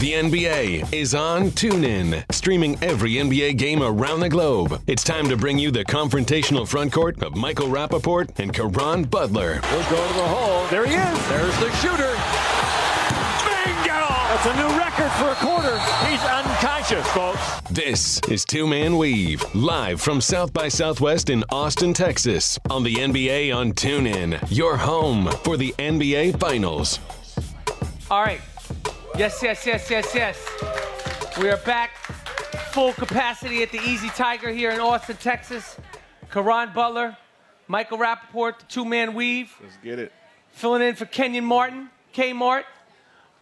The NBA is on TuneIn, streaming every NBA game around the globe. It's time to bring you the confrontational front court of Michael Rapaport and Caron Butler. He'll go to the hole. There he is. There's the shooter. Bingo! That's a new record for a quarter. He's unconscious, folks. This is Two Man Weave, live from South by Southwest in Austin, Texas, on the NBA on TuneIn, your home for the NBA Finals. All right. Yes, yes, yes, yes, yes. We are back full capacity at the Easy Tiger here in Austin, Texas. Caron Butler, Michael Rapaport, the two man weave, Let's get it. filling in for Kenyon Martin, K Mart.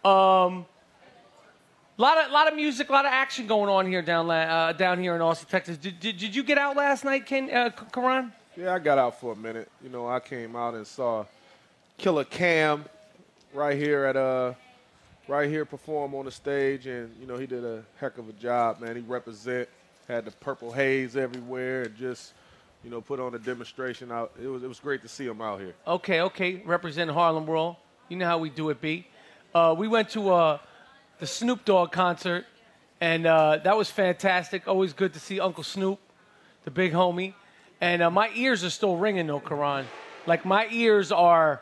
Um, lot of lot of music, a lot of action going on here down uh, down here in Austin, Texas. Did, did, did you get out last night, Ken uh, Caron? Yeah, I got out for a minute. You know, I came out and saw Killer Cam right here at uh right here perform on the stage and you know, he did a heck of a job, man. He represent had the purple haze everywhere and just you know, put on a demonstration out. It was it was great to see him out here. Okay, okay. Represent Harlem World. You know how we do it, B. Uh, we went to uh, the Snoop Dogg concert, and uh, that was fantastic. Always good to see Uncle Snoop, the big homie. And uh, my ears are still ringing, though, Caron. Like my ears are,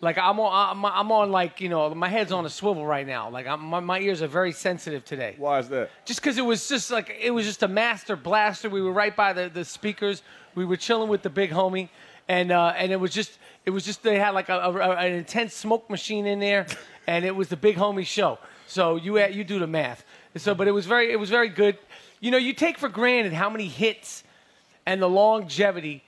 like I'm on, I'm, I'm on, like you know, my head's on a swivel right now. Like I'm, my, my ears are very sensitive today Why is that? just because it was just like it was just a master blaster. We were right by the, the speakers. We were chilling with the big homie, and uh, and it was just it was just they had like a, a, an intense smoke machine in there, and it was the big homie show. So you you do the math. So, but it was very it was very good. You know, you take for granted how many hits and the longevity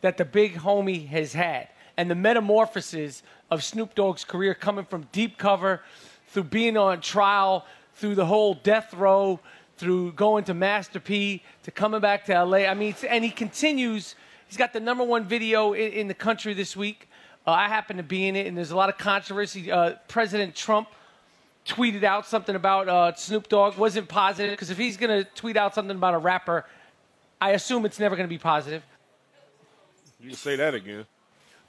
that the big homie has had and the metamorphosis of Snoop Dogg's career coming from deep cover through being on trial, through the whole death row, through going to Master P, to coming back to LA. I mean, and he continues. He's got the number one video in, in the country this week. Uh, I happen to be in it, and there's a lot of controversy. Uh, President Trump tweeted out something about uh, Snoop Dogg. Wasn't positive because if he's going to tweet out something about a rapper, I assume it's never going to be positive. You can say that again.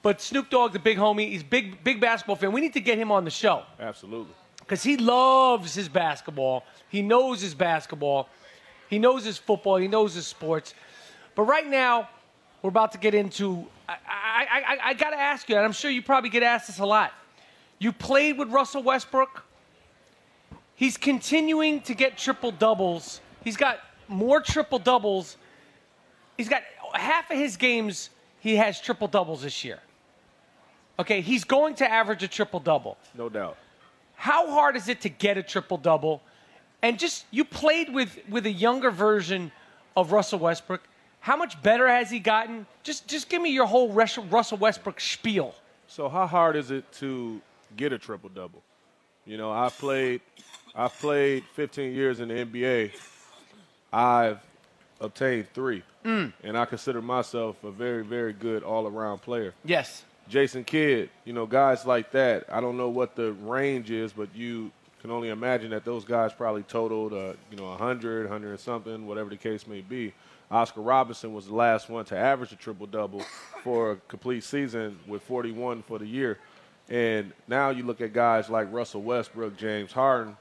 But Snoop Dogg, the big homie, he's big, big basketball fan. We need to get him on the show Absolutely. because he loves his basketball. He knows his basketball. He knows his football. He knows his sports. But right now, we're about to get into. I, I, I, I got to ask you, and I'm sure you probably get asked this a lot. You played with Russell Westbrook. He's continuing to get triple doubles. He's got more triple doubles. He's got half of his games. He has triple doubles this year. Okay, he's going to average a triple double No doubt. how hard is it to get a triple double? And just you played with with a younger version of Russell Westbrook. How much better has he gotten? Just just give me your whole Russell Westbrook spiel. So how hard is it to get a triple double? You know, I played I've played 15 years in the NBA. I've obtained 3. Mm. And I consider myself a very very good all-around player. Yes. Jason Kidd, you know, guys like that. I don't know what the range is, but you can only imagine that those guys probably totaled, uh, you know, 100, 100 and something, whatever the case may be. Oscar Robertson was the last one to average a triple double for a complete season with 41 for the year. And now you look at guys like Russell Westbrook, James Harden,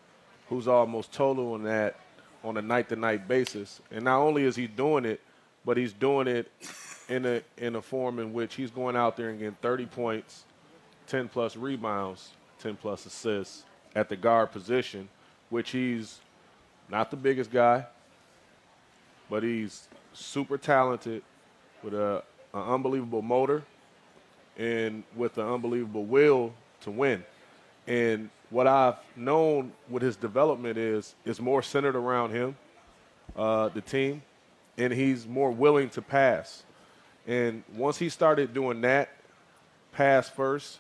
who's almost total on that on a night to night basis. And not only is he doing it, but he's doing it in a in a form in which he's going out there and getting 30 points, 10 plus rebounds, 10 plus assists at the guard position, which he's not the biggest guy, but he's super talented with a, an unbelievable motor and with an unbelievable will to win. And what I've known with his development is is more centered around him, uh, the team, and he's more willing to pass. And once he started doing that, pass first,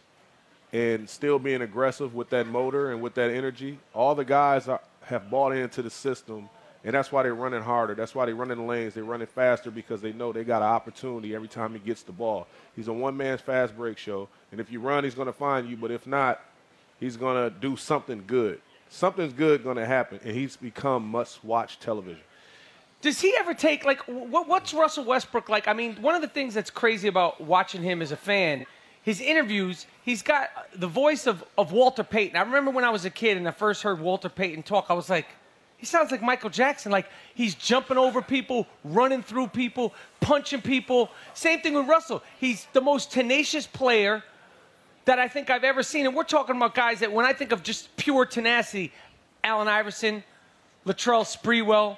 and still being aggressive with that motor and with that energy, all the guys are, have bought into the system, and that's why they're running harder. That's why they're running lanes. They're running faster because they know they got an opportunity every time he gets the ball. He's a one-man fast break show, and if you run, he's going to find you. But if not, he's going to do something good. Something's good going to happen, and he's become must-watch television. Does he ever take like what, what's Russell Westbrook like? I mean, one of the things that's crazy about watching him as a fan, his interviews, he's got uh, the voice of, of Walter Payton. I remember when I was a kid and I first heard Walter Payton talk, I was like, he sounds like Michael Jackson. Like he's jumping over people, running through people, punching people. Same thing with Russell. He's the most tenacious player that I think I've ever seen. And we're talking about guys that when I think of just pure tenacity, Allen Iverson, Latrell Sprewell,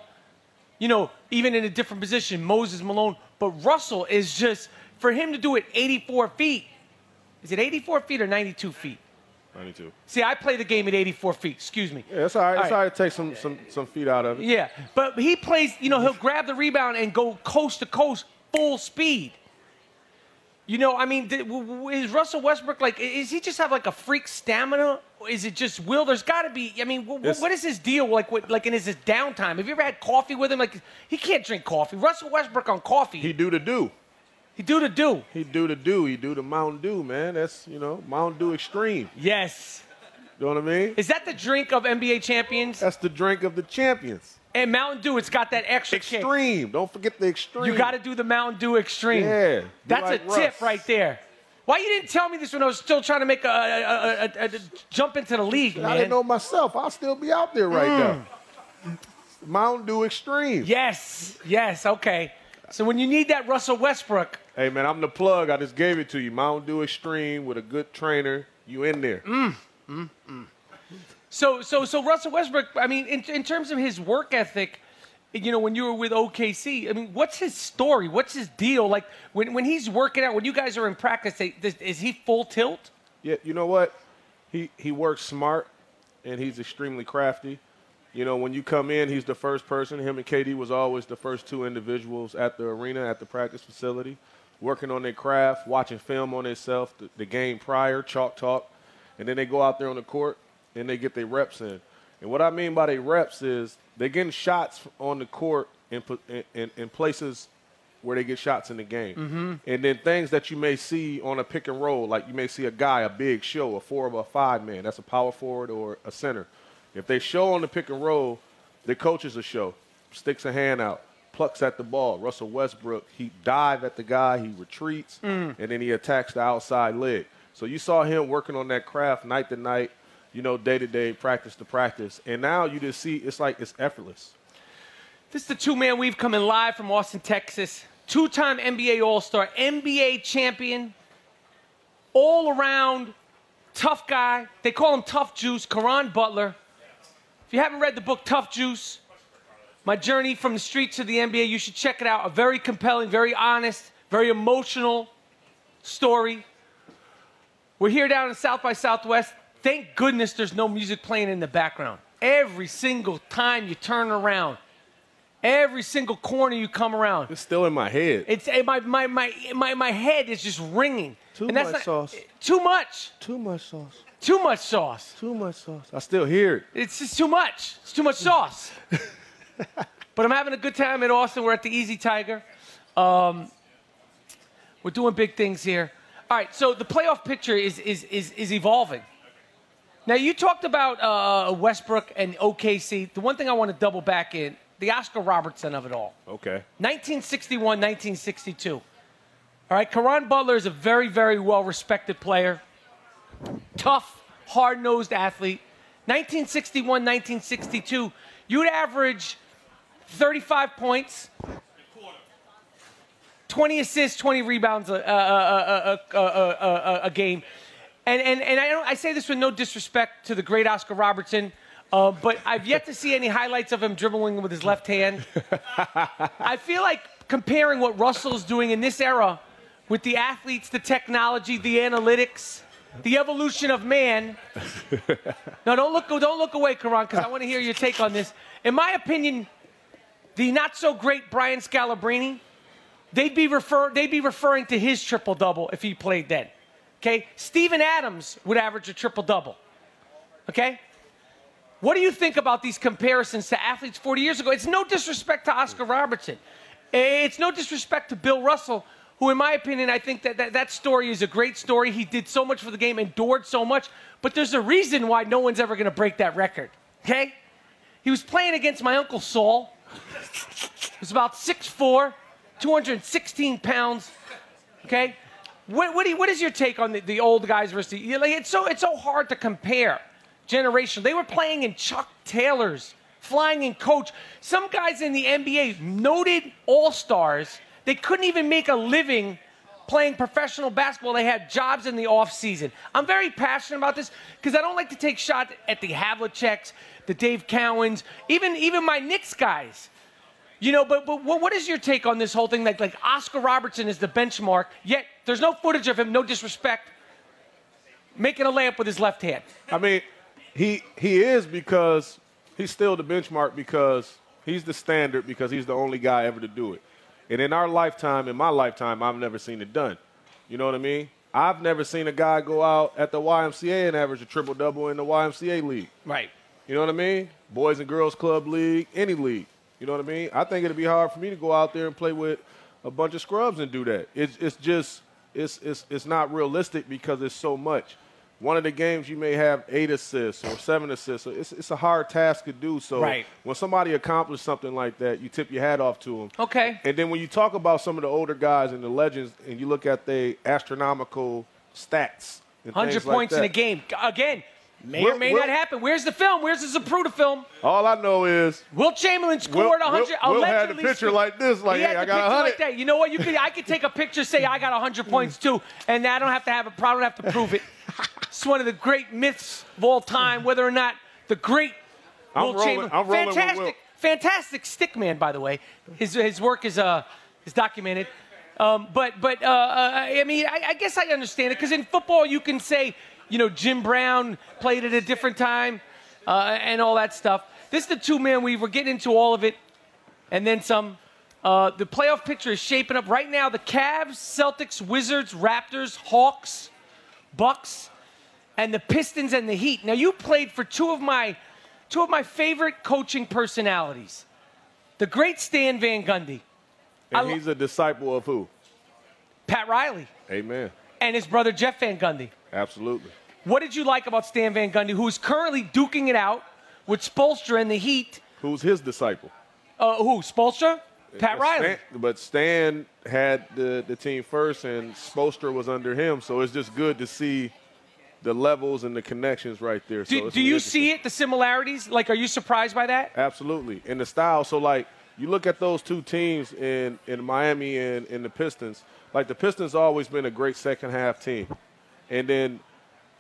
you know, even in a different position, Moses Malone. But Russell is just, for him to do it 84 feet, is it 84 feet or 92 feet? 92. See, I play the game at 84 feet. Excuse me. Yeah, it's all right. All it's right. all right to take some, some, some feet out of it. Yeah, but he plays, you know, he'll grab the rebound and go coast to coast full speed. You know, I mean, th- w- w- is Russell Westbrook like, is he just have like a freak stamina? Is it just will? There's got to be, I mean, what is his deal like, what, like in his downtime? Have you ever had coffee with him? Like, he can't drink coffee. Russell Westbrook on coffee, He do the do. he do to do. He do the do. He do the Mountain Dew, man. That's, you know, Mountain Dew Extreme. Yes. You know what I mean? Is that the drink of NBA champions? That's the drink of the champions. And Mountain Dew, it's got that extra kick. Extreme. Don't forget the extreme. You got to do the Mountain Dew Extreme. Yeah, That's like a tip right there. Why you didn't tell me this when I was still trying to make a, a, a, a, jump into the league, man? I didn't know myself. I'll still be out there right Mm. now. Mountain Dew Extreme. Yes, yes, okay. So when you need that Russell Westbrook, Hey, man, I'm the plug. I just gave it to you. Mountain Dew Extreme with a good trainer. You in there. Mm. so so so Russell Westbrook. I mean, in, in terms of his work ethic, you know, when you were with OKC, I mean, what's his story? What's his deal? Like when when he's working out, when you guys are in practice, they, this- is he full tilt? Yeah, you know what? He he works smart and he's extremely crafty. You know, when you come in, he's the first person. Him and KD was always the first two individuals at the arena, at the practice facility, working on their craft, watching film on themselves, the, the game prior, chalk talk, and then they go out there on the court and they get their reps in. And what I mean by their reps is they're getting shots on the court in, in, in, places where they get shots in the game. Mm-hmm. And then things that you may see on a pick and roll, like you may see a guy, a big show, a four or a five man, that's a power forward or a center. If they show on the pick and roll, the coaches will show, sticks a hand out, plucks at the ball. Russell Westbrook, he dive at the guy, he retreats, mm. and then he attacks the outside leg. So you saw him working on that craft night to night, you know, day to day, practice to practice. And now you just see it's like it's effortless. This is the two man weave coming live from Austin, Texas. Two time NBA All Star, NBA champion, all around tough guy. They call him Tough Juice, Caron Butler. If you haven't read the book Tough Juice, My Journey from the Streets to the NBA, you should check it out. A very compelling, very honest, very emotional story. We're here down in South by Southwest. Thank goodness there's no music playing in the background. Every single time you turn around, every single corner you come around, It's still in my head. it's eh, my, my, my, my, my head is just ringing. Too and that's much sauce. Too much. Too much sauce. Too much sauce. Too much sauce. I still hear it. It's just too much. It's too much sauce. but I'm having a good time in Austin. We're at the Easy Tiger. Um, we're doing big things here. All right, so the playoff picture is, is, is, is evolving. Now, you talked about uh, Westbrook and OKC. The one thing I want to double back in the Oscar Robertson of it all. Okay. 1961, 1962. All right, Caron Butler is a very, very well respected player. Tough, hard nosed athlete. 1961, 1962, you'd average 35 points, 20 assists, 20 rebounds a, a, a, a, a, a, a game. And, and, and I, I say this with no disrespect to the great Oscar Robertson, uh, but I've yet to see any highlights of him dribbling with his left hand. I feel like comparing what Russell's doing in this era with the athletes, the technology, the analytics, the evolution of man. no, don't look, don't look away, Caron, because I want to hear your take on this. In my opinion, the not so great Brian Scalabrine, they'd be refer, they'd be referring to his triple double if he played then. Okay, Steven Adams would average a triple double. Okay. What do you think about these comparisons to athletes 40 years ago? It's no disrespect to Oscar Robertson. It's no disrespect to Bill Russell, who, in my opinion, I think that, that that story is a great story. He did so much for the game, endured so much, but there's a reason why no one's ever going to break that record. Okay? He was playing against my Uncle Saul. He was about 6'4, 216 pounds. Okay? What, what, you, what is your take on the, the old guys versus the, like, it's so it's so hard to compare generation. They were playing in Chuck Taylors, flying in coach. Some guys in the NBA, noted all stars, they couldn't even make a living playing professional basketball. They had jobs in the off season. I'm very passionate about this because I don't like to take shots at the Havliceks, the Dave Cowens, even even my Knicks guys. You know, but, but what is your take on this whole thing? Like, like Oscar Robertson is the benchmark, yet there's no footage of him, no disrespect, making a layup with his left hand. I mean, he he is because he's still the benchmark because he's the standard because he's the only guy ever to do it. And in our lifetime, in my lifetime, I've never seen it done. You know what I mean? I've never seen a guy go out at the YMCA and average a triple double in the YMCA league. Right. You know what I mean? Boys and Girls Club League, any league. You know what I mean? I think it'd be hard for me to go out there and play with a bunch of scrubs and do that. It's it's just it's it's it's not realistic because it's so much. One of the games you may have eight assists or seven assists. So it's it's a hard task to do. So right. when somebody accomplishes something like that, you tip your hat off to them. Okay. And then when you talk about some of the older guys and the legends, and you look at the astronomical stats, hundred points like in a game again May we'll, or may we'll, not happen. Where's the film? Where's the Zapruder film? All I know is Wilt Chamberlain scored Will, 100. Will, Will had the picture like this, like, hey, I got 100. Like that. You know what? You could, I could take a picture, say I got 100 points too, and I don't have to have a problem. have to prove it. it's one of the great myths of all time. Whether or not the great I'm Wilt rolling, Chamberlain, I'm rolling fantastic, fantastic stick man, by the way. His his work is uh is documented. Um, but but uh, uh, I mean, I, I guess I understand it because in football you can say you know, Jim Brown played at a different time uh, and all that stuff. This is the two man weave. We're getting into all of it and then some. Uh, the playoff picture is shaping up right now. The Cavs, Celtics, Wizards, Raptors, Hawks, Bucks, and the Pistons and the Heat. Now you played for two of my two of my favorite coaching personalities. The great Stan Van Gundy. And he's a disciple of who? Pat Riley. Amen. And his brother Jeff Van Gundy. Absolutely. What did you like about Stan Van Gundy, who is currently duking it out with Spoelstra in the Heat? Who's his disciple? Uh, who? Spoelstra? Pat Riley. Stan, but Stan had the, the team first, and Spoelstra was under him. So it's just good to see the levels and the connections right there. Do, so do you see it, the similarities? Like, are you surprised by that? Absolutely. And the style. So, like, you look at those two teams in, in Miami and in the Pistons. Like, the Pistons always been a great second half team. And then,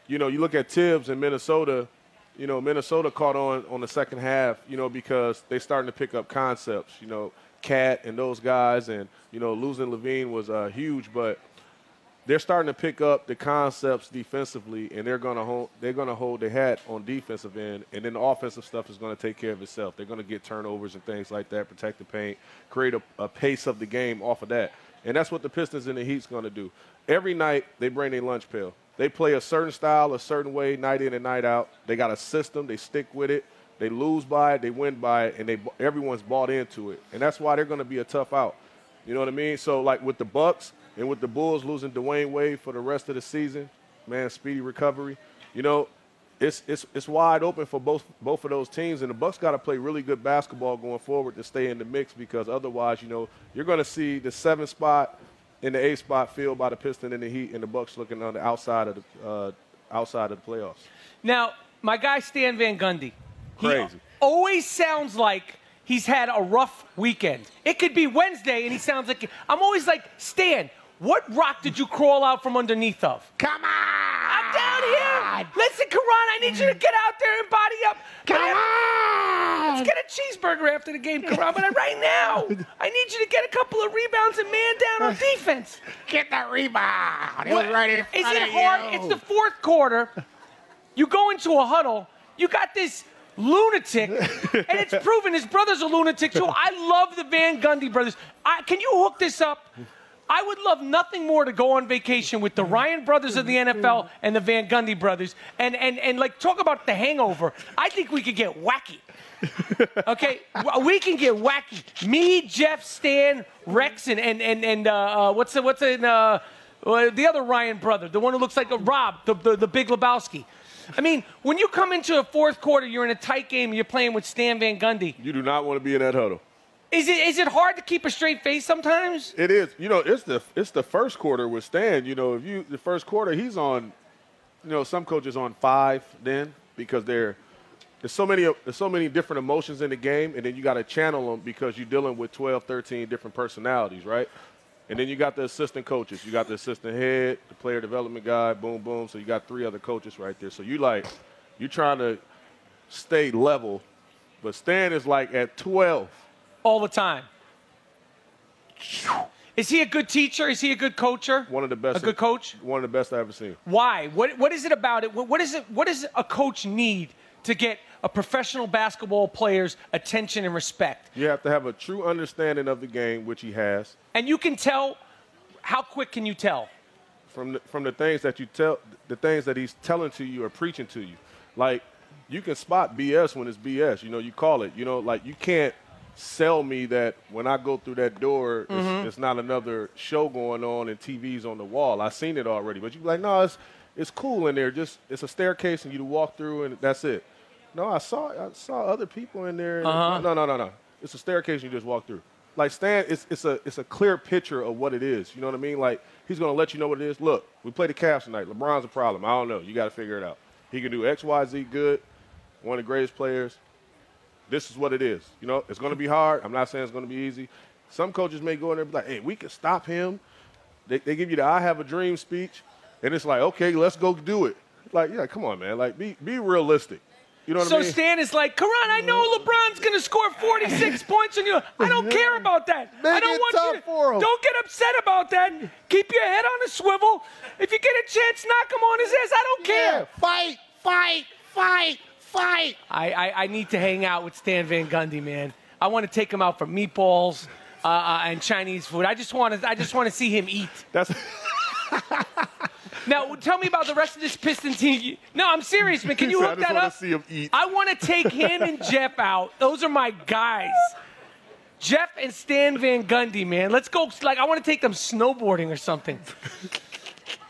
you know, you look at Thibs in Minnesota. You know, Minnesota caught on on the second half. You know, because they starting to pick up concepts. You know, Cat and those guys, and you know, losing LaVine was uh, huge, but they're starting to pick up the concepts defensively, and they're gonna hold they're gonna hold their hat on defensive end, and then the offensive stuff is gonna take care of itself. They're gonna get turnovers and things like that, protect the paint, create a, a pace of the game off of that, and that's what the Pistons and the Heat's gonna do every night they bring their lunch pail. They play a certain style, a certain way, night in and night out. They got a system. They stick with it. They lose by it. They win by it, and they everyone's bought into it. And that's why they're going to be a tough out. You know what I mean? So like with the Bucks and with the Bulls losing Dwyane Wade for the rest of the season, man, speedy recovery. You know, it's it's it's wide open for both both of those teams, and the Bucks got to play really good basketball going forward to stay in the mix because otherwise, you know, you're going to see the seven spot in the A spot filled by the Piston and the Heat and the Bucks looking on the outside of the uh, outside of the playoffs. Now, my guy Stan Van Gundy, crazy. always sounds like he's had a rough weekend. It could be Wednesday, and he sounds like I'm always like Stan. What rock did you crawl out from underneath of? Come on! I'm down here. Listen, Caron, I need you to get out there and body up. Come on! Let's get a cheeseburger after the game, Caron. But right now, I need you to get a couple of rebounds and man down on defense. Get that rebound. It was right in Is it of hard? you. It's the fourth quarter. You go into a huddle. You got this lunatic, and it's proven his brother's a lunatic too. I love the Van Gundy brothers. I, can you hook this up? I would love nothing more to go on vacation with the Ryan brothers of the NFL and the Van Gundy brothers, and and and like talk about the hangover. I think we could get wacky. Okay, we can get wacky. Me, Jeff, Stan, Rex, and and and, and uh, uh, what's the what's in uh, uh, the other Ryan brother, the one who looks like a Rob, the, the the Big Lebowski. I mean, when you come into a fourth quarter, you're in a tight game, you're playing with Stan Van Gundy. You do not want to be in that huddle. Is it is it hard to keep a straight face sometimes? It is. You know, it's the it's the first quarter with Stan. You know, if you the first quarter, he's on. You know, some coaches on five then because they're there's so many there's so many different emotions in the game, and then you got to channel them because you're dealing with 12, 13 different personalities, right? And then you got the assistant coaches. You got the assistant head, the player development guy, boom, boom. So you got three other coaches right there. So you like, you're trying to stay level, but Stan is like at 12. All the time. Is he a good teacher? Is he a good coacher? One of the best. A good coach? One of the best I've ever seen. Why? What what is it about it? What, what is it what does a coach need to get a professional basketball player's attention and respect? You have to have a true understanding of the game, which he has. And you can tell how quick can you tell? From the, from the things that you tell, the things that he's telling to you or preaching to you, like you can spot BS when it's BS. You know, you call it. You know, like you can't sell me that when I go through that door, it's, Mm-hmm. it's not another show going on and TV's on the wall. I've seen it already. But you be like, no, it's it's cool in there. Just it's a staircase and you to walk through and that's it. No, I saw I saw other people in there. Uh-huh. No, no, no, no. It's a staircase and you just walk through. Like Stan, it's it's a it's a clear picture of what it is. You know what I mean? Like he's gonna let you know what it is. Look, we play the Cavs tonight. LeBron's a problem. I don't know. You got to figure it out. He can do X, Y, Z good. One of the greatest players this is what it is. You know, it's going to be hard. I'm not saying it's going to be easy. Some coaches may go in there and be like, hey, we can stop him. They, they give you the I have a dream speech, and it's like, okay, let's go do it. Like, yeah, come on, man. Like, be, be realistic. You know what So I mean? So Stan is like, Caron, I know LeBron's going to score 46 points on you. I don't care about that. I don't want you to, for him. Don't get upset about that. Keep your head on a swivel. If you get a chance, knock him on his ass. I don't care. Fight, fight, fight, fight. I, I, I need to hang out with Stan Van Gundy, man. I want to take him out for meatballs uh, uh, and Chinese food. I just want to I just want to see him eat. That's Now, tell me about the rest of this Piston team. No, I'm serious, man. Can you said, "I hook just that wanna up? see him eat." I want to take him and Jeff out. Those are my guys. Jeff and Stan Van Gundy, man. Let's go. Like, I want to take them snowboarding or something.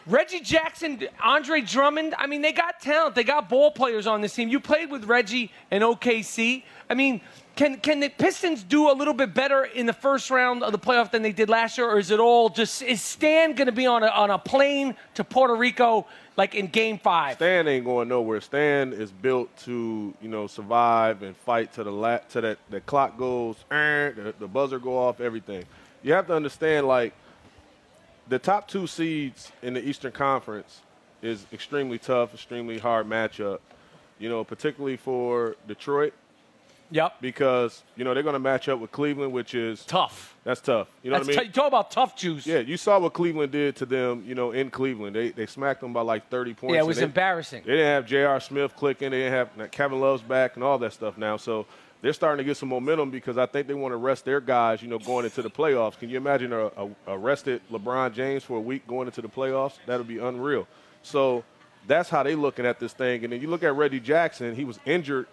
Reggie Jackson, Andre Drummond. I mean, they got talent. They got ball players on this team. You played with Reggie and OKC. I mean, can can the Pistons do a little bit better in the first round of the playoff than they did last year, or is it all just is Stan going to be on a on a plane to Puerto Rico like in Game Five? Stan ain't going nowhere. Stan is built to, you know, survive and fight to the la- to that the clock goes, "Eh," the, the buzzer go off, everything. You have to understand, like, the top two seeds in the Eastern Conference is extremely tough, extremely hard matchup. You know, particularly for Detroit Yep. because you know they're going to match up with Cleveland, which is Tough. That's tough. You know That's what I mean? You talk about tough juice. yeah, you saw what Cleveland did to them. You know, in Cleveland, they they smacked them by like 30 points. Yeah, it was they- embarrassing. they didn't have J.R. Smith clicking. They didn't have Kevin Love's back and all that stuff now. So they're starting to get some momentum because I think they want to rest their guys, you know, going into the playoffs. Can you imagine a, a, a rested LeBron James for a week going into the playoffs? That would be unreal. So that's how they're looking at this thing. And then you look at Reggie Jackson. He was injured,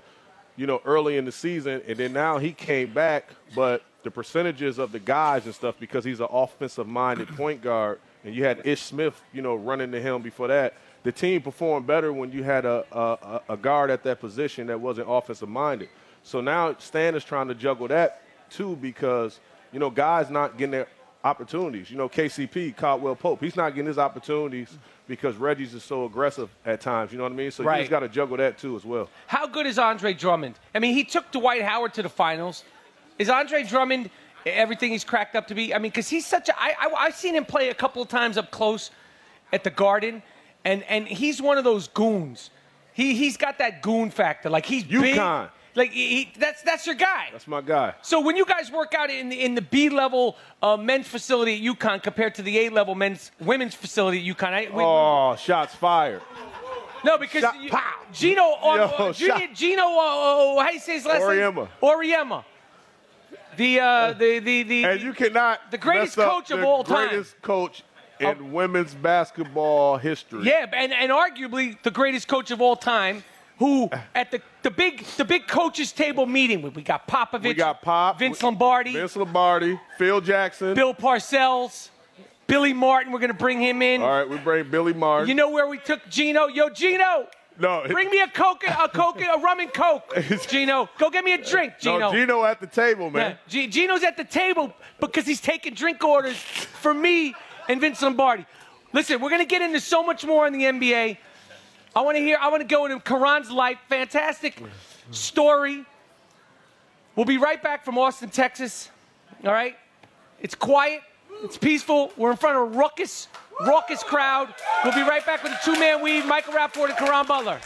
you know, early in the season, and then now he came back. But the percentages of the guys and stuff because he's an offensive-minded point guard, and you had Ish Smith, you know, running to him before that the team performed better when you had a, a, a guard at that position that wasn't offensive minded. So now Stan is trying to juggle that too because, you know, guys not getting their opportunities. You know, KCP, Caldwell Pope, he's not getting his opportunities because Reggie's is so aggressive at times. You know what I mean? So Right. you just got to juggle that too as well. How good is Andre Drummond? I mean, he took Dwight Howard to the finals. Is Andre Drummond everything he's cracked up to be? I mean, because he's such a. I, I, I've seen him play a couple of times up close at the Garden, and, and he's one of those goons. He, he's got that goon factor. Like, he's big. Like, he, that's, that's your guy. That's my guy. So when you guys work out in the, in the B level uh, men's facility at UConn compared to the A level men's women's facility at UConn, I, we- Oh, shots fired. no, because Shot- you- pow. Geno, uh, Yo, Junior. Geno, uh, uh, how do you say his last Auriemma. name? Auriemma. The, uh, the, the, the, And you cannot The greatest coach of all time. Greatest coach in Oh. women's basketball history. yeah, and, and arguably the greatest coach of all time. Who at the, the big the big coaches table meeting we, we got Popovich, We got Pop, Vince Lombardi, Vince Lombardi, Phil Jackson. Bill Parcells, Billy Martin. We're gonna bring him in. All right, we bring Billy Martin. You know where we took Geno? Yo, Geno, No. Bring me a Coke, a Coke, a rum and Coke, Geno. Go get me a drink, Geno. No, Geno at the table, man. Yeah, Geno's at the table because he's taking drink orders for me and Vince Lombardi. Listen, we're gonna get into so much more in the NBA. I want to hear. I want to go into Caron's life. Fantastic story. We'll be right back from Austin, Texas. All right. It's quiet. It's peaceful. We're in front of a ruckus, raucous crowd. We'll be right back with the two-man weave. Michael Rapaport and Caron Butler.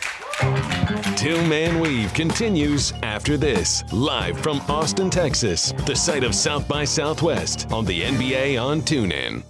Two Man Weave continues after this, live from Austin, Texas, the site of South by Southwest on the NBA on TuneIn.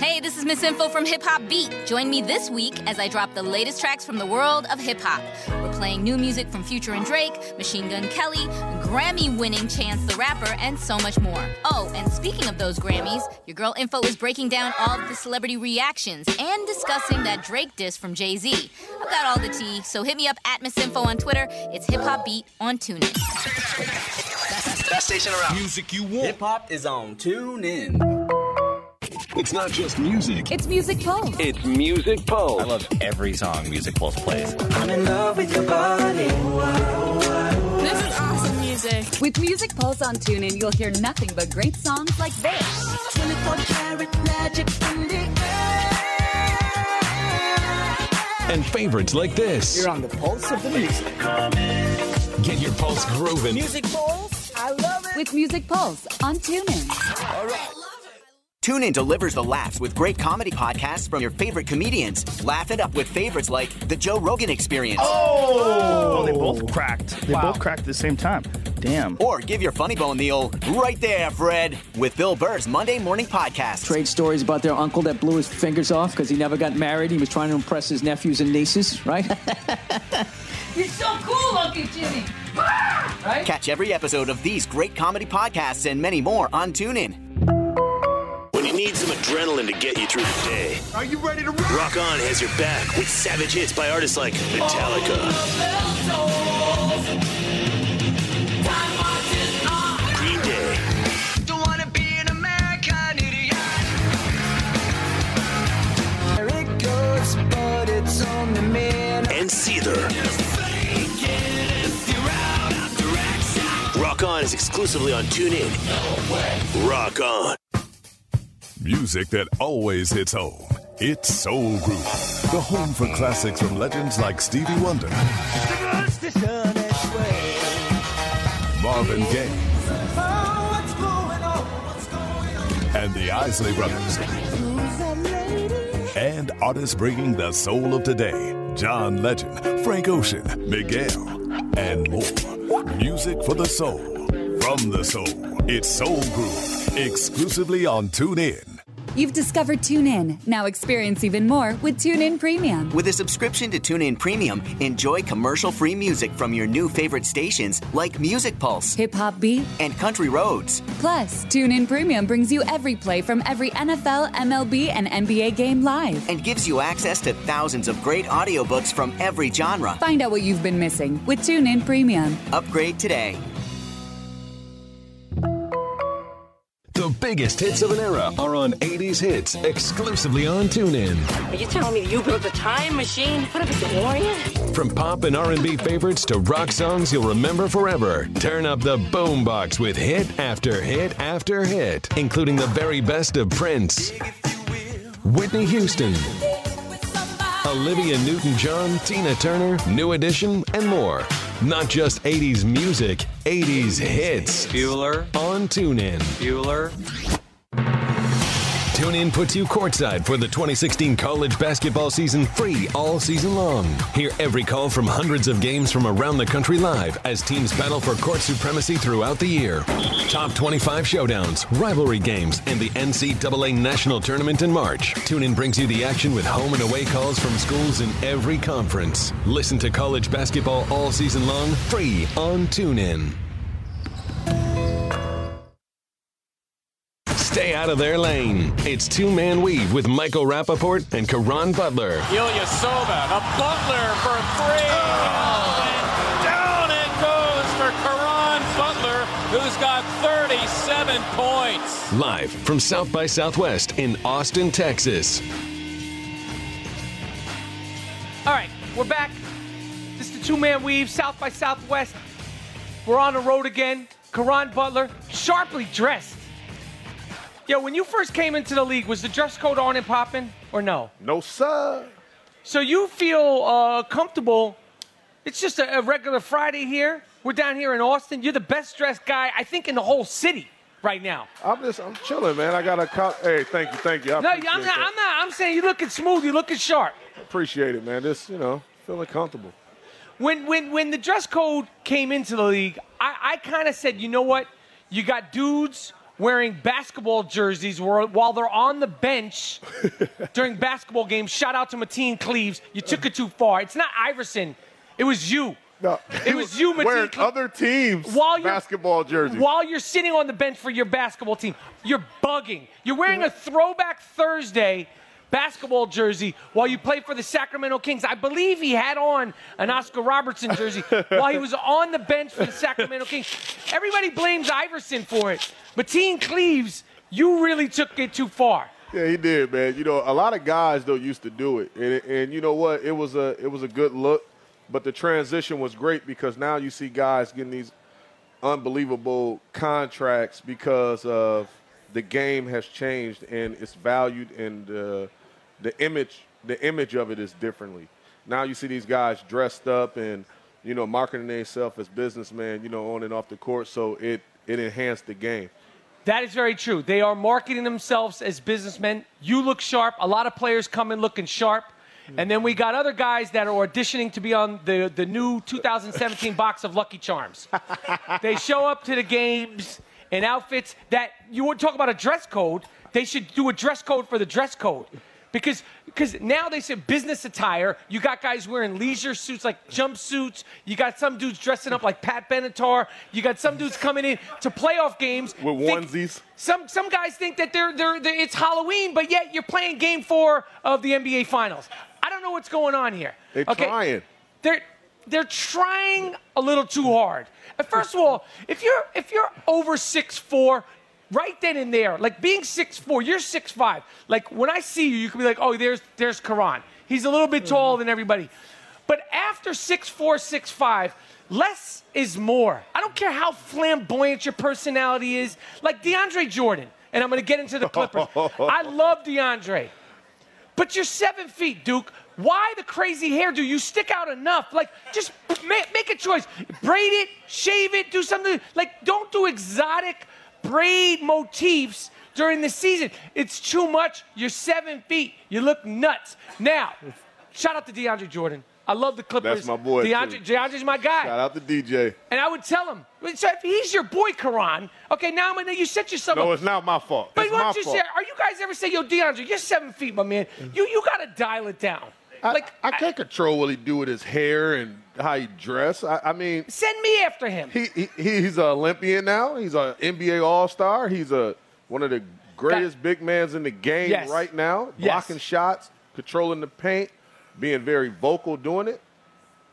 Hey, this is Miss Info from Hip Hop Beat. Join me this week as I drop the latest tracks from the world of hip hop. We're playing new music from Future and Drake, Machine Gun Kelly, Grammy winning Chance the Rapper, and so much more. Oh, and speaking of those Grammys, your girl Info is breaking down all of the celebrity reactions and discussing that Drake diss from Jay Z. I've got all the tea, so hit me up at Miss Info on Twitter. It's Hip Hop Beat on TuneIn. Best station around. Music you want. Hip hop is on Tune In. It's not just music, It's Music Pulse. it's Music Pulse. I love every song Music Pulse plays. I'm in love with your body. This is awesome music. With Music Pulse on TuneIn, you'll hear nothing but great songs like this. 24 karat magic in the air. And favorites like this. You're on the pulse of the music. Get your pulse grooving. Music Pulse. I love it. With Music Pulse on TuneIn. TuneIn delivers the laughs with great comedy podcasts from your favorite comedians. Laugh it up with favorites like The Joe Rogan Experience. Oh, they both cracked. They both cracked at the same time. Damn. Or give your funny bone the old right there, Fred, with Bill Burr's Monday Morning Podcast. Trade stories about their uncle that blew his fingers off because he never got married. He was trying to impress his nephews and nieces, right? You're so cool, Uncle Jimmy. right? Catch every episode of these great comedy podcasts and many more on TuneIn. When you need some adrenaline to get you through the day, Are you ready to rock? Rock On has your back with savage hits by artists like Metallica, Green Day, Don't wanna be an American idiot. It goes, but it's on the and Seether. Rock On is exclusively on TuneIn. Rock On. Music that always hits home. It's Soul Groove, the home for classics from legends like Stevie Wonder, Marvin Gaye, and the Isley Brothers. And artists bringing the soul of today John Legend, Frank Ocean, Miguel, and more. Music for the soul. From the soul. It's Soul Groove, exclusively on TuneIn. You've discovered TuneIn. Now experience even more with TuneIn Premium. With a subscription to TuneIn Premium, enjoy commercial-free music from your new favorite stations like Music Pulse, Hip Hop Beat, and Country Roads. Plus, TuneIn Premium brings you every play from every NFL, MLB, and NBA game live. and gives you access to thousands of great audiobooks from every genre. Find out what you've been missing with TuneIn Premium. Upgrade today. Biggest hits of an era are on 80s Hits, exclusively on TuneIn. Are you telling me you built a time machine? What if a DeLorean? From pop and R&B favorites to rock songs you'll remember forever, turn up the boombox with hit after hit after hit, including the very best of Prince, Whitney Houston, Olivia Newton-John, Tina Turner, New Edition, and more. Not just 80s music, 80s hits. Bueller on TuneIn. Bueller. TuneIn puts you courtside for the 2016 college basketball season free all season long. Hear every call from hundreds of games from around the country live as teams battle for court supremacy throughout the year. Top 25 showdowns, rivalry games, and the NCAA National Tournament in March. TuneIn brings you the action with home and away calls from schools in every conference. Listen to college basketball all season long free on TuneIn. Stay out of their lane. It's Two Man Weave with Michael Rapaport and Caron Butler. Ilyasova, the Butler for three. And down it goes for Caron Butler, who's got 37 points. Live from South by Southwest in Austin, Texas. All right, We're back. This is the two man weave, South by Southwest. We're on the road again. Caron Butler, sharply dressed. Yo, when you first came into the league, was the dress code on and popping or no? No, sir. So you feel uh, comfortable? It's just a, a regular Friday here. We're down here in Austin. You're the best dressed guy, I think, in the whole city right now. I'm just, I'm chilling, man. I got a, co- hey, thank you, thank you. I no, I'm not, that. I'm not. I'm saying you're looking smooth. You're looking sharp. Appreciate it, man. Just, you know, feeling comfortable. When when when the dress code came into the league, I, I kind of said, you know what? You got dudes wearing basketball jerseys while they're on the bench during basketball games. Shout out to Mateen Cleaves. You took it too far. It's not Iverson. It was you. No, it was you, Mateen wearing Cleaves. other teams' While you're- basketball jerseys. While you're sitting on the bench for your basketball team, you're bugging. You're wearing a throwback Thursday basketball jersey while you play for the Sacramento Kings. I believe he had on an Oscar Robertson jersey while he was on the bench for the Sacramento Kings. Everybody blames Iverson for it. Mateen Cleaves, you really took it too far. Yeah, he did, man. You know, a lot of guys though used to do it, and, and you know what? It was a it was a good look, but the transition was great because now you see guys getting these unbelievable contracts because of the game has changed and it's valued and uh, the image the image of it is differently. Now you see these guys dressed up and you know marketing themselves as businessmen, you know, on and off the court, so it it enhanced the game. That is very true. They are marketing themselves as businessmen. You look sharp. A lot of players come in looking sharp. And then we got other guys that are auditioning to be on the, the new 2017 box of Lucky Charms. they show up to the games in outfits that you would talk about a dress code. They should do a dress code for the dress code. Because because now they say business attire. You got guys wearing leisure suits like jumpsuits. You got some dudes dressing up like Pat Benatar. You got some dudes coming in to playoff games With think- onesies. some some guys think that they're, they're they're it's Halloween, but yet you're playing Game Four of the NBA Finals. I don't know what's going on here. They're trying. They're they're trying a little too hard. First of all, if you're if you're over six four, right then and there, like being six four, you're six five. Like when I see you, you can be like, oh, there's there's Caron. He's a little bit mm-hmm. taller than everybody. But after six four, six five, less is more. I don't care how flamboyant your personality is. Like DeAndre Jordan, and I'm gonna get into the Clippers. I love DeAndre. But you're seven feet, Duke. Why the crazy hairdo? You stick out enough. Like, just make, make a choice. Braid it, shave it, do something. Like, don't do exotic braid motifs during the season. It's too much. You're seven feet. You look nuts. Now, shout out to DeAndre Jordan. I love the Clippers. That's my boy, DeAndre, too. DeAndre's my guy. Shout out to DJ. And I would tell him, so if he's your boy, Caron, okay, now I'm gonna, you set yourself No, up. it's not my fault. But it's why don't you fault. say, are you guys ever say, yo, DeAndre, you're seven feet, my man. You you gotta dial it down. like I, can't control what he do with his hair and how he dress. I, I mean, Send me after him. he, he he's an Olympian now. He's an NBA All Star. He's a one of the greatest big mans in the game Yes. right now. Yes. Blocking shots, controlling the paint, being very vocal doing it.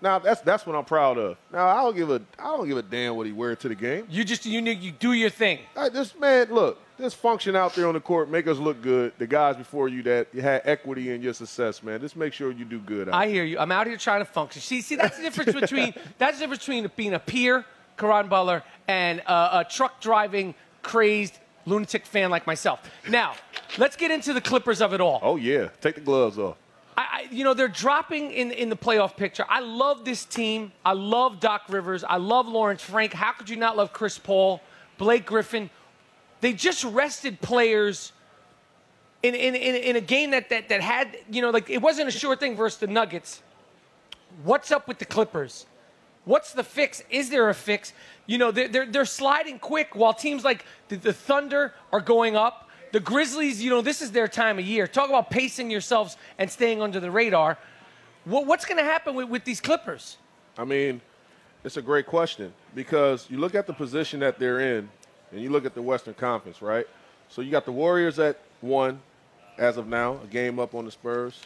Now that's that's what I'm proud of. Now I don't give a I don't give a damn what he wear to the game. You just you need you do your thing. Hey, this man, look, this function out there on the court, make us look good. The guys before you that had equity in your success, man. Just make sure you do good. Out I hear you. I'm out here trying to function. See, see, that's the difference between that's the difference between being a peer, Caron Butler, and uh, a truck driving, crazed lunatic fan like myself. Now, let's get into the Clippers of it all. Oh yeah, take the gloves off. I, I, you know, they're dropping in, in the playoff picture. I love this team. I love Doc Rivers. I love Lawrence Frank. How could you not love Chris Paul, Blake Griffin? They just rested players in, in, in, in a game that, that, that had, you know, like it wasn't a sure thing versus the Nuggets. What's up with the Clippers? What's the fix? Is there a fix? You know, they're, they're, they're sliding quick while teams like the, the Thunder are going up. The Grizzlies, you know, this is their time of year. Talk about pacing yourselves and staying under the radar. What, what's going to happen with, with these Clippers? I mean, it's a great question because you look at the position that they're in, and you look at the Western Conference, right? So you got the Warriors at one, as of now, a game up on the Spurs.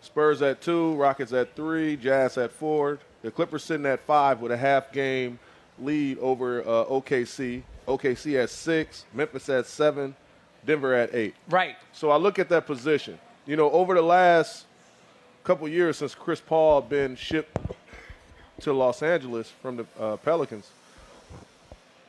Spurs at two, Rockets at three, Jazz at four. The Clippers sitting at five with a half game lead over uh, OKC. OKC at six, Memphis at seven, Denver at eight. Right. So I look at that position. You know, over the last couple years since Chris Paul been shipped to Los Angeles from the uh, Pelicans,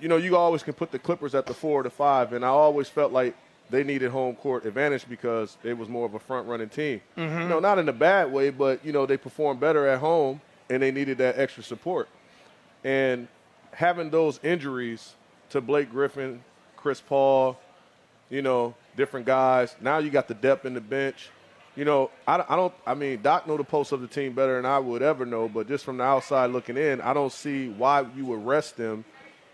you know, you always can put the Clippers at the four to five, and I always felt like they needed home court advantage because it was more of a front running team. Mhm. You know, not in a bad way, but you know, they performed better at home and they needed that extra support. And having those injuries to Blake Griffin, Chris Paul, you know, different guys. Now you got the depth in the bench. You know, I, I don't. I mean, Doc know the pulse of the team better than I would ever know. But just from the outside looking in, I don't see why you would rest them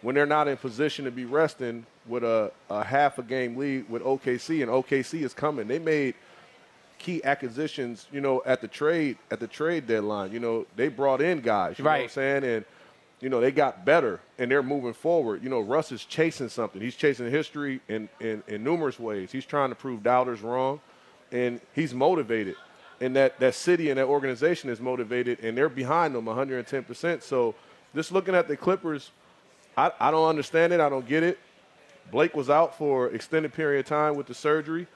when they're not in position to be resting with a, a half a game lead with OKC, and OKC is coming. They made key acquisitions, you know, at the trade at the trade deadline. You know, they brought in guys. You know what I'm saying? And you know, they got better and they're moving forward. You know, Russ is chasing something. He's chasing history in, in, in numerous ways. He's trying to prove doubters wrong, and he's motivated. And that, that city and that organization is motivated, and they're behind them 110%. So just looking at the Clippers, I, I don't understand it. I don't get it. Blake was out for extended period of time with the surgery.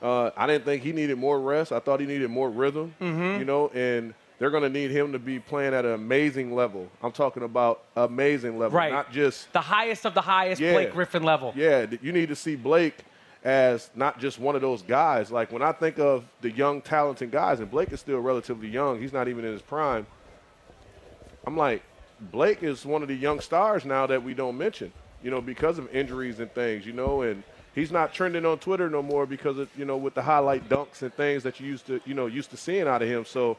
Uh, I didn't think he needed more rest. I thought he needed more rhythm. Mhm. You know, and they're going to need him to be playing at an amazing level. I'm talking about amazing level, Right. not just The highest of the highest Yeah. Blake Griffin level. yeah. You need to see Blake as not just one of those guys. Like when I think of the young, talented guys, and Blake is still relatively young. He's not even in his prime. I'm like, Blake is one of the young stars now that we don't mention, you know, because of injuries and things, you know, and he's not trending on Twitter no more because of, you know, with the highlight dunks and things that you used to, you know, used to seeing out of him. So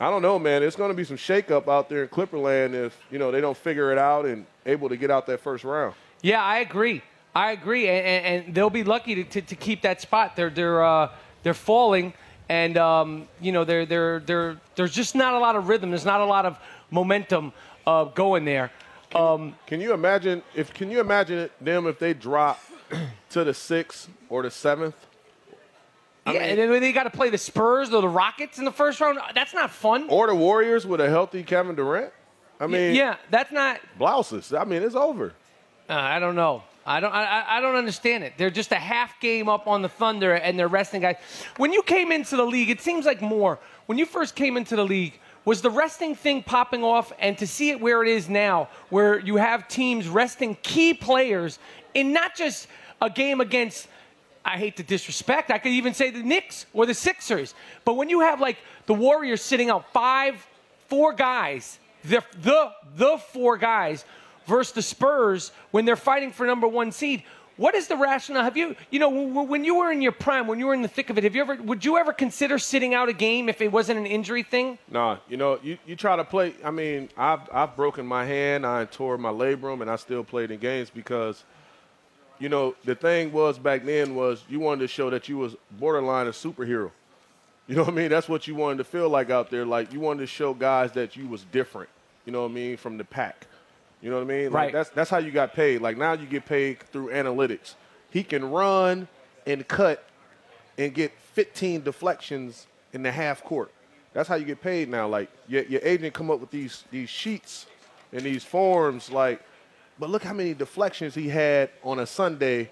I don't know, man. It's going to be some shakeup out there in Clipperland if, you know, they don't figure it out and able to get out that first round. Yeah, I agree. I agree, and, and, and they'll be lucky to, to, to keep that spot. They're they're uh, they're falling, and um, you know they're they're they're there's just not a lot of rhythm. There's not a lot of momentum uh, going there. Um, Can you imagine if can you imagine them if they drop to the sixth or the seventh? yeah, and then they got to play the Spurs or the Rockets in the first round. That's not fun. Or the Warriors with a healthy Kevin Durant? I mean, yeah, that's not. blouses. I mean, it's over. Uh, I don't know. I don't. I, I- I don't understand it. They're just a half game up on the Thunder, and they're resting guys. When you came into the league, it seems like more. When you first came into the league, was the resting thing popping off, and to see it where it is now, where you have teams resting key players in not just a game against. I hate to disrespect. I could even say the Knicks or the Sixers. But when you have like the Warriors sitting out five, four guys, the the the four guys versus the Spurs when they're fighting for number one seed. What is the rationale? Have you, you know, when you were in your prime, when you were in the thick of it, have you ever, would you ever consider sitting out a game if it wasn't an injury thing? Nah, you know, you, you try to play. I mean, I've I've broken my hand, I tore my labrum, and I still played in games because, you know, the thing was back then was you wanted to show that you was borderline a superhero. You know what I mean? That's what you wanted to feel like out there. Like you wanted to show guys that you was different. You know what I mean? From the pack. You know what I mean? Like Right. that's that's how you got paid. Like now you get paid through analytics. He can run and cut and get 15 deflections in the half court. That's how you get paid now. Like your, your agent come up with these these sheets and these forms. Like, but look how many deflections he had on a Sunday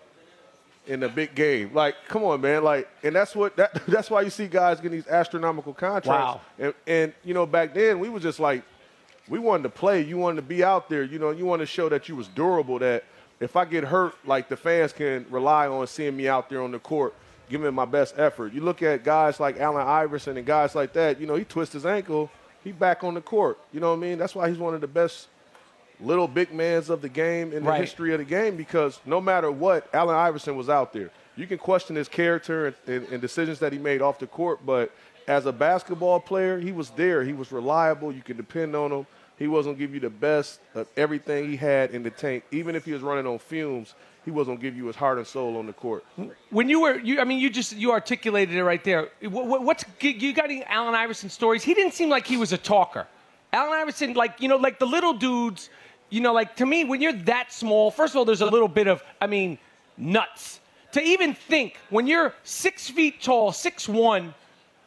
in a big game. Like, come on, man. Like, and that's what that that's why you see guys getting these astronomical contracts. Wow. And, and you know, back then we was just like, we wanted to play. You wanted to be out there. You know, you wanted to show that you was durable. That if I get hurt, like the fans can rely on seeing me out there on the court, giving my best effort. You look at guys like Allen Iverson and guys like that. You know, he twists his ankle, he back on the court. You know what I mean? That's why he's one of the best little big mans of the game in the Right. history of the game because no matter what, Allen Iverson was out there. You can question his character and, and, and decisions that he made off the court, but as a basketball player, he was there. He was reliable. You could depend on him. He wasn't give you the best of everything he had in the tank. Even if he was running on fumes, he wasn't give you his heart and soul on the court. When you were, you, I mean, you just you articulated it right there. What, what, what's you got any Allen Iverson stories? He didn't seem like he was a talker. Allen Iverson, like you know, like the little dudes, you know, like to me, when you're that small, first of all, there's a little bit of, I mean, nuts to even think when you're six feet tall, six one.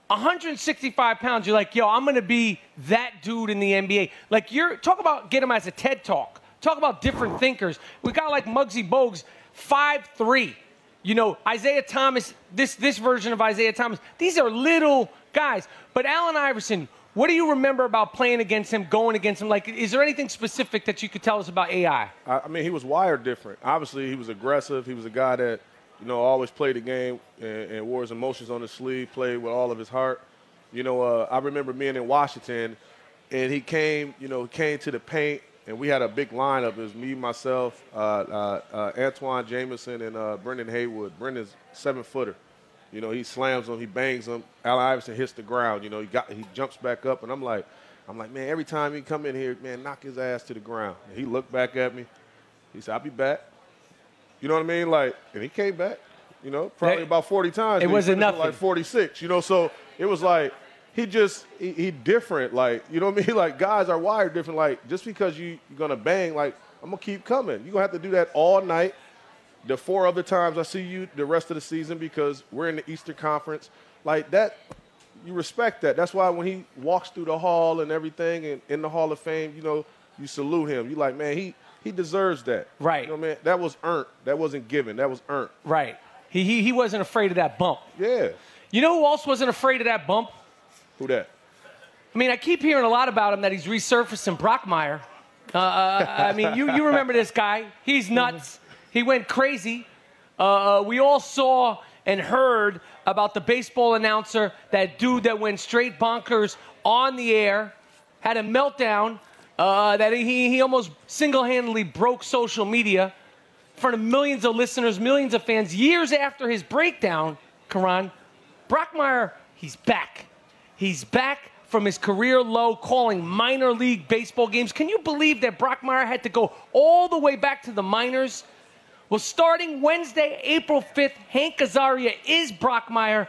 165 pounds, you're like, yo, I'm gonna be that dude in the NBA. Like, you're talk about get him as a TED talk. Talk about different thinkers. We got like Muggsy Bogues, five three. You know, Isaiah Thomas, this this version of Isaiah Thomas. These are little guys. But Allen Iverson, what do you remember about playing against him, going against him? Like, is there anything specific that you could tell us about AI? I mean, he was wired different. Obviously, he was aggressive. He was a guy that, you know, always played the game and, and wore his emotions on his sleeve, played with all of his heart. You know, uh, I remember being in Washington, and he came, you know, came to the paint, and we had a big lineup. It was me, myself, uh, uh, uh, Antawn Jamison, and uh, Brendan Haywood. Brendan's seven footer. You know, he slams him, he bangs him. Allen Iverson hits the ground. You know, he got he jumps back up, and I'm like, I'm like, man, every time he come in here, man, knock his ass to the ground. And he looked back at me. He said, I'll be back. You know what I mean? Like, and he came back. You know, probably That- about 40 times. it wasn't nothing. Like 46. You know, so it was like he just he, he different. Like, you know what I mean? Like guys are wired different. Like just because you you're gonna bang, like I'm gonna keep coming. You're gonna have to do that all night. The four other times I see you the rest of the season because we're in the Eastern Conference. Like that, you respect that. That's why when he walks through the hall and everything and in the Hall of Fame, you know, you salute him. You like, man, he he deserves that. Right. You know, man, that was earned. That wasn't given. That was earned. Right. He, he, he wasn't afraid of that bump. Yeah. You know who else wasn't afraid of that bump? Who that? I mean, I keep hearing a lot about him that he's resurfacing Brockmire. Uh, uh, I mean, you, you remember this guy. He's nuts. He went crazy. Uh, uh, we all saw and heard about the baseball announcer, that dude that went straight bonkers on the air, had a meltdown, uh, that he, he almost single handedly broke social media in front of millions of listeners, millions of fans. Years after his breakdown, Caron, Brockmire, he's back. He's back from his career low calling minor league baseball games. Can you believe that Brockmire had to go all the way back to the minors? Well, starting Wednesday, April 5th, Hank Azaria is Brockmire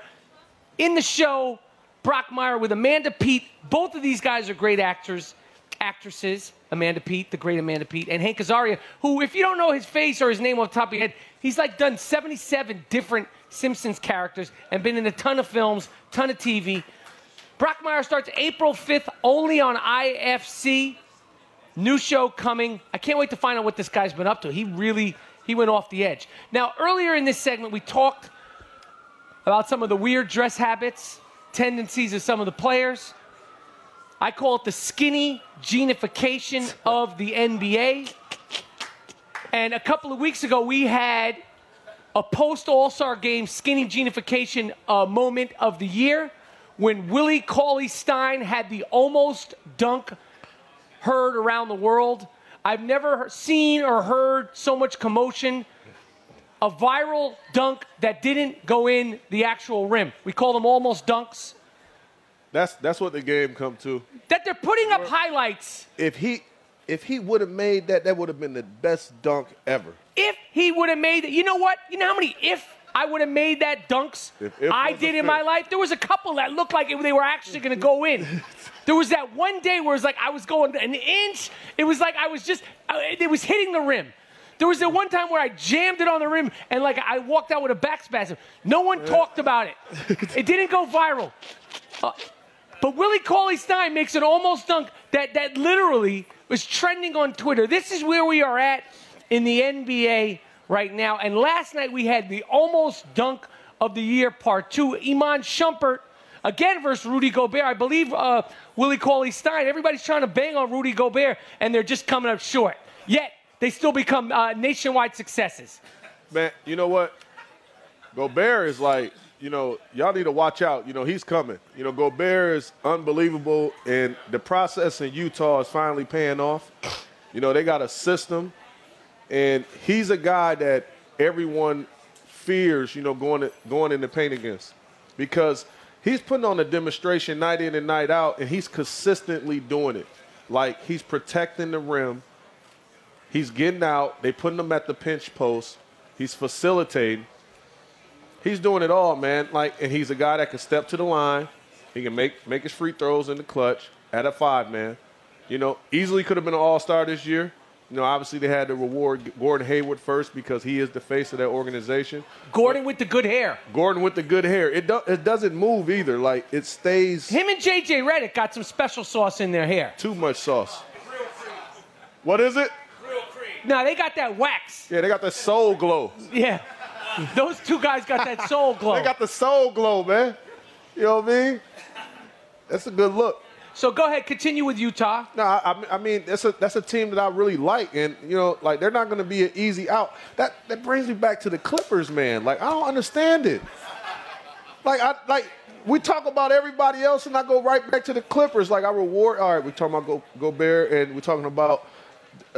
in the show. Brockmire with Amanda Peet. Both of these guys are great actors, actresses. Amanda Peet, the great Amanda Peet, and Hank Azaria, who, if you don't know his face or his name off the top of your head, he's like done 77 different Simpsons characters and been in a ton of films, ton of TV. Brockmire starts April 5th only on IFC. New show coming. I can't wait to find out what this guy's been up to. He really he went off the edge. Now, earlier in this segment, we talked about some of the weird dress habits, tendencies of some of the players. I call it the skinny genification of the NBA. And a couple of weeks ago, we had a post All Star game skinny genification uh, moment of the year when Willie Cauley Stein had the almost dunk heard around the world. I've never seen or heard so much commotion. A viral dunk that didn't go in the actual rim. We call them almost dunks. That's that's what the game come to. That they're putting up highlights. If he if he would have made that, that would have been the best dunk ever. If he would have made it, you know what? You know how many if I would have made that dunks If- if I did in if. my life? There was a couple that looked like it- they were actually going to go in. There was that one day where it was like I was going an inch. It was like I was just, uh, it was hitting the rim. There was that one time where I jammed it on the rim and like I walked out with a back spasm. No one talked about it. It didn't go viral. Uh, but Willie Cauley Stein makes an almost dunk that, that literally was trending on Twitter. This is where we are at in the NBA right now. And last night we had the almost dunk of the year part two. Iman Shumpert again versus Rudy Gobert. I believe uh, Willie Cauley Stein. Everybody's trying to bang on Rudy Gobert, and they're just coming up short. Yet they still become uh, nationwide successes. Man, you know what? Gobert is like, you know, y'all need to watch out. You know, he's coming. You know, Gobert is unbelievable, and the process in Utah is finally paying off. You know, they got a system, and he's a guy that everyone fears, you know, going to, going in the paint against because he's putting on a demonstration night in and night out, and he's consistently doing it. Like he's protecting the rim, he's getting out. They putting him at the pinch post. He's facilitating. He's doing it all, man. Like, and he's a guy that can step to the line. He can make make his free throws in the clutch at a five man. You know, easily could have been an all star this year. You know, obviously they had to reward Gordon Hayward first because he is the face of that organization. Gordon with the good hair. Gordon with the good hair. It do, it doesn't move either. Like it stays. Him and JJ Redick got some special sauce in their hair. Too much sauce. What is it? No, they got that wax. Yeah, they got the soul glow. Yeah. Those two guys got that soul glow. They got the soul glow, man. You know what I mean? that's a good look. So go ahead, continue with Utah. No, I, I- mean that's a that's a team that I really like, and you know, like they're not going to be an easy out. That that brings me back to the Clippers, man. Like I don't understand it. Like I like we talk about everybody else, and I go right back to the Clippers. Like I reward. All right, we talking about Go Gobert, and we're talking about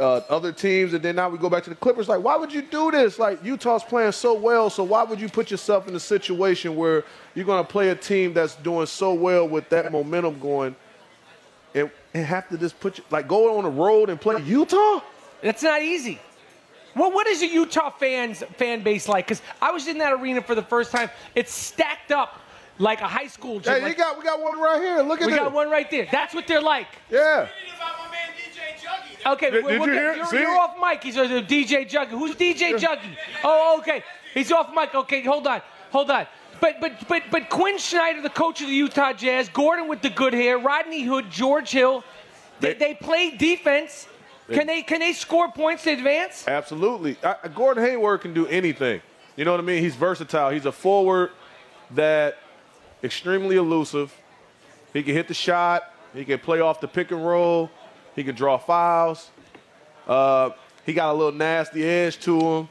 uh, other teams, and then now we go back to the Clippers. Like, why would you do this? Like Utah's playing so well, so why would you put yourself in a situation where you're going to play a team that's doing so well with that momentum going? and, and have to just put you, like go on the road and play Utah? That's not easy. Well, what is the Utah fans fan base like? Because I was in that arena for the first time. It's stacked up like a high school gym. Hey, Like- we got we got one right here. Look at we it. got one right there. That's what they're like. Yeah. Okay, Did- did you hear? You're, you're off mic. He's a DJ Juggy. Who's DJ Juggy? Oh, okay. He's off mic. Okay, hold on, hold on. But but but but Quin Snyder, the coach of the Utah Jazz, Gordon with the good hair, Rodney Hood, George Hill, they, they play defense. Can they can they score points to advance? Absolutely. Uh, Gordon Hayward can do anything. You know what I mean? He's versatile. He's a forward that extremely elusive. He can hit the shot. He can play off the pick and roll. He can draw fouls. Uh, he got a little nasty edge to him.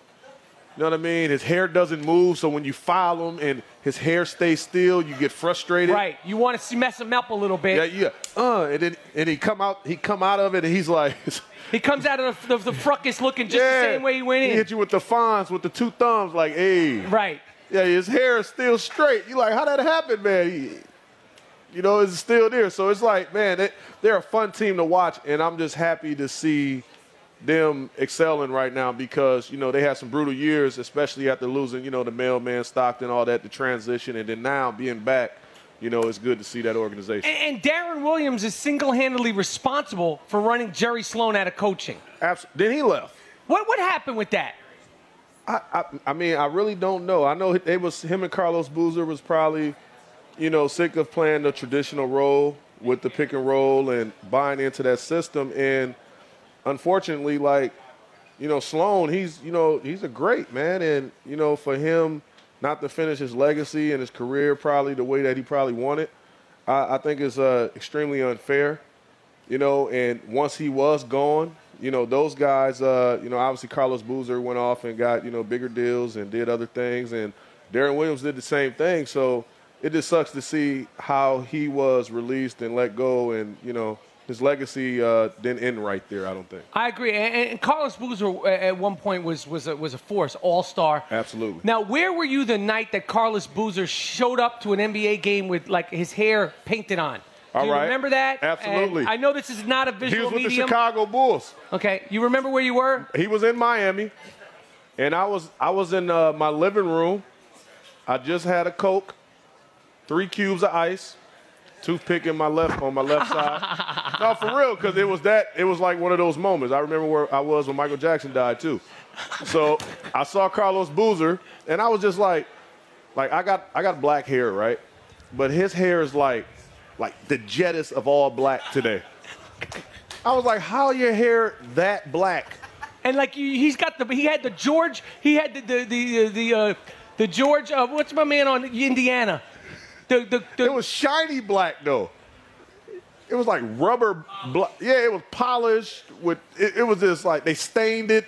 You know what I mean? His hair doesn't move, so when you foul him and his hair stays still, you get frustrated. Right. You want to see, mess him up a little bit. Yeah, yeah. Uh, and then and he come out. He come out of it, and he's like, He comes out of the, the, the fruckus looking just yeah. the same way he went in. He hit you with the Fonz with the two thumbs, like, hey. Right. Yeah, his hair is still straight. You like, how that happened, man? He, you know, it's still there. So it's like, man, they, they're a fun team to watch, and I'm just happy to see them excelling right now because you know they had some brutal years, especially after losing, you know, the mailman Stockton, all that, the transition, and then now being back. You know, it's good to see that organization. And, and Deron Williams is single-handedly responsible for running Jerry Sloan out of coaching. Absolutely. Then he left. What what happened with that? I, I, I mean, I really don't know. I know it was him and Carlos Boozer was probably, you know, sick of playing the traditional role with the pick and roll and buying into that system. And unfortunately, like, you know, Sloan, he's, you know, he's a great man. And, you know, for him not to finish his legacy and his career probably the way that he probably wanted, I, I think is uh, extremely unfair. You know, and once he was gone, you know, those guys, uh, you know, obviously Carlos Boozer went off and got, you know, bigger deals and did other things. And Deron Williams did the same thing. So it just sucks to see how he was released and let go. And, you know, his legacy uh, didn't end right there, I don't think. I agree. And, and Carlos Boozer at one point was was a, was a force, all star. Absolutely. Now, where were you the night that Carlos Boozer showed up to an NBA game with like his hair painted on? Do All you right. remember that? Absolutely. And I know this is not a visual medium. He was with medium. the Chicago Bulls. Okay, you remember where you were? He was in Miami, and I was I was in uh, my living room. I just had a Coke, three cubes of ice, toothpick in my left on my left side. no, for real, because it was that. It was like one of those moments. I remember where I was when Michael Jackson died too. So I saw Carlos Boozer, and I was just like, like I got I got black hair, right? But his hair is like like the jettest of all black today. I was like, how your hair that black? And like he's got the he had the George he had the the the the, uh, the George uh, what's my man on Indiana? The, the, the, it was shiny black though. It was like rubber black. Yeah, it was polished with. It, it was just like they stained it.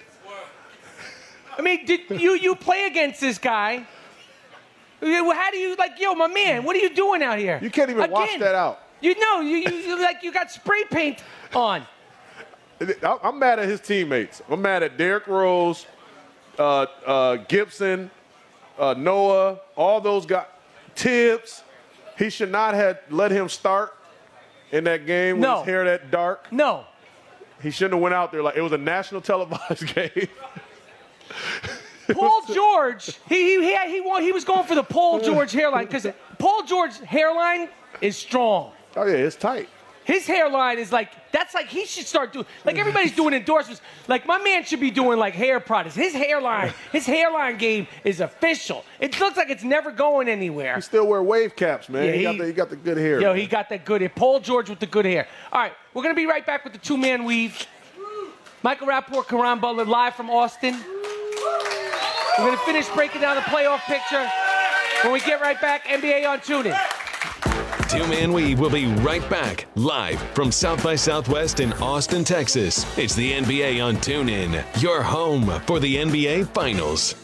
I mean, did you you play against this guy? How do you like, yo, my man? What are you doing out here? You can't even wash that out. You know, you, you like you got spray paint on. I'm mad at his teammates. I'm mad at Derrick Rose, uh, uh, Gibson, uh, Noah, all those guys. Thibs. He should not have let him start in that game with No. his hair that dark. No. He shouldn't have went out there like it was a national televised game. Paul George, he he he, had, he, he was going for the Paul George hairline because Paul George's hairline is strong. Oh yeah, it's tight. His hairline is like that's like he should start doing like everybody's doing endorsements. Like my man should be doing like hair products. His hairline, his hairline game is official. It looks like it's never going anywhere. He still wear wave caps, man. Yeah, he, got the, he got the good hair. Yo, man. he got that good hair. Paul George with the good hair. All right, we're gonna be right back with the two-man weave. Michael Rapaport, Caron Butler, live from Austin. We're gonna finish breaking down the playoff picture when we get right back. NBA on TuneIn. Two Man Weave will be right back, live from South by Southwest in Austin, Texas. It's the NBA on TuneIn, your home for the NBA Finals.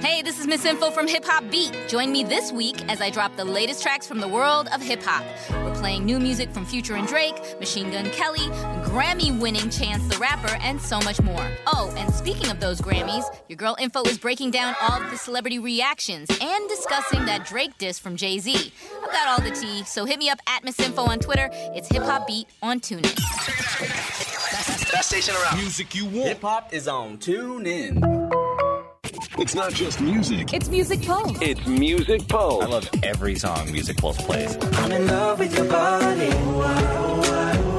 Hey, this is Miss Info from Hip Hop Beat. Join me this week as I drop the latest tracks from the world of hip hop. We're playing new music from Future and Drake, Machine Gun Kelly, Grammy winning Chance the Rapper, and so much more. Oh, and speaking of those Grammys, your girl Info is breaking down all of the celebrity reactions and discussing that Drake diss from Jay Z. I've got all the tea, so hit me up at Miss Info on Twitter. It's Hip Hop Beat on TuneIn. Best station around. Music you want. Hip hop is on Tune In. It's not just music. It's Music Pulse. It's Music Pulse. I love every song Music Pulse plays. I'm in love with your body.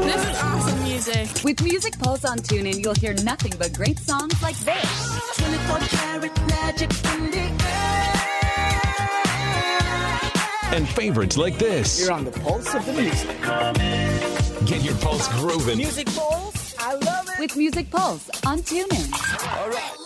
This is awesome music. With Music Pulse on TuneIn, you'll hear nothing but great songs like this. 24 karat magic in the And favorites like this. You're on the pulse of the music. Get your pulse grooving. Music Pulse. I love it. With Music Pulse on TuneIn. All right.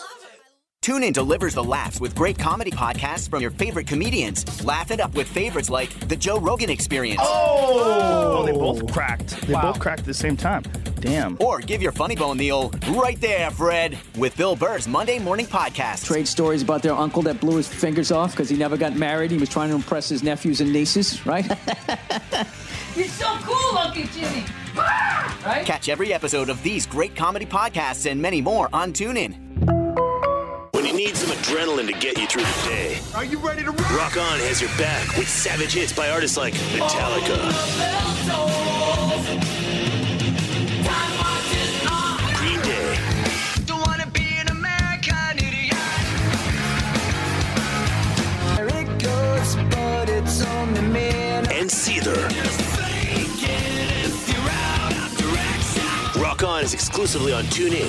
TuneIn delivers the laughs with great comedy podcasts from your favorite comedians. Laugh it up with favorites like The Joe Rogan Experience. Oh, they both cracked. They both cracked at the same time. Damn. Or give your funny bone the old right there, Fred, with Bill Burr's Monday Morning Podcast. Trade stories about their uncle that blew his fingers off because he never got married. He was trying to impress his nephews and nieces, right? You're so cool, Uncle Jimmy. Right? Catch every episode of these great comedy podcasts and many more on TuneIn. When you need some adrenaline to get you through the day, Are you ready to rock? Rock On has your back with savage hits by artists like Metallica, Green Day, Don't wanna be an American idiot. There it goes, but it's only man. and Seether. Rock On is exclusively on TuneIn.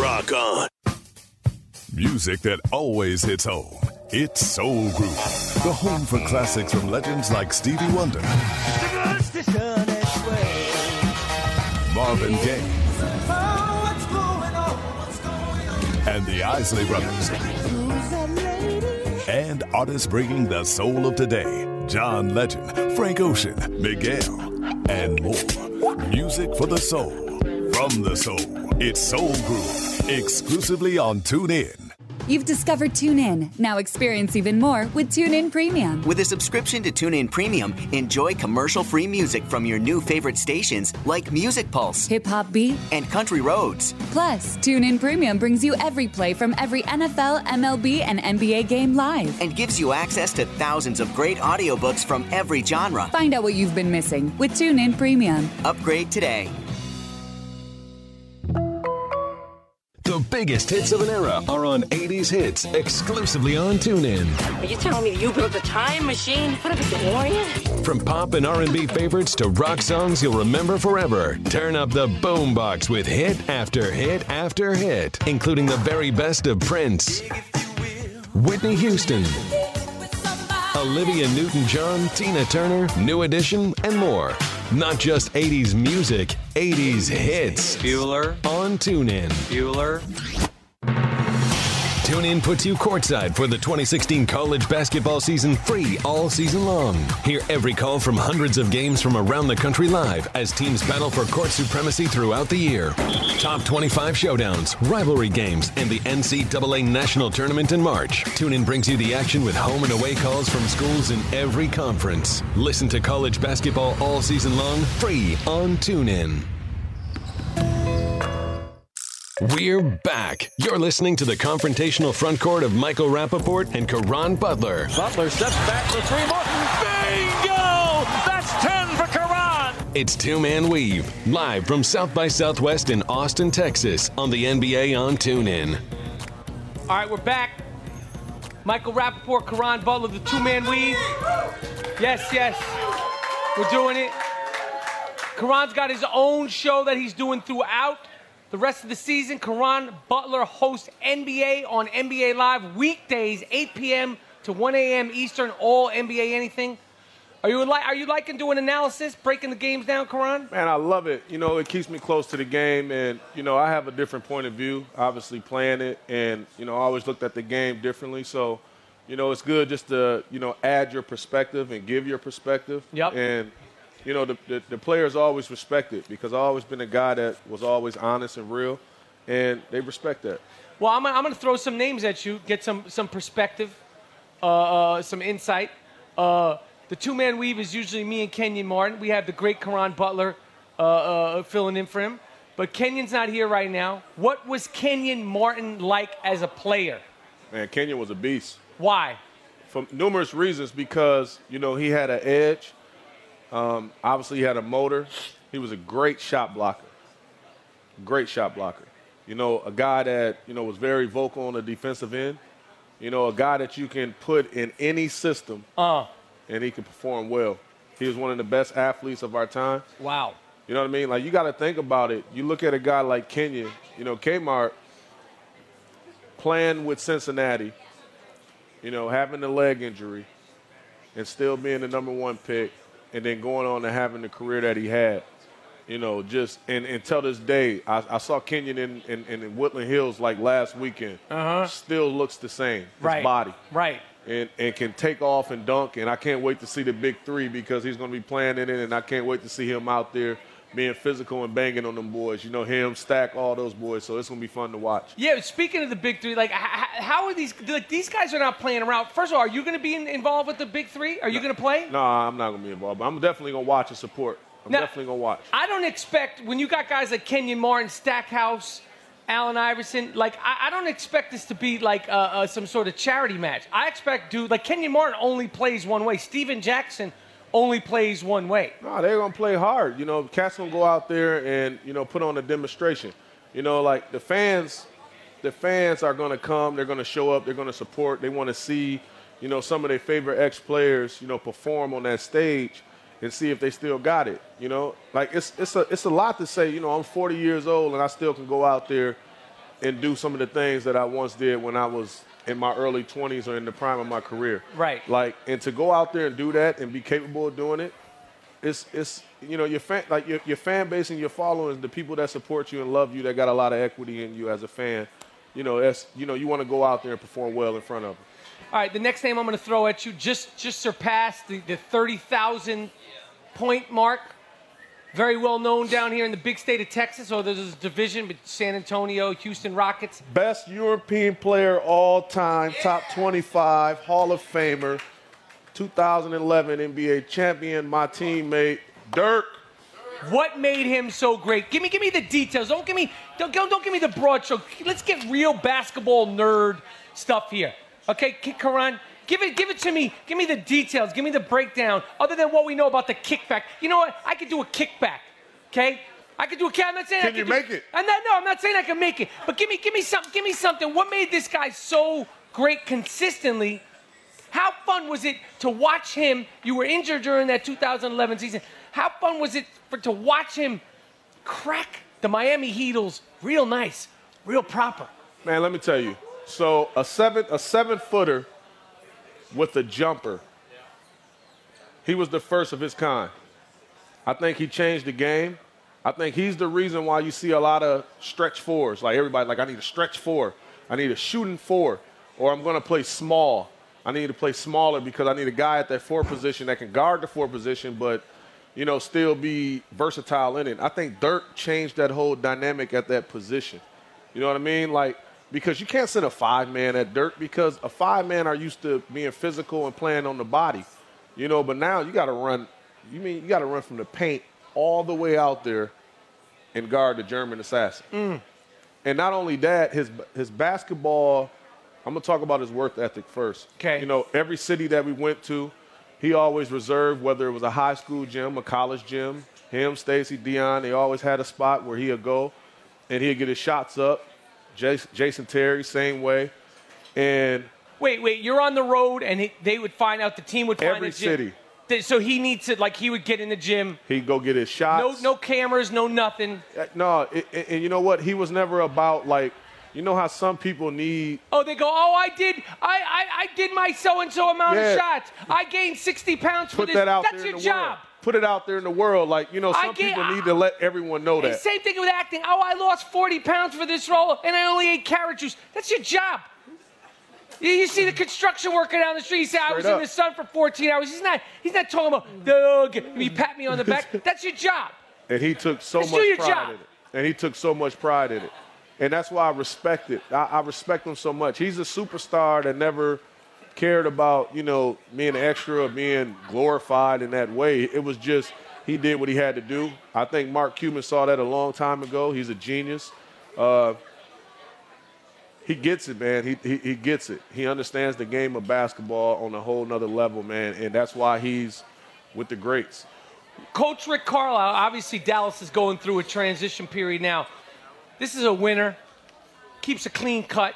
Rock On. Music that always hits home. It's Soul Group, the home for classics from legends like Stevie Wonder, Marvin Gaye, and the Isley Brothers. And artists bringing the soul of today John Legend, Frank Ocean, Miguel, and more. Music for the soul. From the soul, it's Soul Group, exclusively on TuneIn. You've discovered TuneIn. Now experience even more with TuneIn Premium. With a subscription to TuneIn Premium, enjoy commercial-free music from your new favorite stations like Music Pulse, Hip Hop Beat, and Country Roads. Plus, TuneIn Premium brings you every play from every NFL, MLB, and NBA game live. And gives you access to thousands of great audiobooks from every genre. Find out what you've been missing with TuneIn Premium. Upgrade today. The biggest hits of an era are on 80s Hits, exclusively on TuneIn. Are you telling me you built a time machine? What a DeLorean? From pop and R&B favorites to rock songs you'll remember forever, turn up the boombox with hit after hit after hit, including the very best of Prince, Whitney Houston, Olivia Newton-John, Tina Turner, New Edition, and more. Not just 80s music, 80s hits. Bueller. On TuneIn. Bueller. TuneIn puts you courtside for the 2016 college basketball season free all season long. Hear every call from hundreds of games from around the country live as teams battle for court supremacy throughout the year. Top 25 showdowns, rivalry games, and the NCAA National Tournament in March. TuneIn brings you the action with home and away calls from schools in every conference. Listen to college basketball all season long free on TuneIn. We're back. You're listening to the confrontational front court of Michael Rapaport and Caron Butler. Butler steps back for three more. Bingo! That's 10 for Caron. It's Two Man Weave, live from South by Southwest in Austin, Texas, on the NBA on TuneIn. All right, we're back. Michael Rapaport, Caron Butler, the two man weave. Yes, yes. We're doing it. Caron's got his own show that he's doing throughout the rest of the season. Caron Butler hosts NBA on NBA Live weekdays, 8 p.m. to 1 a.m. Eastern, all NBA anything. Are you, li- are you liking doing analysis, breaking the games down, Caron? Man, I love it. You know, it keeps me close to the game, and you know, I have a different point of view. Obviously, playing it, and you know, I always looked at the game differently. So, you know, it's good just to, you know, add your perspective and give your perspective. Yep. And, you know, the, the, the players always respect it because I've always been a guy that was always honest and real, and they respect that. Well, I'm, I'm going to throw some names at you, get some, some perspective, uh, uh, some insight. Uh, the two man weave is usually me and Kenyon Martin. We have the great Caron Butler uh, uh, filling in for him. But Kenyon's not here right now. What was Kenyon Martin like as a player? Man, Kenyon was a beast. Why? For numerous reasons, because, you know, he had an edge. Um, obviously, he had a motor. He was a great shot blocker. Great shot blocker. You know, a guy that, you know, was very vocal on the defensive end. You know, a guy that you can put in any system uh. and he can perform well. He was one of the best athletes of our time. Wow. You know what I mean? Like, you got to think about it. You look at a guy like Kenyon, you know, Kmart playing with Cincinnati, you know, having the leg injury and still being the number one pick and then going on to having the career that he had. You know, just and until this day, I, I saw Kenyon in, in, in, Woodland Hills like last weekend. Uh-huh. Still looks the same. His right. body. Right. And, and can take off and dunk. And I can't wait to see the big three because he's going to be playing in it. And I can't wait to see him out there being physical and banging on them boys. You know, him, Stack, all those boys. So it's going to be fun to watch. Yeah, speaking of the big three, like, how are these? Like, these guys are not playing around. First of all, are you going to be in, involved with the big three? Are you going to play? No, I'm not going to be involved. But I'm definitely going to watch and support. I'm Now- definitely going to watch. I don't expect when you got guys like Kenyon Martin, Stackhouse, Allen Iverson. Like I, I don't expect this to be like uh, uh, some sort of charity match. I expect dude like Kenyon Martin only plays one way. Stephen Jackson only plays one way. No, they're gonna play hard. You know, cats gonna go out there and you know put on a demonstration. You know, like the fans, the fans are gonna come. They're gonna show up. They're gonna support. They want to see, you know, some of their favorite ex players, you know, perform on that stage and see if they still got it. You know, like it's it's a it's a lot to say. You know, I'm 40 years old and I still can go out there and do some of the things that I once did when I was in my early 20s or in the prime of my career. Right. Like, and to go out there and do that and be capable of doing it, it's it's you know your fan like your, your fan base and your followers, the people that support you and love you, that got a lot of equity in you as a fan. You know, that's you know you want to go out there and perform well in front of them. All right, the next name I'm going to throw at you just just surpassed the, the 30,000 point mark. Very well known down here in the big state of Texas. Or there's a division between San Antonio, Houston Rockets. Best European player all time, top 25, Hall of Famer, 2011 NBA champion, my teammate Dirk. What made him so great? Give me, give me the details. Don't give me, don't, don't give me the broad stroke. Let's get real basketball nerd stuff here. Okay, Caron, give it, give it to me. Give me the details. Give me the breakdown. Other than what we know about the kickback. You know what? I could do a kickback. Okay, I could do a. I'm not saying. Can I could you do- make it? I'm not. No, I'm not saying I can make it. But give me, give me something. Give me something. What made this guy so great consistently? How fun was it to watch him? You were injured during that 2011 season. How fun was it for to watch him crack the Miami Heatles real nice, real proper? Man, let me tell you. So a seven a seven footer with a jumper. He was the first of his kind. I think he changed the game. I think he's the reason why you see a lot of stretch fours. Like everybody, like I need a stretch four. I need a shooting four, or I'm going to play small. I need to play smaller because I need a guy at that four position that can guard the four position, but you know still be versatile in it. I think Dirk changed that whole dynamic at that position. You know what I mean? Like because you can't send a five man at Dirk because a five man are used to being physical and playing on the body. You know, but now you got to run. You mean you got to run from the paint all the way out there and guard the German assassin. Mm. And not only that, his his basketball. I'm gonna talk about his work ethic first. Okay. You know, every city that we went to, he always reserved whether it was a high school gym, a college gym. Him, Stacy, Dion, they always had a spot where he'd go, and he'd get his shots up. Jason, Jason Terry, same way. And Wait, wait, you're on the road, and he, they would find out the team would find Every a gym. city. Th- So he needs to like he would get in the gym. he'd go get his shots. No, no cameras, no nothing. Uh, No, it, it- and you know what? He was never about like, you know how some people need. Oh, they go. Oh, I did. I I, I did my so and so amount Yeah. of shots. I gained 60 pounds for Put this. that out That's there your in the job. Put it out there in the world. Like you know, some get- people need to let everyone know that. Same thing with acting. Oh, I lost 40 pounds for this role, and I only ate carrot juice. That's your job. You, you see the construction worker down the street. He said, "I was Straight in the sun for 14 hours." He's not. He's not talking about Doug. he pat me on the back. That's your job. and he took so do much pride job. in it. And he took so much pride in it. And that's why I respect it. I, I respect him so much. He's a superstar that never cared about, you know, being extra or being glorified in that way. It was just he did what he had to do. I think Mark Cuban saw that a long time ago. He's a genius. Uh, he gets it, man. He, he he gets it. He understands the game of basketball on a whole nother level, man. And that's why he's with the greats. Coach Rick Carlisle, obviously Dallas is going through a transition period now. This is a winner, keeps a clean cut.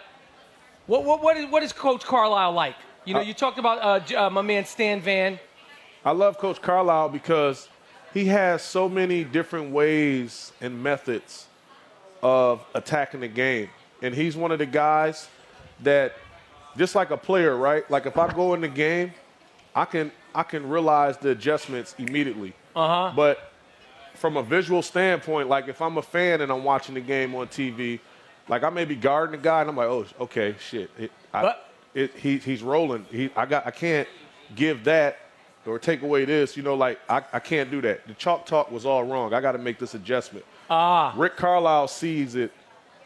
What, what, what, is, what is Coach Carlisle like? You know, Uh, you talked about uh, uh, my man Stan Van. I love Coach Carlisle because he has so many different ways and methods of attacking the game. And he's one of the guys that, just like a player, right? Like if I go in the game, I can I can realize the adjustments immediately. Uh huh. But from a visual standpoint, like if I'm a fan and I'm watching the game on TV, like I may be guarding the guy and I'm like, oh, okay, shit. It, I, it, he, he's rolling. He, I got, I can't give that or take away this. You know, like I, I can't do that. The chalk talk was all wrong. I got to make this adjustment. Ah. Rick Carlisle sees it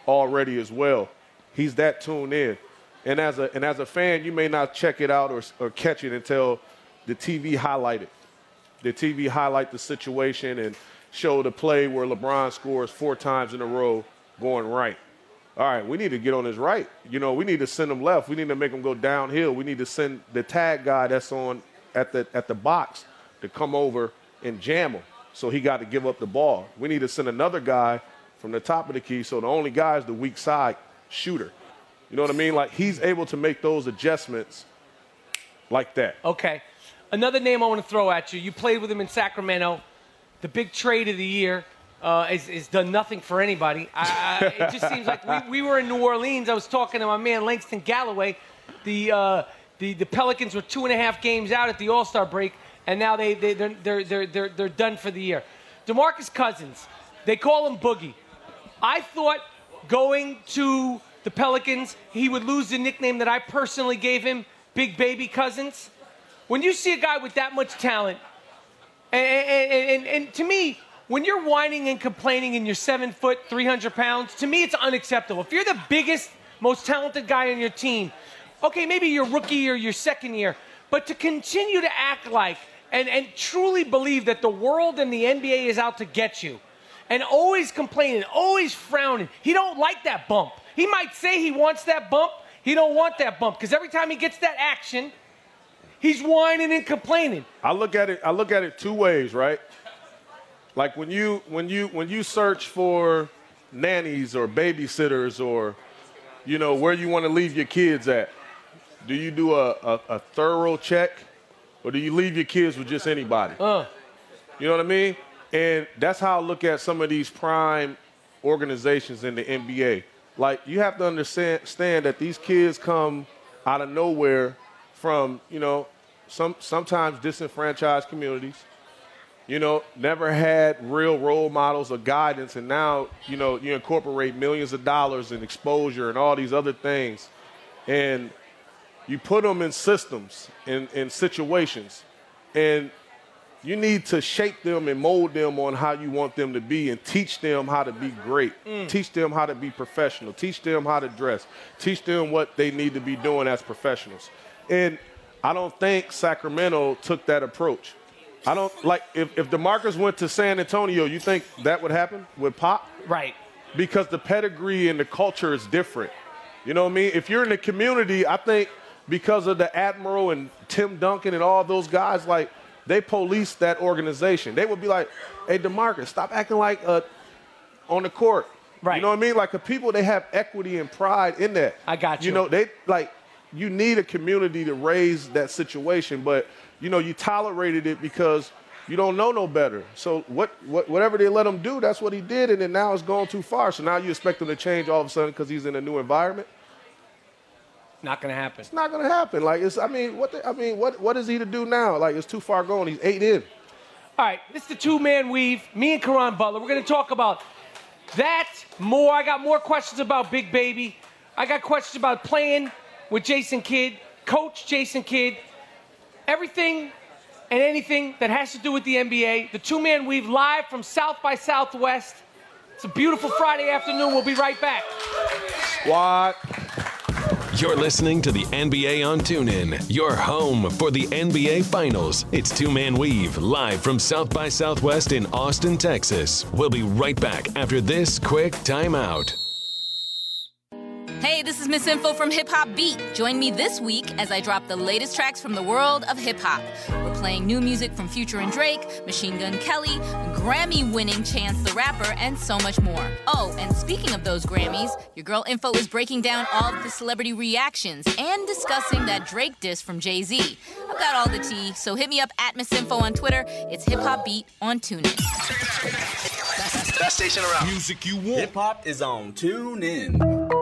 already as well. He's that tuned in. And as a and as a fan, you may not check it out or, or catch it until the TV highlight it. The TV highlight the situation and show the play where LeBron scores four times in a row going right. All right, we need to get on his right. You know, we need to send him left. We need to make him go downhill. We need to send the tag guy that's on at the at the box to come over and jam him. So he got to give up the ball. We need to send another guy from the top of the key. So the only guy is the weak side shooter. You know what I mean? Like he's able to make those adjustments like that. Okay. Another name I want to throw at you. You played with him in Sacramento. The big trade of the year uh, done nothing for anybody. I, it just seems like we, we were in New Orleans. I was talking to my man Langston Galloway. The, uh, the, the Pelicans were two and a half games out at the All Star break, and now they, they, they're, they're, they're, they're, they're done for the year. Demarcus Cousins, they call him Boogie. I thought going to the Pelicans, he would lose the nickname that I personally gave him, Big Baby Cousins. When you see a guy with that much talent, and, and, and, and to me, when you're whining and complaining and you're seven foot, 300 pounds, to me it's unacceptable. If you're the biggest, most talented guy on your team, okay, maybe your rookie or your second year, but to continue to act like and, and truly believe that the world and the NBA is out to get you, and always complaining, always frowning, he don't like that bump. He might say he wants that bump, he don't want that bump because every time he gets that action, he's whining and complaining. I look at it. I look at it two ways, right? Like when you when you when you search for nannies or babysitters or you know where you want to leave your kids at. Do you do a, a, a thorough check, or do you leave your kids with just anybody? Uh. You know what I mean? And that's how I look at some of these prime organizations in the NBA. Like you have to understand understand that these kids come out of nowhere from, you know, some sometimes disenfranchised communities. You know, never had real role models or guidance, and now you know you incorporate millions of dollars and exposure and all these other things, and you put them in systems in, in situations, and you need to shape them and mold them on how you want them to be and teach them how to be great. Mm. Teach them how to be professional. Teach them how to dress. Teach them what they need to be doing as professionals. And I don't think Sacramento took that approach. I don't like if, if DeMarcus went to San Antonio, you think that would happen with Pop? Right. Because the pedigree and the culture is different. You know what I mean? If you're in the community, I think because of the Admiral and Tim Duncan and all those guys, like they police that organization. They would be like, "Hey, Demarcus, stop acting like uh, on the court." Right. You know what I mean? Like the people, they have equity and pride in that. I got you. You know, they like you need a community to raise that situation, but you know, you tolerated it because you don't know no better. So what, what whatever they let him do, that's what he did, and then now it's gone too far. So now you expect him to change all of a sudden because he's in a new environment. Not going to happen. It's not going to happen. Like it's, I mean, what, the, I mean, what, what is he to do now? Like it's too far gone. He's eight in. All right, this is the two man weave. Me and Caron Butler. We're going to talk about that more. I got more questions about Big Baby. I got questions about playing with Jason Kidd, Coach Jason Kidd, everything and anything that has to do with the NBA. The two man weave live from South by Southwest. It's a beautiful Friday afternoon. We'll be right back. Squad. You're listening to the NBA on TuneIn, your home for the NBA Finals. It's Two Man Weave, live from South by Southwest in Austin, Texas. We'll be right back after this quick timeout. Hey, this is Miss Info from Hip Hop Beat. Join me this week as I drop the latest tracks from the world of hip hop. We're playing new music from Future and Drake, Machine Gun Kelly, Grammy winning Chance the Rapper, and so much more. Oh, and speaking of those Grammys, your girl Info is breaking down all of the celebrity reactions and discussing that Drake diss from Jay Z. I've got all the tea, so hit me up at Miss Info on Twitter. It's Hip Hop Beat on TuneIn. Best station around. Music you want. Hip hop is on Tune In.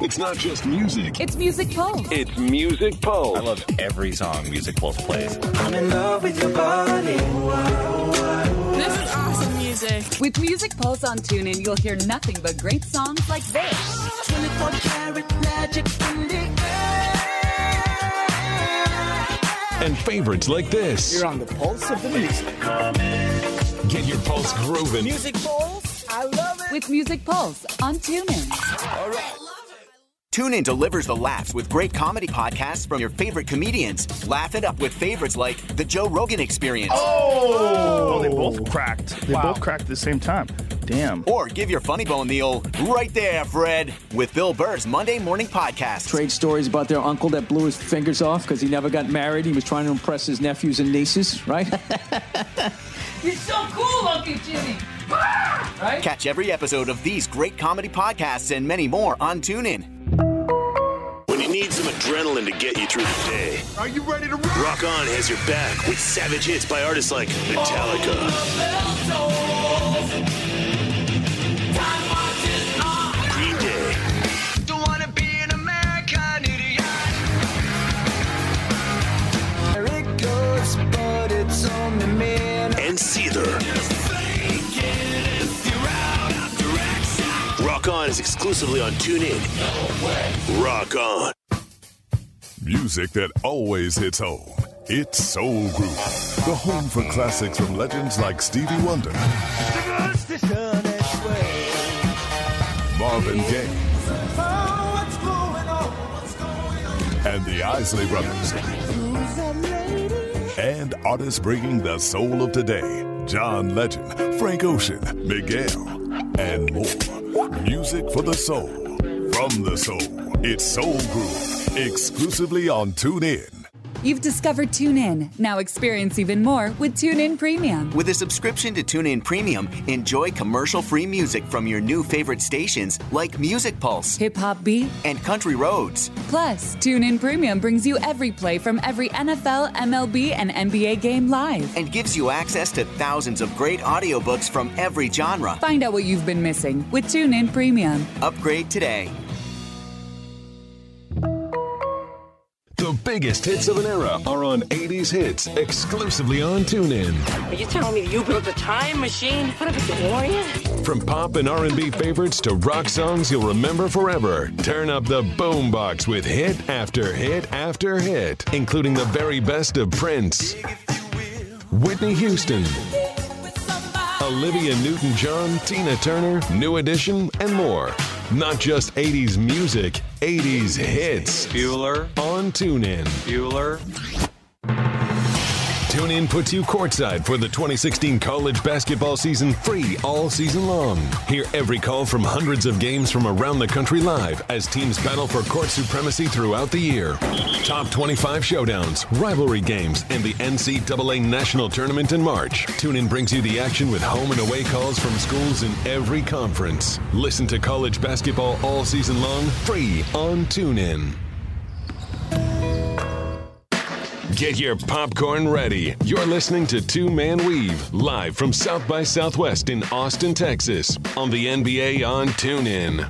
It's not just music, It's Music Pulse. it's Music Pulse. I love every song Music Pulse plays. I'm in love with your body. This is awesome music. With Music Pulse on TuneIn, you'll hear nothing but great songs like this. 24 karat magic in the air. And favorites like this. You're on the pulse of the music. Get your pulse grooving. Music Pulse. I love it. With Music Pulse on TuneIn. TuneIn delivers the laughs with great comedy podcasts from your favorite comedians. Laugh it up with favorites like The Joe Rogan Experience. Oh, oh they both cracked. They both cracked at the same time. Damn. Or give your funny bone the old right there, Fred, with Bill Burr's Monday Morning Podcast. Trade stories about their uncle that blew his fingers off because he never got married. He was trying to impress his nephews and nieces, right? You're so cool, Uncle Jimmy. Right? Catch every episode of these great comedy podcasts and many more on TuneIn. Need some adrenaline to get you through the day, Are you ready to rock? Rock On has your back with savage hits by artists like Metallica, Green Day, Don't wanna be an American idiot. There it goes, but it's only me. and Seether. Rock On is exclusively on TuneIn. Rock On. Music that always hits home. It's Soul Group, the home for classics from legends like Stevie Wonder, Marvin Gaye, and the Isley Brothers. And artists bringing the soul of today John Legend, Frank Ocean, Miguel, and more. Music for the soul. From the soul, it's Soul Group, exclusively on TuneIn. You've discovered TuneIn. Now experience even more with TuneIn Premium. With a subscription to TuneIn Premium, enjoy commercial-free music from your new favorite stations like Music Pulse, Hip Hop Beat, and Country Roads. Plus, TuneIn Premium brings you every play from every NFL, MLB, and NBA game live. and gives you access to thousands of great audiobooks from every genre. Find out what you've been missing with TuneIn Premium. Upgrade today. The biggest hits of an era are on 80s Hits, exclusively on TuneIn. Are you telling me you built a time machine? What if it's a DeLorean? From pop and R&B favorites to rock songs you'll remember forever, turn up the boombox with hit after hit after hit, including the very best of Prince, Whitney Houston, Olivia Newton-John, Tina Turner, New Edition, and more. Not just 80s music, 80s hits. Bueller on TuneIn. Bueller. TuneIn puts you courtside for the 2016 college basketball season free all season long. Hear every call from hundreds of games from around the country live as teams battle for court supremacy throughout the year. Top 25 showdowns, rivalry games, and the NCAA National Tournament in March. TuneIn brings you the action with home and away calls from schools in every conference. Listen to college basketball all season long free on TuneIn. Get your popcorn ready. You're listening to Two Man Weave live from South by Southwest in Austin, Texas on the NBA on TuneIn.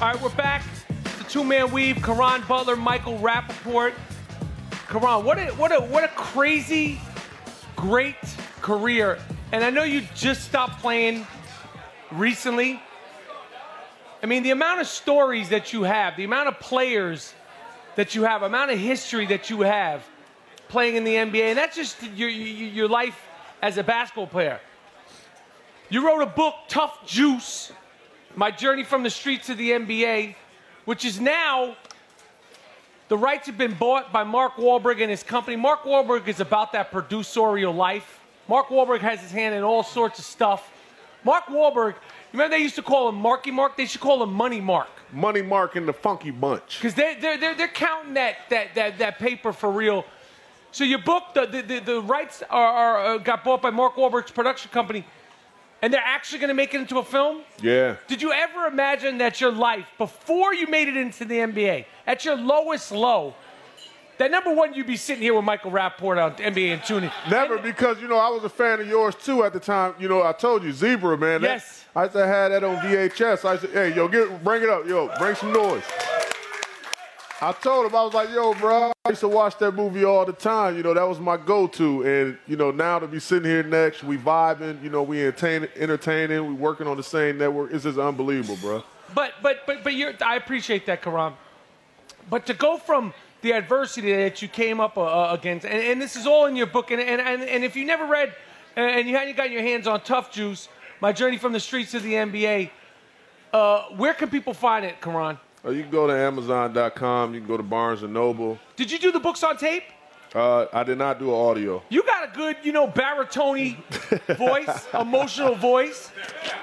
All right, we're back. The two-man weave. Caron Butler, Michael Rapaport. Caron, what a what a what a crazy, great career. And I know you just stopped playing recently, I mean, the amount of stories that you have, the amount of players that you have, amount of history that you have playing in the NBA, and that's just your, your, your life as a basketball player. You wrote a book, Tuff Juice, My Journey from the Streets to the NBA, which is now the rights have been bought by Mark Wahlberg and his company. Mark Wahlberg is about that producerial life. Mark Wahlberg has his hand in all sorts of stuff. Mark Wahlberg, remember they used to call him Marky Mark? They should call him Money Mark. Money Mark and the Funky Bunch. Because they, they're, they're, they're counting that, that, that, that paper for real. So your book, the, the, the, the rights are, are, uh, got bought by Mark Wahlberg's production company, and they're actually going to make it into a film? Yeah. Did you ever imagine that your life, before you made it into the NBA, at your lowest low, that number one, you'd be sitting here with Michael Rapaport on NBA and TuneIn. Never, because you know I was a fan of yours too at the time. You know, I told you Zebra, man. that- Yes. I used to have that on VHS. I said, "Hey, yo, get bring it up, yo, bring some noise." I told him I was like, "Yo, bro, I used to watch that movie all the time. You know, that was my go-to." And you know, now to be sitting here next, we vibing. You know, we entertain, entertaining. We working on the same network. It's just unbelievable, bro. But but but but you're, I appreciate that, Caron. But to go from the adversity that you came up uh, against, and, and this is all in your book, and, and, and, and if you never read, uh, and you hadn't gotten your hands on Tuff Juice, My Journey from the Streets to the NBA, uh, where can people find it, Caron? Uh, you can go to Amazon.com. You can go to Barnes and Noble. Did you do the books on tape? Uh, I did not do audio. You got a good, you know, baritone voice, emotional voice.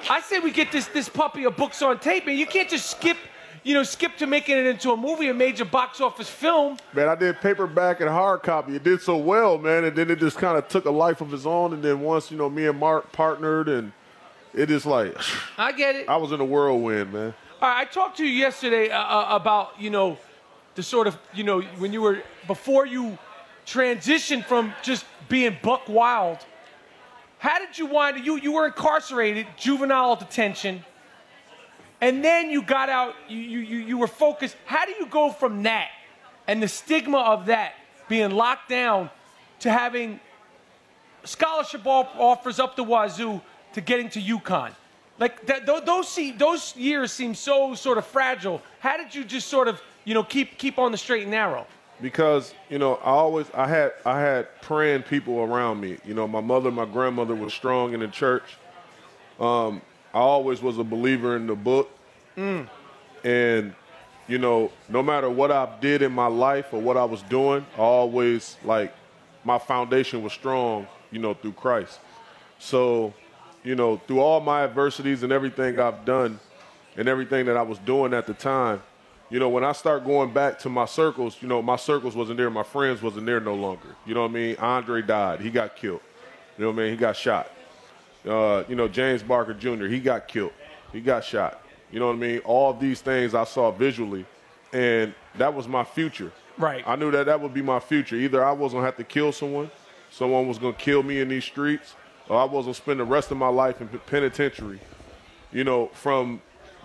I say we get this this puppy of books on tape, and you can't just skip, you know, skip to making it into a movie, a major box office film. Man, I did paperback and hard copy. It did so well, man, and then it just kind of took a life of its own. And then once you know me and Mark partnered, and it just like I get it. I was in a whirlwind, man. All right, I talked to you yesterday uh, uh, about you know the sort of you know when you were before you transitioned from just being buck wild. How did you wind? You you were incarcerated, juvenile detention, and then you got out. You you you, you were focused. How do you go from that and the stigma of that being locked down to having scholarship offers up the wazoo to getting to UConn? Like that, tho- those see, those years seem so sort of fragile. How did you just sort of you know keep keep on the straight and narrow? because you know I always I had I had praying people around me. You know, my mother, my grandmother was strong in the church. Um, I always was a believer in the book, Mm. and you know, no matter what I did in my life or what I was doing, I always like my foundation was strong. You know, through Christ. So, you know, through all my adversities and everything I've done, and everything that I was doing at the time, you know, when I start going back to my circles, you know, my circles wasn't there, my friends wasn't there no longer. You know what I mean? Andre died, he got killed. You know what I mean? He got shot. Uh, you know, James Barker Jr., he got killed. He got shot. You know what I mean? All these things I saw visually, and that was my future. Right. I knew that that would be my future. Either I was gonna have to kill someone, someone was gonna kill me in these streets, or I was gonna spend the rest of my life in penitentiary. You know, from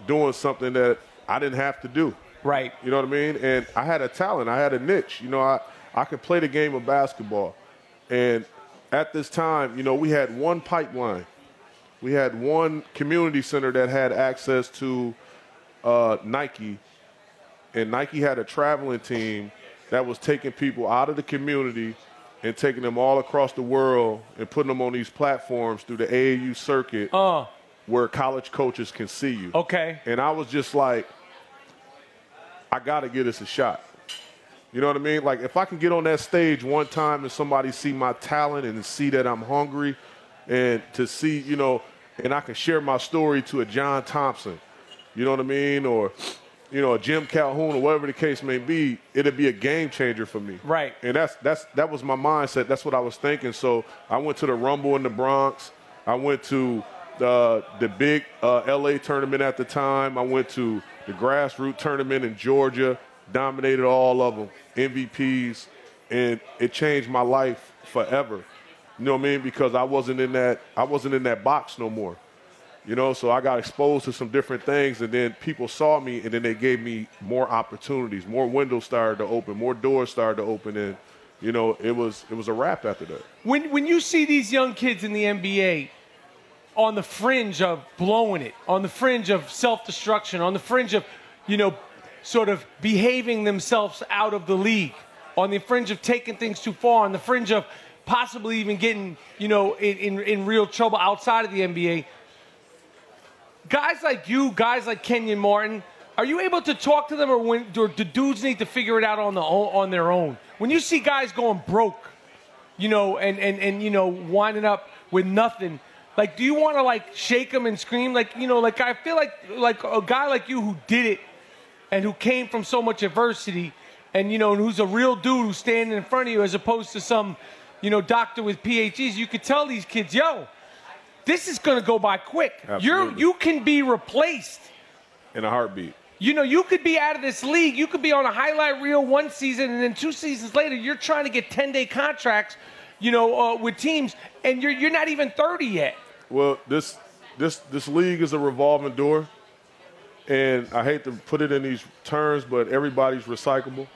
doing something that I didn't have to do. Right. You know what I mean? And I had a talent. I had a niche. You know, I I could play the game of basketball, and at this time, you know, we had one pipeline. We had one community center that had access to uh, Nike, and Nike had a traveling team that was taking people out of the community and taking them all across the world and putting them on these platforms through the AAU circuit uh. where college coaches can see you. Okay. And I was just like, I got to give this a shot. You know what I mean? Like if I can get on that stage one time and somebody see my talent and see that I'm hungry and to see, you know, and I can share my story to a John Thompson, you know what I mean? Or, you know, a Jim Calhoun or whatever the case may be, it'd be a game changer for me. Right. And that's that's that was my mindset. That's what I was thinking. So I went to the Rumble in the Bronx. I went to the the big uh, LA tournament at the time. I went to the grassroots tournament in Georgia. Dominated all of them, MVPs, and it changed my life forever. You know what I mean? Because I wasn't in that I wasn't in that box no more. You know, so I got exposed to some different things, and then people saw me, and then they gave me more opportunities, more windows started to open, more doors started to open, and you know, it was it was a wrap after that. When when you see these young kids in the NBA, on the fringe of blowing it, on the fringe of self-destruction, on the fringe of, you know, sort of behaving themselves out of the league, on the fringe of taking things too far, on the fringe of possibly even getting, you know, in, in, in real trouble outside of the NBA. Guys like you, guys like Kenyon Martin, are you able to talk to them, or when or the dudes need to figure it out on the on their own? When you see guys going broke, you know, and and and you know, winding up with nothing, like, do you want to like shake them and scream? Like, you know, like I feel like like a guy like you who did it and who came from so much adversity, and you know, and who's a real dude who's standing in front of you, as opposed to some, you know, doctor with PhDs. You could tell these kids, yo, this is going to go by quick. You're you can be replaced. in a heartbeat. You know, you could be out of this league. You could be on a highlight reel one season, and then two seasons later, you're trying to get 10 day contracts, you know, uh, with teams, and you're, you're not even 30 yet. Well, this this this league is a revolving door, and I hate to put it in these terms, but everybody's recyclable,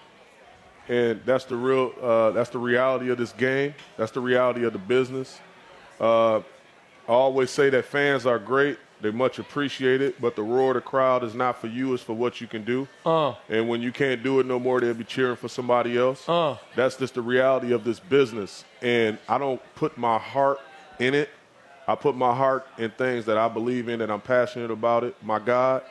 and that's the real uh, that's the reality of this game. That's the reality of the business. Uh, I always say that fans are great; they much appreciate it, but the roar of the crowd is not for you; it's for what you can do. Uh. And when you can't do it no more, they'll be cheering for somebody else. Uh. That's just the reality of this business. And I don't put my heart in it. I put my heart in things that I believe in and I'm passionate about it. My God,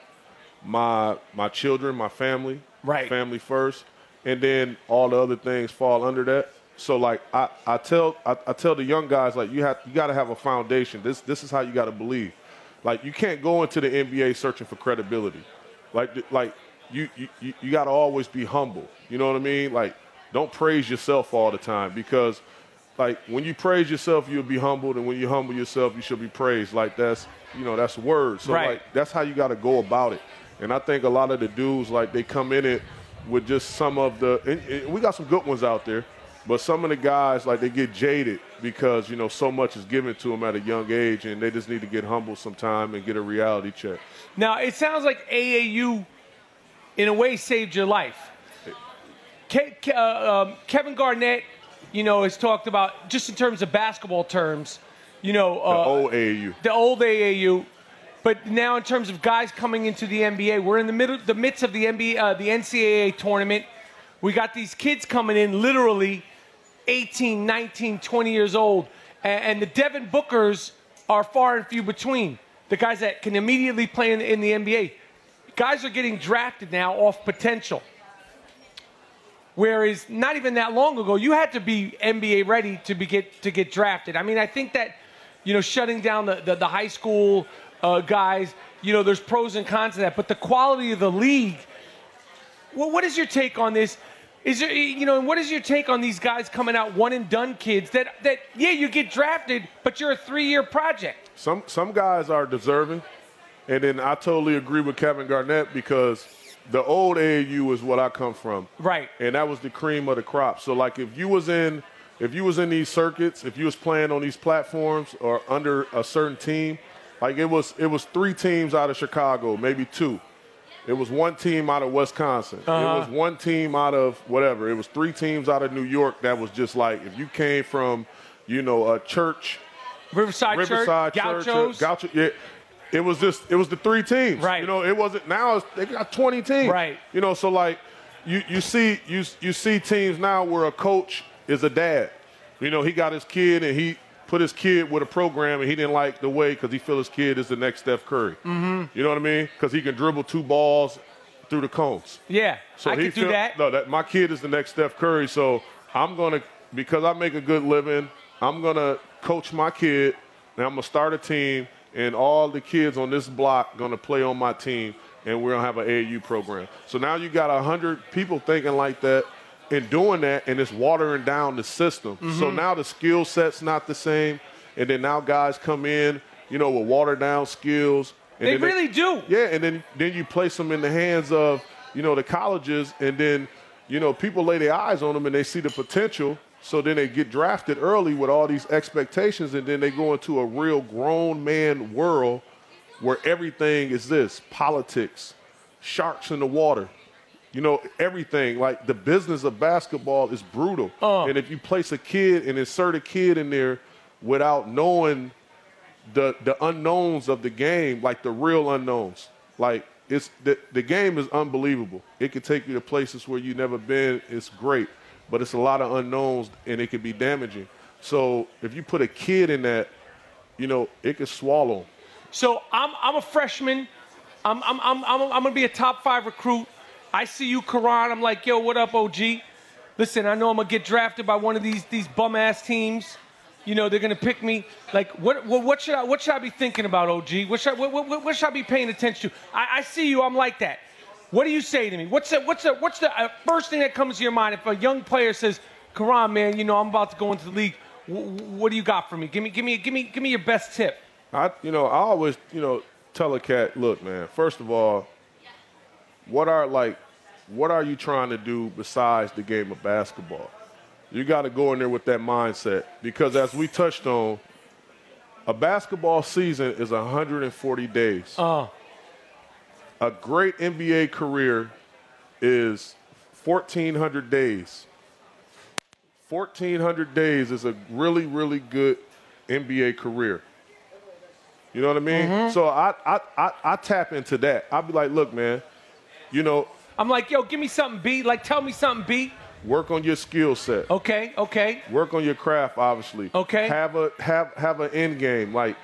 my my children, my family. Right. Family first. And then all the other things fall under that. So like I, I tell I, I tell the young guys like you have you gotta have a foundation. This this is how you gotta believe. Like you can't go into the NBA searching for credibility. Like like you you, you- you gotta always be humble. You know what I mean? Like don't praise yourself all the time because like when you praise yourself you'll be humbled and when you humble yourself you should be praised. Like that's you know, that's words. So Right. like that's how you gotta go about it. And I think a lot of the dudes like they come in it with just some of the and, and we got some good ones out there, but some of the guys like they get jaded because you know so much is given to them at a young age, and they just need to get humble sometime and get a reality check. Now, it sounds like AAU, in a way, saved your life. Ke- Ke- uh, um, Kevin Garnett, you know, has talked about, just in terms of basketball terms, you know, The uh, old AAU. the old AAU. But now, in terms of guys coming into the NBA, we're in the middle, the midst of the NBA, uh, the NCAA tournament. We got these kids coming in, literally 18, 19, 20 years old, and, the Devin Bookers are far and few between. The guys that can immediately play in, in the NBA. Guys are getting drafted now off potential. Whereas not even that long ago, you had to be NBA ready to be get to get drafted. I mean, I think that you know shutting down the the, the high school uh, guys, you know, there's pros and cons to that. But the quality of the league. Well, what is your take on this? Is there you know, and what is your take on these guys coming out one and done kids that that yeah you get drafted, but you're a three year project. Some some guys are deserving, and then I totally agree with Kevin Garnett because the old AAU is what I come from. Right. And that was the cream of the crop. So like if you was in if you was in these circuits, if you was playing on these platforms or under a certain team, like it was it was three teams out of Chicago, maybe two. It was one team out of Wisconsin. Uh-huh. It was one team out of whatever. It was three teams out of New York that was just like if you came from, you know, a church Riverside, Riverside Church, Church, Gauchos. Gaucho, yeah. It was just it was the three teams. Right. You know, it wasn't now it's, they got 20 teams. Right. You know, so like you you see you you see teams now where a coach is a dad. You know, he got his kid and he put his kid with a program and he didn't like the way because he feel his kid is the next Steph Curry. Mhm. You know what I mean? Because he can dribble two balls through the cones. Yeah, So I he could do that. No, that my kid is the next Steph Curry. So I'm gonna because I make a good living. I'm gonna coach my kid, and I'm gonna start a team, and all the kids on this block gonna play on my team, and we're gonna have an AAU program. So now you got hundred people thinking like that. And doing that, and it's watering down the system. So Mhm. now the skill set's not the same, and then now guys come in, you know, with watered down skills. And They really do. Yeah, and then then you place them in the hands of you know the colleges, and then you know people lay their eyes on them and they see the potential. So then they get drafted early with all these expectations, and then they go into a real grown man world where everything is this politics, sharks in the water. You know, everything. Like the business of basketball is brutal. Uh. And if you place a kid and insert a kid in there without knowing the the unknowns of the game, like the real unknowns. Like it's the the game is unbelievable. It can take you to places where you've never been. It's great, but it's a lot of unknowns and it can be damaging. So if you put a kid in that, you know, it could swallow. So I'm, I'm a freshman. I'm, I'm, I'm, I'm, I'm going to be a top five recruit. I see you, Caron. I'm like, yo, what up, OG? Listen, I know I'm to get drafted by one of these, these bum ass teams. You know, they're to pick me. Like, what, what, what, should I, what should I be thinking about, OG? What should I, what, what, what should I be paying attention to? I, I see you. I'm like that. What do you say to me? What's the, what's the, what's the uh, first thing that comes to your mind if a young player says, Caron, man, you know, I'm about to go into the league. What do you got for me? Give me, give me, give me, give me your best tip. I, you know, I always, you know, tell a cat, look, man. First of all, what are like, what are you trying to do besides the game of basketball? You got to go in there with that mindset because, as we touched on, a basketball season is 140 days. Uh. A great NBA career is 1,400 days. 1,400 days is a really, really good NBA career. You know what I mean? Mhm. So I, I, I, I tap into that. I'll be like, look, man, you know, I'm like, yo, give me something, B. Like, tell me something, B. work on your skill set. Okay, okay. Work on your craft, obviously. Okay. Have a have have an end game, like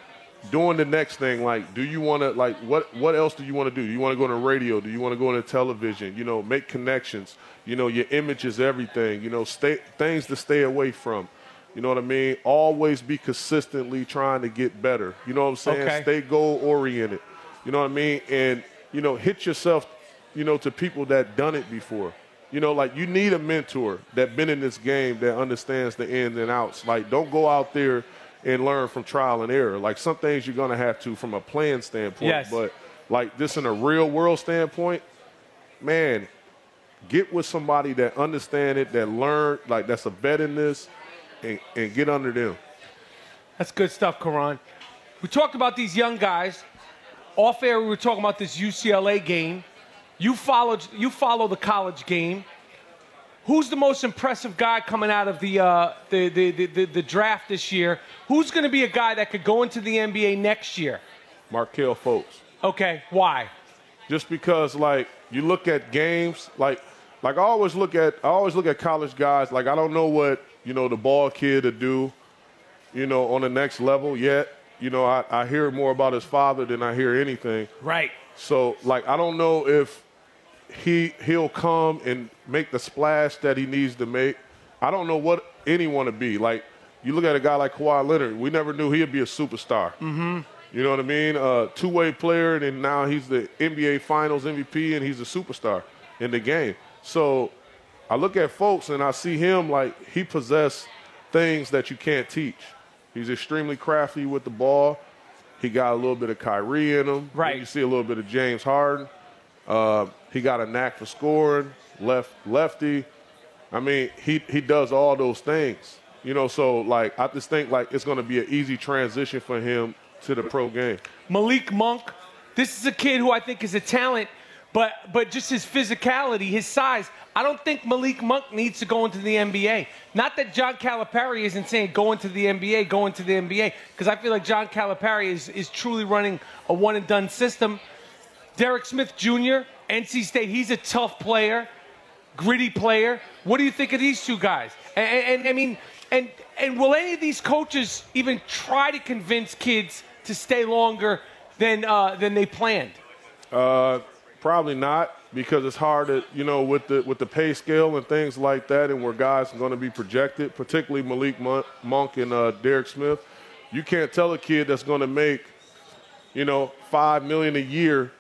doing the next thing. Like, do you want to like what what else do you want to do? Do you want to go to radio? Do you want to go into television? You know, make connections. You know, your image is everything. You know, stay things to stay away from. You know what I mean? Always be consistently trying to get better. You know what I'm saying? Okay. Stay goal oriented. You know what I mean? And you know, hit yourself. You know, to people that done it before. You know, like you need a mentor that been in this game that understands the ins and outs. Like, don't go out there and learn from trial and error. Like some things you're gonna have to from a playing standpoint, Yes. but like this in a real world standpoint, man, get with somebody that understand it, that learn, like that's a vet in this, and, and get under them. That's good stuff, Caron. We talked about these young guys. Off air, we were talking about this UCLA game. You followed. You follow the college game. Who's the most impressive guy coming out of the uh, the, the, the, the the draft this year? Who's going to be a guy that could go into the NBA next year? Markelle Fultz. Okay, why? Just because like you look at games, like like I always look at I always look at college guys, like I don't know what, you know, the Ball kid to do, you know, on the next level yet. You know, I, I hear more about his father than I hear anything. Right. So like I don't know if he he'll come and make the splash that he needs to make. I don't know what anyone to be. Like you look at a guy like Kawhi Leonard, we never knew he'd be a superstar. Mm-hmm. You know what I mean? Uh, two-way player, and then now he's the NBA Finals MVP, and he's a superstar in the game. So I look at Fultz, and I see him like he possesses things that you can't teach. He's extremely crafty with the ball. He got a little bit of Kyrie in him. Right. You see a little bit of James Harden. Uh, he got a knack for scoring. Left lefty. I mean, he he does all those things. You know, so like I just think like it's going to be an easy transition for him to the pro game. Malik Monk. This is a kid who I think is a talent, but but just his physicality, his size. I don't think Malik Monk needs to go into the NBA. Not that John Calipari isn't saying go into the NBA, go into the NBA, because I feel like John Calipari is, is truly running a one and done system. Derek Smith Jr., NC State, he's a tough player, gritty player. What do you think of these two guys? And, and, I mean, and and will any of these coaches even try to convince kids to stay longer than uh, than they planned? Uh, probably not because it's hard to you know with the with the pay scale and things like that, and where guys are going to be projected, particularly Malik Mon- Monk and uh, Derek Smith. You can't tell a kid that's going to make you know five million a year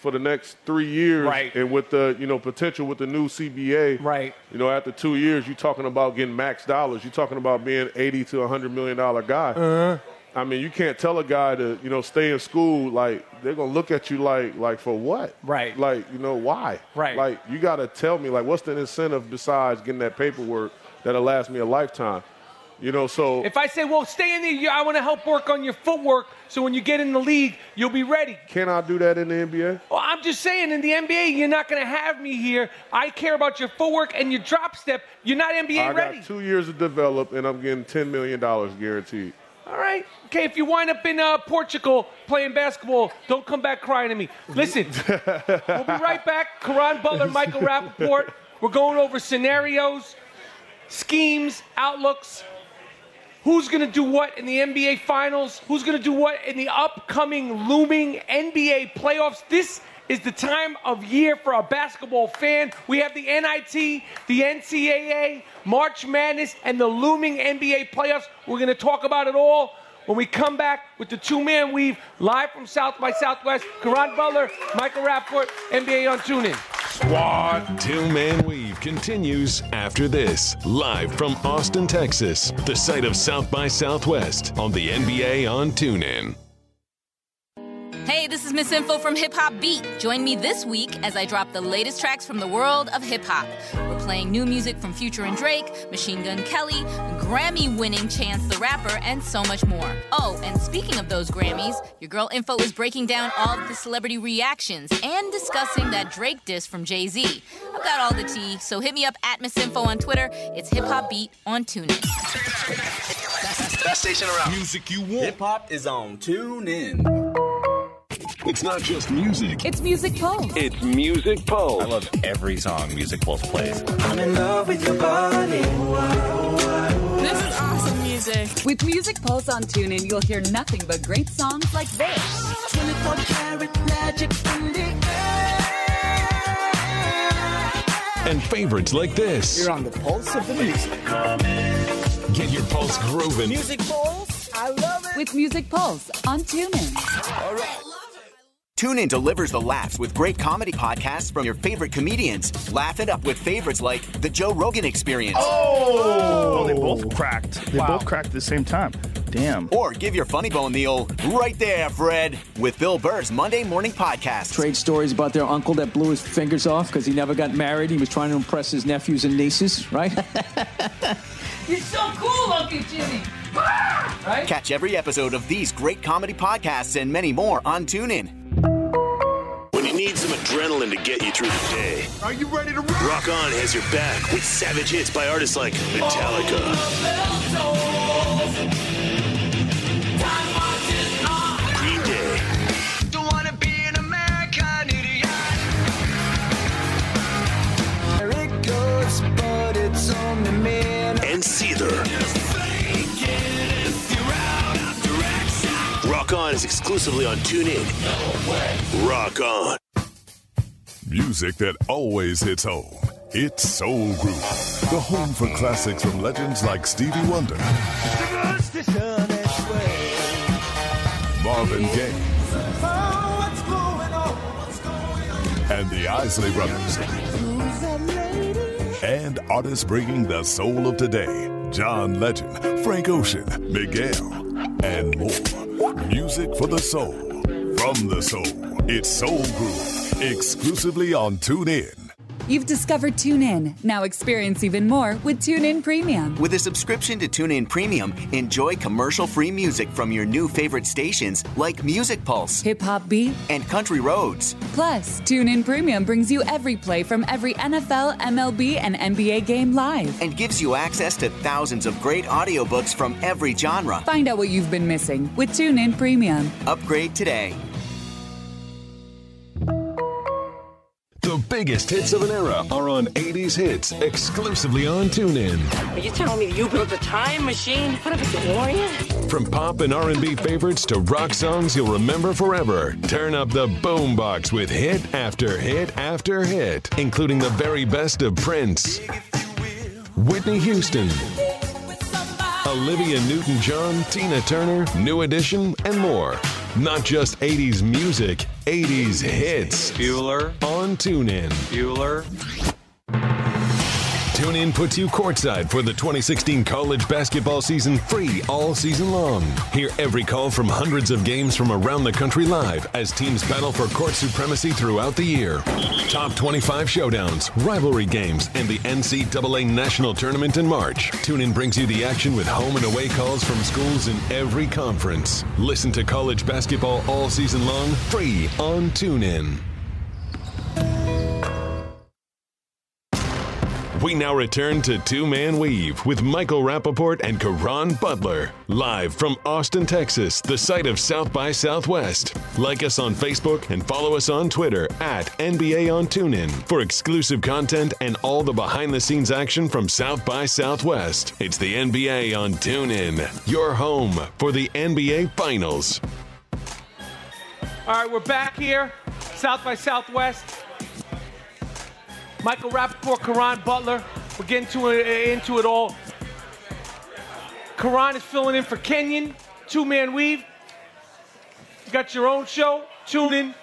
for the next three years, Right. And with the you know potential with the new CBA, right? You know after two years, you're talking about getting max dollars. You're talking about being eighty to hundred million dollar guy. Uh-huh. I mean, you can't tell a guy to, you know, stay in school. Like they're gonna look at you like, like for what? Right. Like, you know, why? Right. Like you got to tell me, like, what's the incentive besides getting that paperwork that'll last me a lifetime? You know, so If I say, well, stay in the, I want to help work on your footwork, so when you get in the league, you'll be ready. can I do that in the NBA? Well, I'm just saying, in the NBA, you're not going to have me here. I care about your footwork and your drop step. You're not NBA I ready. got two years to develop, and I'm getting ten million dollars guaranteed. All right. Okay, if you wind up in uh, Portugal playing basketball, don't come back crying to me. Listen, we'll be right back. Caron Butler, Michael Rapaport. We're going over scenarios, schemes, outlooks. Who's going to do what in the NBA Finals? Who's going to do what in the upcoming looming NBA playoffs? This is the time of year for a basketball fan. We have the NIT, the NCAA, March Madness, and the looming NBA playoffs. We're going to talk about it all when we come back with the two man weave live from South by Southwest. Caron Butler, Michael Rapaport, NBA on TuneIn. Squad. Two Man Weave continues after this. Live from Austin, Texas, the site of South by Southwest on the NBA on TuneIn. Hey, this is Miss Info from Hip Hop Beat. Join me this week as I drop the latest tracks from the world of hip hop. We're playing new music from Future and Drake, Machine Gun Kelly, Grammy winning Chance the Rapper, and so much more. Oh, and speaking of those Grammys, your girl Info is breaking down all of the celebrity reactions and discussing that Drake diss from Jay Z. I've got all the tea, so hit me up at Miss Info on Twitter. It's Hip Hop Beat on TuneIn. Best station around. Music you want. Hip hop is on Tune In. It's not just music. It's Music Pulse. It's Music Pulse. I love every song Music Pulse plays. I'm in love with your body. This is awesome music. With Music Pulse on TuneIn, you'll hear nothing but great songs like this. 24 karat magic in the air. And favorites like this. You're on the pulse of the music. Get your pulse grooving. Music Pulse. I love it. With Music Pulse on TuneIn. All right. TuneIn delivers the laughs with great comedy podcasts from your favorite comedians. Laugh it up with favorites like The Joe Rogan Experience. Oh, oh they both cracked. They both cracked at the same time. Damn. Or give your funny bone the old right there, Fred, with Bill Burr's Monday Morning Podcast. Trade stories about their uncle that blew his fingers off because he never got married. He was trying to impress his nephews and nieces, right? You're so cool, Uncle Jimmy. Right? Catch every episode of these great comedy podcasts and many more on TuneIn. When you need some adrenaline to get you through the day, Are you ready to rock? Rock On has your back with savage hits by artists like Metallica, Green Day, Don't wanna be an American. There it goes, but it's only me. and Seether. Rock On is exclusively on TuneIn. Rock On. Music that always hits home. It's Soul Group, the home for classics from legends like Stevie Wonder, Marvin Gaye, and the Isley Brothers. And artists bringing the soul of today John Legend, Frank Ocean, Miguel, and more. Music for the soul. From the soul, it's Soul Group, exclusively on TuneIn. You've discovered TuneIn. Now experience even more with TuneIn Premium. With a subscription to TuneIn Premium, enjoy commercial-free music from your new favorite stations like Music Pulse, Hip Hop Beat, and Country Roads. Plus, TuneIn Premium brings you every play from every NFL, MLB, and NBA game live. And gives you access to thousands of great audiobooks from every genre. Find out what you've been missing with TuneIn Premium. Upgrade today. Biggest hits of an era are on 80s Hits, exclusively on TuneIn. Are you telling me you built a time machine? What if it's DeLorean? From pop and R&B favorites to rock songs you'll remember forever, turn up the boombox with hit after hit after hit, including the very best of Prince, Whitney Houston, Olivia Newton-John, Tina Turner, New Edition, and more. Not just 80s music, 80s hits. Bueller. On TuneIn. Bueller. TuneIn puts you courtside for the 2016 college basketball season free all season long. Hear every call from hundreds of games from around the country live as teams battle for court supremacy throughout the year. Top 25 showdowns, rivalry games, and the NCAA National Tournament in March. TuneIn brings you the action with home and away calls from schools in every conference. Listen to college basketball all season long free on TuneIn. We now return to Two Man Weave with Michael Rapaport and Caron Butler. Live from Austin, Texas, the site of South by Southwest. Like us on Facebook and follow us on Twitter at NBA on TuneIn for exclusive content and all the behind the scenes action from South by Southwest. It's the NBA on TuneIn, your home for the NBA Finals. All right, we're back here, South by Southwest. Michael Rapaport, Caron Butler. We're getting to it, into it all. Caron is filling in for Kenyon, two man weave. You got your own show. Tune in.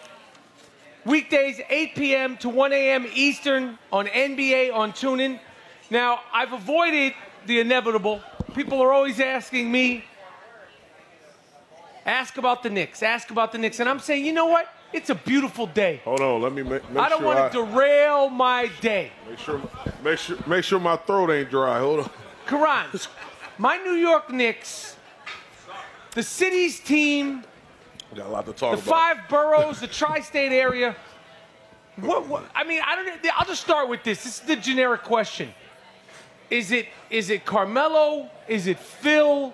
Weekdays, 8 p.m. to 1 a.m. Eastern on NBA on TuneIn. Now, I've avoided the inevitable. People are always asking me, ask about the Knicks, ask about the Knicks. And I'm saying, you know what? It's a beautiful day. Hold on, let me make, make I don't sure want to derail my day. Make sure, make sure, make sure my throat ain't dry. Hold on. Karan, my New York Knicks, the city's team, we Got a lot to talk the about. five boroughs, the tri-state area. What, what? I mean, I don't. I'll just start with this. This is the generic question. Is it is it Carmelo? Is it Phil?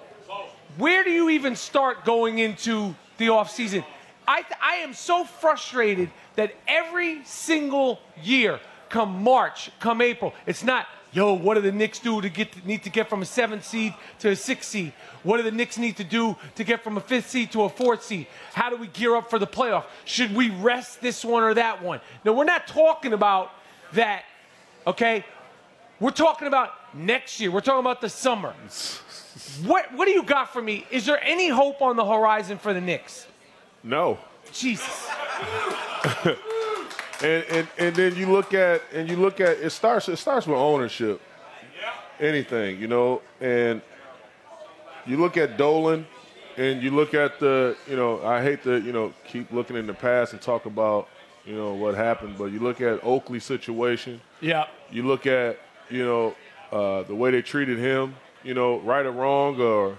Where do you even start going into the offseason? I I am so frustrated that every single year, come March, come April, it's not. Yo, what do the Knicks do to get to, need to get from a seventh seed to a sixth seed? What do the Knicks need to do to get from a fifth seed to a fourth seed? How do we gear up for the playoff? Should we rest this one or that one? No, we're not talking about that, okay? We're talking about next year. We're talking about the summer. What what do you got for me? Is there any hope on the horizon for the Knicks? No. Jesus. and, and and then you look at and you look at it starts it starts with ownership. Anything, you know, and you look at Dolan and you look at the, you know, I hate to, you know, keep looking in the past and talk about, you know, what happened, but you look at Oakley situation. Yeah. You look at, you know, uh, the way they treated him, you know, right or wrong or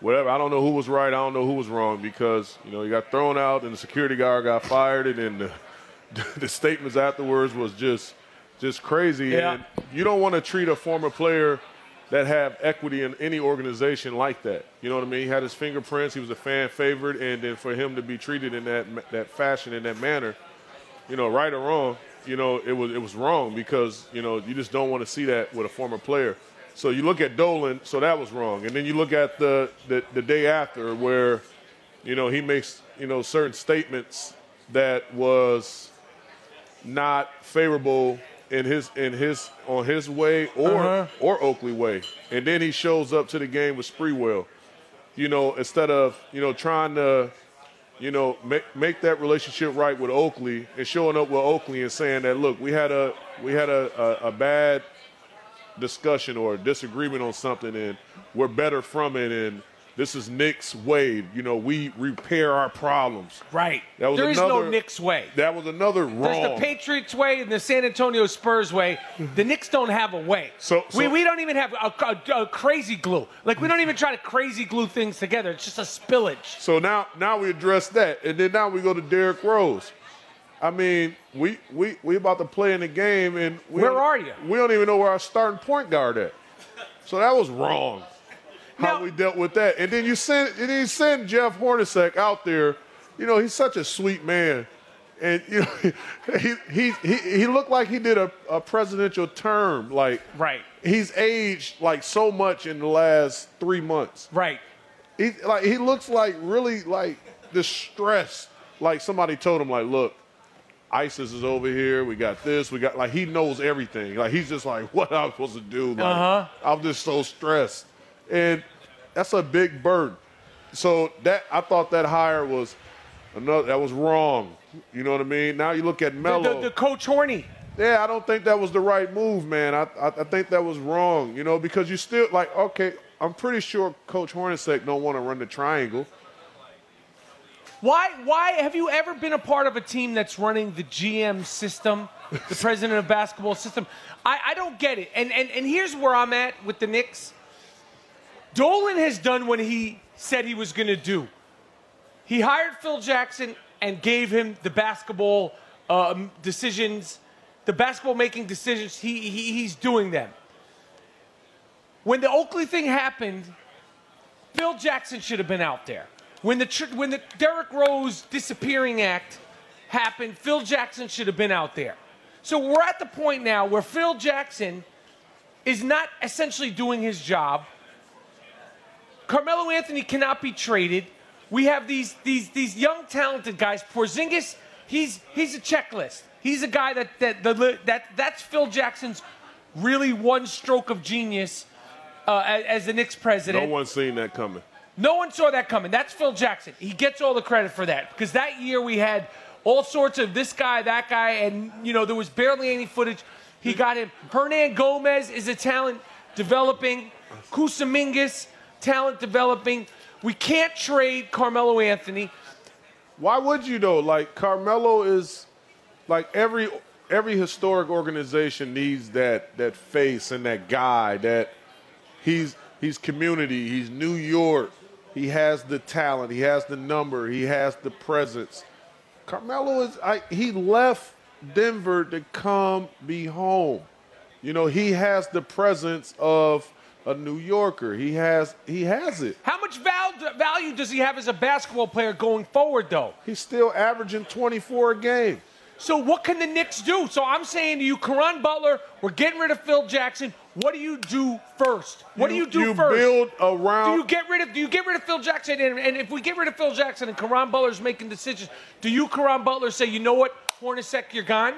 whatever. I don't know who was right. I don't know who was wrong because, you know, he got thrown out and the security guard got fired and then the, the statements afterwards was just just crazy. Yeah. And you don't want to treat a former player that have equity in any organization like that. You know what I mean? He had his fingerprints. He was a fan favorite, and then for him to be treated in that that fashion, in that manner, you know, right or wrong, you know, it was it was wrong because you know you just don't want to see that with a former player. So you look at Dolan, so that was wrong, and then you look at the the, the day after where, you know, he makes you know certain statements that was not favorable in his in his on his way or Uh-huh. or Oakley way, and then he shows up to the game with Sprewell. You know, instead of you know trying to you know, make make that relationship right with Oakley and showing up with Oakley and saying that look, we had a we had a, a, a bad discussion or disagreement on something and we're better from it and this is Knicks way. You know, we repair our problems. Right. That was There is another, no Knicks way. That was another wrong. There's the Patriots way and the San Antonio Spurs way. The Knicks don't have a way. So- we, we don't even have a, a- a crazy glue. Like we don't even try to crazy glue things together. It's just a spillage. So now now we address that, and then now we go to Derrick Rose. I mean, we we we about to play in the game, and we Where are you? We don't even know where our starting point guard at. So that was wrong. How we dealt with that, and then you send and then you send Jeff Hornacek out there. You know, he's such a sweet man, and you know he he he, he looked like he did a, a presidential term. Like right, he's aged like so much in the last three months. Right. He like he looks like really like distressed. Like somebody told him like, look, ISIS is over here. We got this. We got like he knows everything. Like he's just like, what am I supposed to do? Like, Uh-huh. I'm just so stressed, and that's a big burden. So that I thought that hire was another that was wrong. You know what I mean? Now you look at The, the, the coach Horny. Yeah, I don't think that was the right move, man. I, I I think that was wrong. You know, because you still like okay. I'm pretty sure Coach Hornacek don't want to run the triangle. Why? Why have you ever been a part of a team that's running the GM system, the president of basketball system? I, I don't get it. And, and and here's where I'm at with the Knicks. Dolan has done what he said he was going to do. He hired Phil Jackson and gave him the basketball um, decisions the basketball making decisions, he, he he's doing them. When the Oakley thing happened, Phil Jackson should have been out there. When the when the Derrick Rose disappearing act happened, Phil Jackson should have been out there. So we're at the point now where Phil Jackson is not essentially doing his job. Carmelo Anthony cannot be traded. We have these these these young talented guys. Porzingis, he's he's a checklist. He's a guy that that the, that that's Phil Jackson's really one stroke of genius uh, as, as the Knicks president. No one's seen that coming. No one saw that coming. That's Phil Jackson. He gets all the credit for that because that year we had all sorts of this guy, that guy, and you know there was barely any footage. He got him. Hernangomez is a talent developing. Kuzminskas, talent developing. We can't trade Carmelo Anthony. Why would you though? Like Carmelo is like every every historic organization needs that that face and that guy that he's he's community, he's New York. He has the talent, he has the number, he has the presence. Carmelo is I, he left Denver to come be home. You know, he has the presence of a New Yorker. He has he has it. How much val- value does he have as a basketball player going forward, though? He's still averaging 24 a game. So what can the Knicks do? So I'm saying to you, Caron Butler, we're getting rid of Phil Jackson. What do you do first? What You- do you do you first? build around- Do you get rid of? Do you get rid of Phil Jackson? And, and if we get rid of Phil Jackson and Caron Butler's making decisions, do you, Caron Butler, say, you know what, Hornacek, you're gone?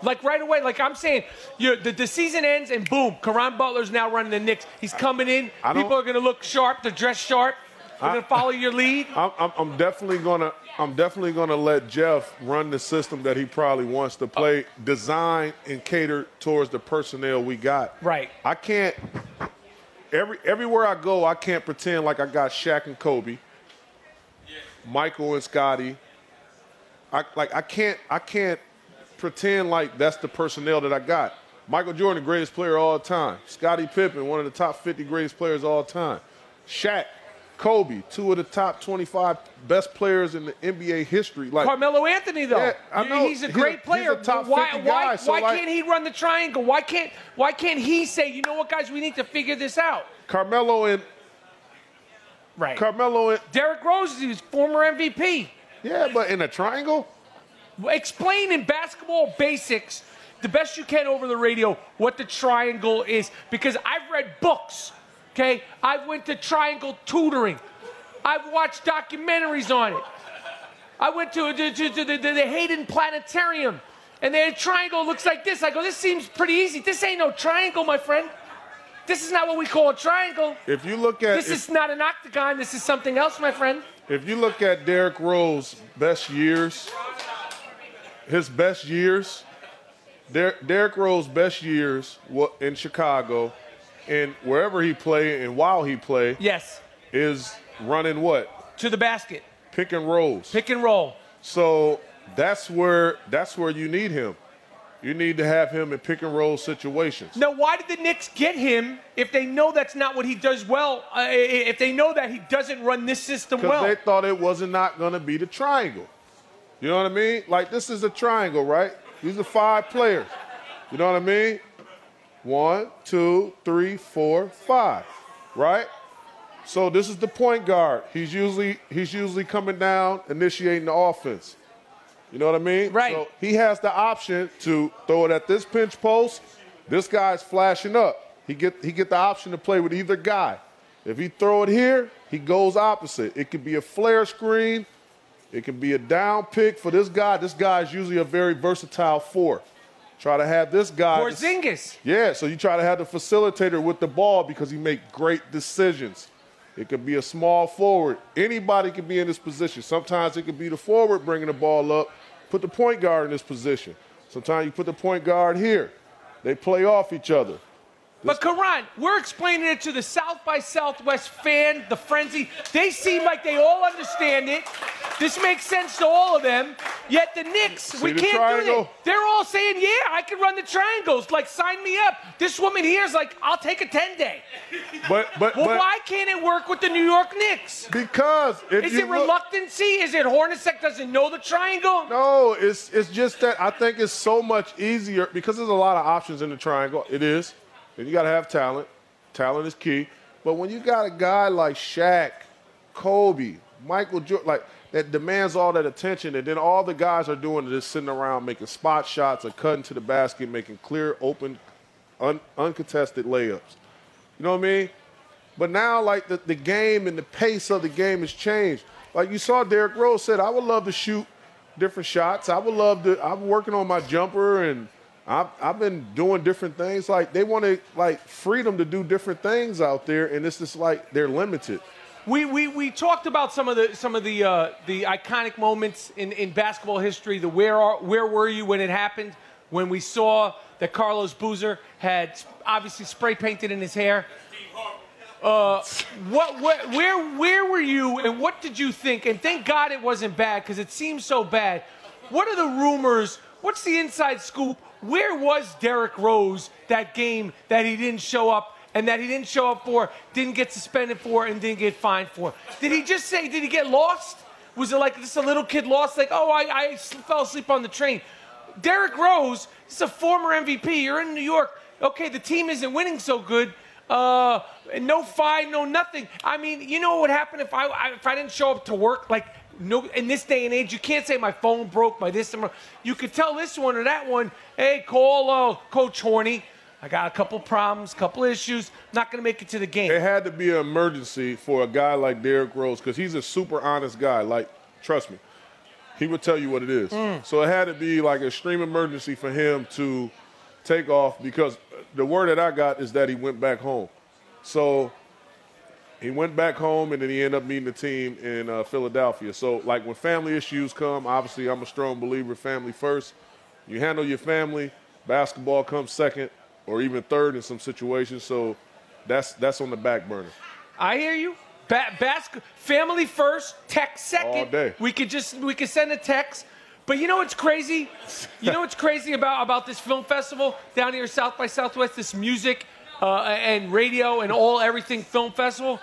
Like right away, like I'm saying, the, the season ends and boom, Caron Butler's now running the Knicks. He's coming in. People are going to look sharp. They're dressed sharp. They're going to follow your lead. I'm, I'm, I'm definitely gonna I'm definitely gonna let Jeff run the system that he probably wants to play, design and cater towards the personnel we got. Right. I can't every everywhere I go, I can't pretend like I got Shaq and Kobe, Michael and Scottie. I like I can't I can't pretend like that's the personnel that I got. Michael Jordan, the greatest player of all time. Scottie Pippen, one of the top 50 greatest players of all time. Shaq, Kobe, two of the top 25 best players in the NBA history. Like Carmelo Anthony, though, Yeah, I know. he's a He's great a- player. he's a top why 50 why, guy, so why like- can't he run the triangle? Why can't Why can't he say, you know what, guys, we need to figure this out? Carmelo and right. Carmelo and Derrick Rose is former MVP. Yeah, but in a triangle. Explain in basketball basics the best you can over the radio what the triangle is because I've read books. Okay, I went to triangle tutoring. I've watched documentaries on it. I went to, to, to, to the, the, the Hayden Planetarium, and their triangle looks like this. I go, this seems pretty easy. This ain't no triangle, my friend. This is not what we call a triangle. If you look at This if- is not an octagon. This is something else, my friend. If you look at Derrick Rose' best years, his best years, Der- Derrick Rose' best years in Chicago, and wherever he play and while he play, yes, is running what to the basket, pick and rolls, pick and roll. So that's where that's where you need him. You need to have him in pick and roll situations. Now, why did the Knicks get him if they know that's not what he does well? Uh, if they know that he doesn't run this system well, they thought it wasn't not going to be the triangle. You know what I mean? Like this is a triangle, right? These are five players. You know what I mean? One, two, three, four, five. Right? So this is the point guard. He's usually he's usually coming down, initiating the offense. You know what I mean? Right. So he has the option to throw it at this pinch post. This guy's flashing up. He get he get the option to play with either guy. If he throw it here, he goes opposite. It could be a flare screen. It can be a down pick for this guy. This guy is usually a very versatile four. Try to have this guy. Porzingis. Yeah, so you try to have the facilitator with the ball because he make great decisions. It could be a small forward. Anybody can be in this position. Sometimes it could be the forward bringing the ball up. Put the point guard in this position. Sometimes you put the point guard here. They play off each other. But Caron, we're explaining it to the South by Southwest fan, the frenzy. They seem like they all understand it. This makes sense to all of them. Yet the Knicks, we the can't do triangle? that. They're all saying, "Yeah, I can run the triangles. Like, sign me up." This woman here is like, "I'll take a ten day." But but Well, but why can't it work with the New York Knicks? because Is it look- reluctancy? Is it Hornacek doesn't know the triangle? No, it's it's just that I think it's so much easier because there's a lot of options in the triangle. It is, and you got to have talent. Talent is key. But when you got a guy like Shaq, Kobe, Michael Jordan, like that demands all that attention, and then all the guys are doing is just sitting around making spot shots or cutting to the basket, making clear, open, un, uncontested layups. You know what I mean? But now, like the, the game and the pace of the game has changed. Like you saw, Derrick Rose said, "I would love to shoot different shots. I would love to. I'm working on my jumper, and I've I've been doing different things. Like they want to like freedom to do different things out there, and it's just like they're limited. We, we, we talked about some of the some of the uh, the iconic moments in, in basketball history. The where are where were you when it happened? When we saw that Carlos Boozer had obviously spray painted in his hair. Uh, what, what where where were you and what did you think? And thank God it wasn't bad because it seems so bad. What are the rumors? What's the inside scoop? Where was Derrick Rose that game that he didn't show up and that he didn't show up for, didn't get suspended for, and didn't get fined for? Did he just say, did he get lost? Was it like just a little kid lost, like, oh, I, I fell asleep on the train? Derrick Rose is a former MVP. You're in New York. Okay, the team isn't winning so good. Uh, no fine, no nothing. I mean, you know what would happen if I, I if I didn't show up to work? Like, no, in this day and age, you can't say my phone broke, my this. and my- You could tell this one or that one, hey, call uh, Coach Horny. I got a couple problems, couple issues. Not going to make it to the game. It had to be an emergency for a guy like Derrick Rose because he's a super honest guy. Like, trust me, he would tell you what it is. Mm. So it had to be like an extreme emergency for him to take off because the word that I got is that he went back home. So he went back home and then he ended up meeting the team in uh, Philadelphia. So, like, when family issues come, obviously, I'm a strong believer family first. You handle your family, basketball comes second or even third in some situations. So, that's that's on the back burner. I hear you. Ba- family first, text second. All day. We could just we could send a text. But you know what's crazy? You know what's crazy about about this film festival down here, South by Southwest, this music uh, and radio and all everything film festival.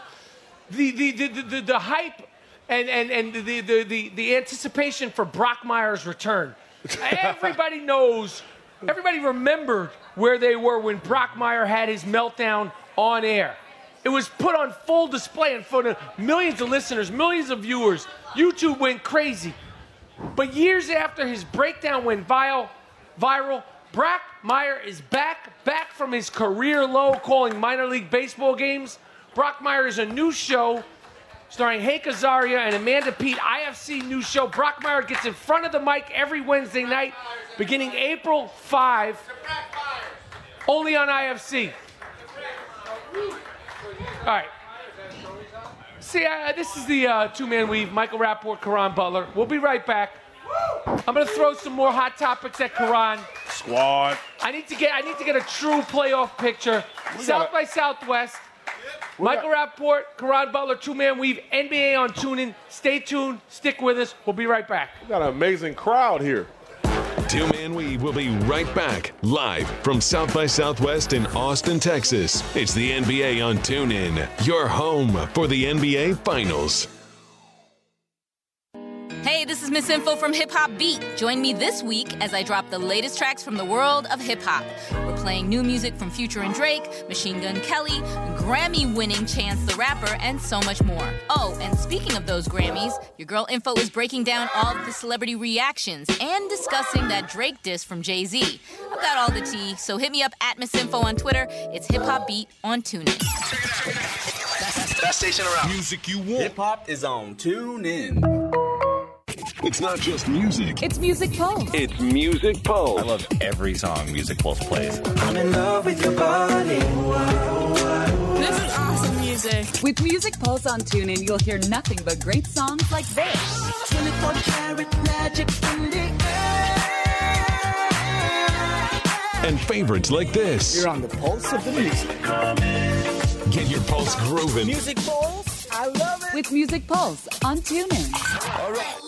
The the the the, the, the hype and and and the, the the the anticipation for Brockmire's return. Everybody knows. Everybody remembered where they were when Brockmire had his meltdown on air. It was put on full display in front of millions of listeners, millions of viewers. YouTube went crazy. But years after his breakdown went viral, viral, Brock Meyer is back, back from his career low calling minor league baseball games. Brockmire is a new show starring Hank Azaria and Amanda Peet, IFC new show. Brockmire gets in front of the mic every Wednesday night, beginning April 5, only on IFC. All right. See, uh, this is the uh, two-man weave. Michael Rapaport, Caron Butler. We'll be right back. I'm gonna throw some more hot topics at Caron. Squad. I need to get I need to get a true playoff picture. South by Southwest. Michael Rapaport, Caron Butler, two-man weave, NBA on TuneIn. Stay tuned. Stick with us. We'll be right back. We got an amazing crowd here. Two Man Weave will be right back, live from South by Southwest in Austin, Texas. It's the NBA on TuneIn, your home for the NBA Finals. Hey, this is Miss Info from Hip Hop Beat. Join me this week as I drop the latest tracks from the world of hip hop. We're playing new music from Future and Drake, Machine Gun Kelly, Grammy winning Chance the Rapper, and so much more. Oh, and speaking of those Grammys, your girl Info is breaking down all of the celebrity reactions and discussing that Drake diss from Jay Z. I've got all the tea, so hit me up at Miss Info on Twitter. It's Hip Hop Beat on TuneIn. Best station around. Music you want. Hip hop is on Tune In. It's not just music, It's Music Pulse. it's Music Pulse. I love every song Music Pulse plays. I'm in love with your body. This is awesome music. With Music Pulse on TuneIn, you'll hear nothing but great songs like this. 24 karat magic in the air. And favorites like this. You're on the pulse of the music. Get your pulse grooving. Music Pulse, I love it. With Music Pulse on TuneIn. All right.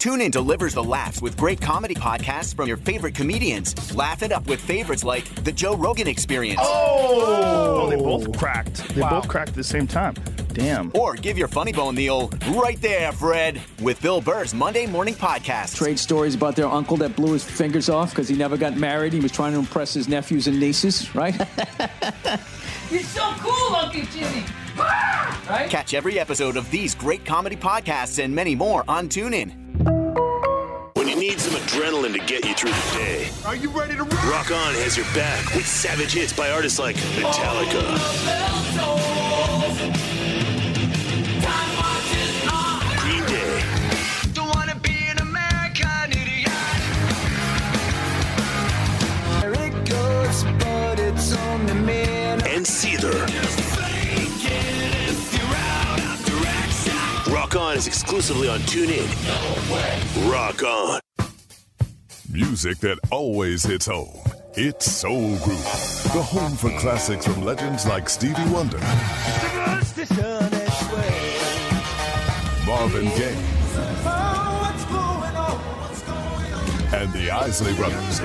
TuneIn delivers the laughs with great comedy podcasts from your favorite comedians. Laugh it up with favorites like The Joe Rogan Experience. Oh, oh they both cracked. They wow. both cracked at the same time. Damn. Or give your funny bone the old right there, Fred, with Bill Burr's Monday Morning Podcast. Trade stories about their uncle that blew his fingers off because he never got married. He was trying to impress his nephews and nieces, right? You're so cool, Uncle Jimmy. Right? Catch every episode of these great comedy podcasts and many more on TuneIn need some adrenaline to get you through the day. Are you ready to rock? Rock On has your back with savage hits by artists like Metallica. Green Day. Don't wanna be an American idiot. There it goes, but it's only man. And Seether. Rock On is exclusively on TuneIn. No Rock On. Music that always hits home. It's Soul Group, the home for classics from legends like Stevie Wonder, Marvin Gaye, and the Isley Brothers,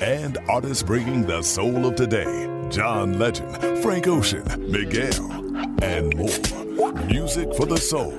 and artists bringing the soul of today John Legend, Frank Ocean, Miguel, and more. Music for the soul.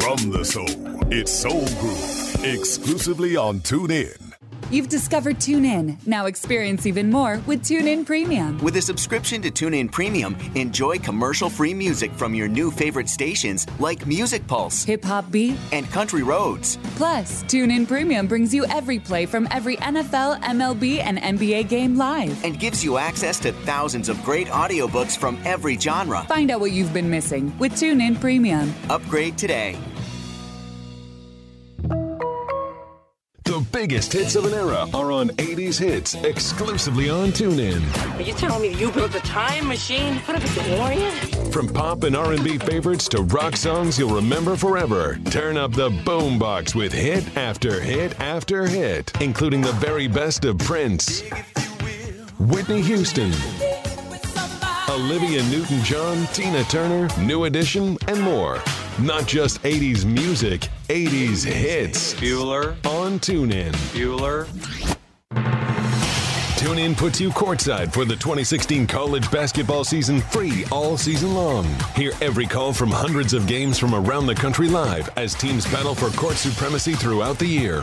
From the soul, it's Soul Group exclusively on TuneIn. You've discovered TuneIn. Now experience even more with TuneIn Premium. With a subscription to TuneIn Premium, enjoy commercial-free music from your new favorite stations like Music Pulse, Hip Hop Beat, and Country Roads. Plus, TuneIn Premium brings you every play from every NFL, MLB, and NBA game live. And gives you access to thousands of great audiobooks from every genre. Find out what you've been missing with TuneIn Premium. Upgrade today. The biggest hits of an era are on 80s Hits, exclusively on TuneIn. Are you telling me you built a time machine? What if it's a DeLorean? From pop and R&B favorites to rock songs you'll remember forever, turn up the boombox with hit after hit after hit, including the very best of Prince, Whitney Houston, Olivia Newton-John, Tina Turner, New Edition, and more. Not just 80s music, 80s hits. Bueller. On TuneIn. Bueller. TuneIn puts you courtside for the 2016 college basketball season free all season long. Hear every call from hundreds of games from around the country live as teams battle for court supremacy throughout the year.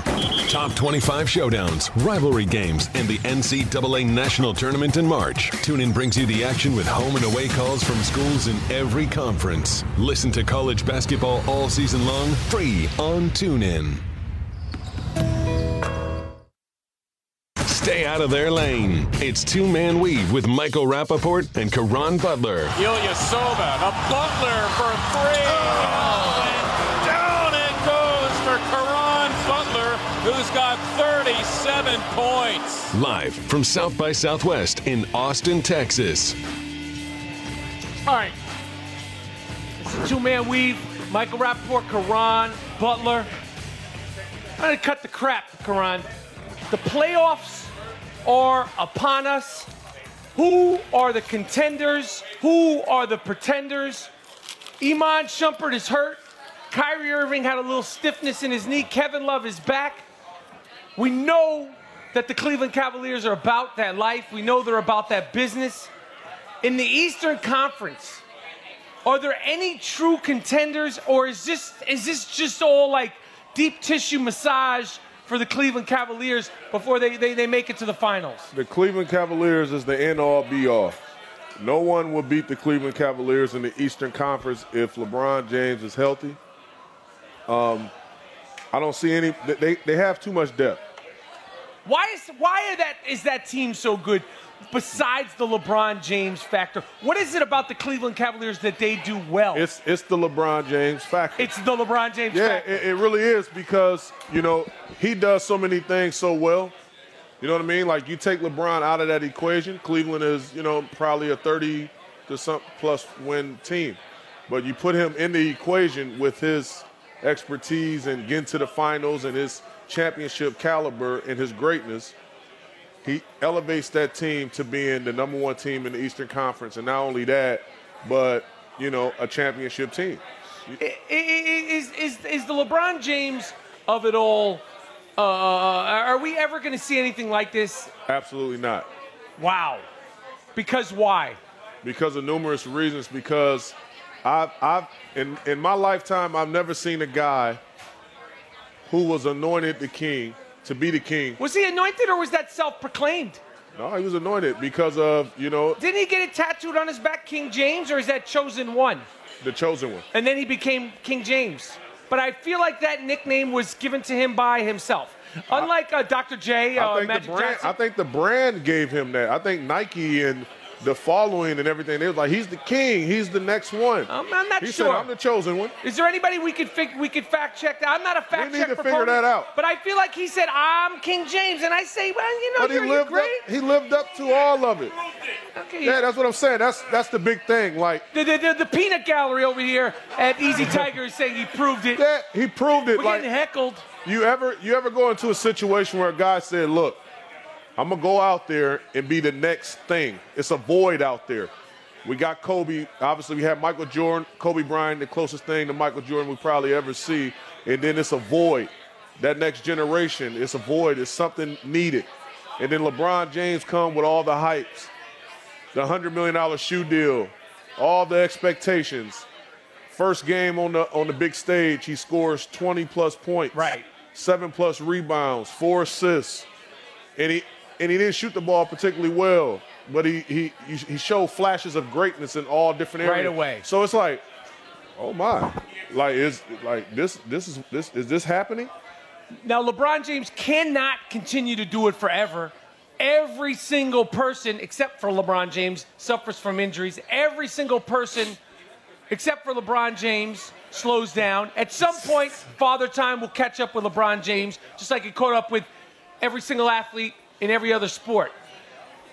Top 25 showdowns, rivalry games, and the NCAA National Tournament in March. TuneIn brings you the action with home and away calls from schools in every conference. Listen to college basketball all season long free on TuneIn. Stay out of their lane. It's two man weave with Michael Rapaport and Caron Butler. Ilyasova, the Butler for three. Oh. And down it goes for Caron Butler, who's got 37 points. Live from South by Southwest in Austin, Texas. All right. It's a two man weave. Michael Rapaport, Caron Butler. I'm going to cut the crap, Caron. The playoffs are upon us. Who are the contenders? Who are the pretenders? Iman Shumpert is hurt. Kyrie Irving had a little stiffness in his knee. Kevin Love is back. We know that the Cleveland Cavaliers are about that life. We know they're about that business. In the Eastern Conference, are there any true contenders, or is this is this just all like deep tissue massage for the Cleveland Cavaliers before they, they, they make it to the finals? The Cleveland Cavaliers is the end all be all. No one will beat the Cleveland Cavaliers in the Eastern Conference if LeBron James is healthy. Um, I don't see any. They, they have too much depth. Why is why are that is that team so good? Besides the LeBron James factor? What is it about the Cleveland Cavaliers that they do well? It's it's the LeBron James factor. It's the LeBron James yeah, factor. It, it really is because, you know, he does so many things so well. You know what I mean? Like you take LeBron out of that equation, Cleveland is, you know, probably a 30 to some plus win team. But you put him in the equation with his expertise and getting to the finals and his championship caliber and his greatness – he elevates that team to being the number one team in the Eastern Conference, and not only that, but you know, a championship team. Is, is, is the LeBron James of it all? Uh, are we ever going to see anything like this? Absolutely not. Wow. Because why? Because of numerous reasons. Because I've, I've in, in my lifetime, I've never seen a guy who was anointed the king to be the king. Was he anointed or was that self-proclaimed? No, he was anointed because of, you know, Didn't he get it tattooed on his back, King James, or is that chosen one? the chosen one. And then he became King James. But I feel like that nickname was given to him by himself. Unlike uh, Dr. J, uh, I think Magic the brand. Johnson. I think the brand gave him that. I think Nike and the following and everything. They was like, he's the king. He's the next one. I'm, I'm not he sure. said, I'm the chosen one. Is there anybody we could fig- we could fact check? that? I'm not a fact we need check to figure that out. But I feel like he said I'm King James, and I say, well, you know, But he lived up. He lived up to all of it. Okay. Yeah, that's what I'm saying. That's that's the big thing. Like The, the, the, the peanut gallery over here at Easy Tiger is saying he proved it. Yeah, he proved it. We're like getting heckled. you ever you ever go into a situation where a guy said, "Look, I'm gonna go out there and be the next thing." It's a void out there. We got Kobe. Obviously, we have Michael Jordan, Kobe Bryant, the closest thing to Michael Jordan we probably ever see. And then it's a void. That next generation, it's a void. It's something needed. And then LeBron James come with all the hypes, the hundred million dollar shoe deal, all the expectations. First game on the on the big stage, he scores 20 plus points. Right. Seven plus rebounds, four assists. And he and he didn't shoot the ball particularly well, but he he he showed flashes of greatness in all different areas. Right away. So it's like, oh my. Like is like this this is this is this happening? Now, LeBron James cannot continue to do it forever. Every single person, except for LeBron James, suffers from injuries. Every single person, except for LeBron James, slows down. At some point, Father Time will catch up with LeBron James, just like it caught up with every single athlete in every other sport.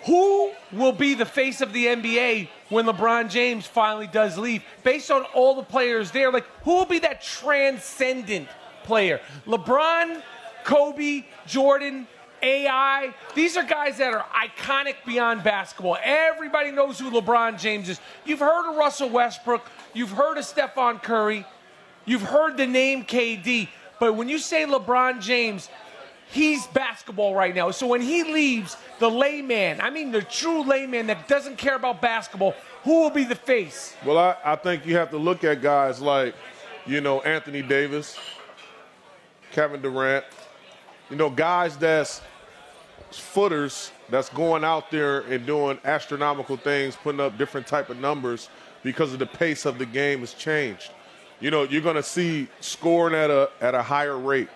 Who will be the face of the NBA when LeBron James finally does leave? Based on all the players there, like who will be that transcendent player? LeBron, Kobe, Jordan, AI. These are guys that are iconic beyond basketball. Everybody knows who LeBron James is. You've heard of Russell Westbrook, you've heard of Stephen Curry, you've heard the name KD. But when you say LeBron James, he's basketball right now. So when he leaves, the layman, I mean the true layman that doesn't care about basketball, who will be the face? Well, I, I think you have to look at guys like, you know, Anthony Davis, Kevin Durant, you know, guys that's footers that's going out there and doing astronomical things, putting up different type of numbers because of the pace of the game has changed. You know, you're going to see scoring at a at a higher rate.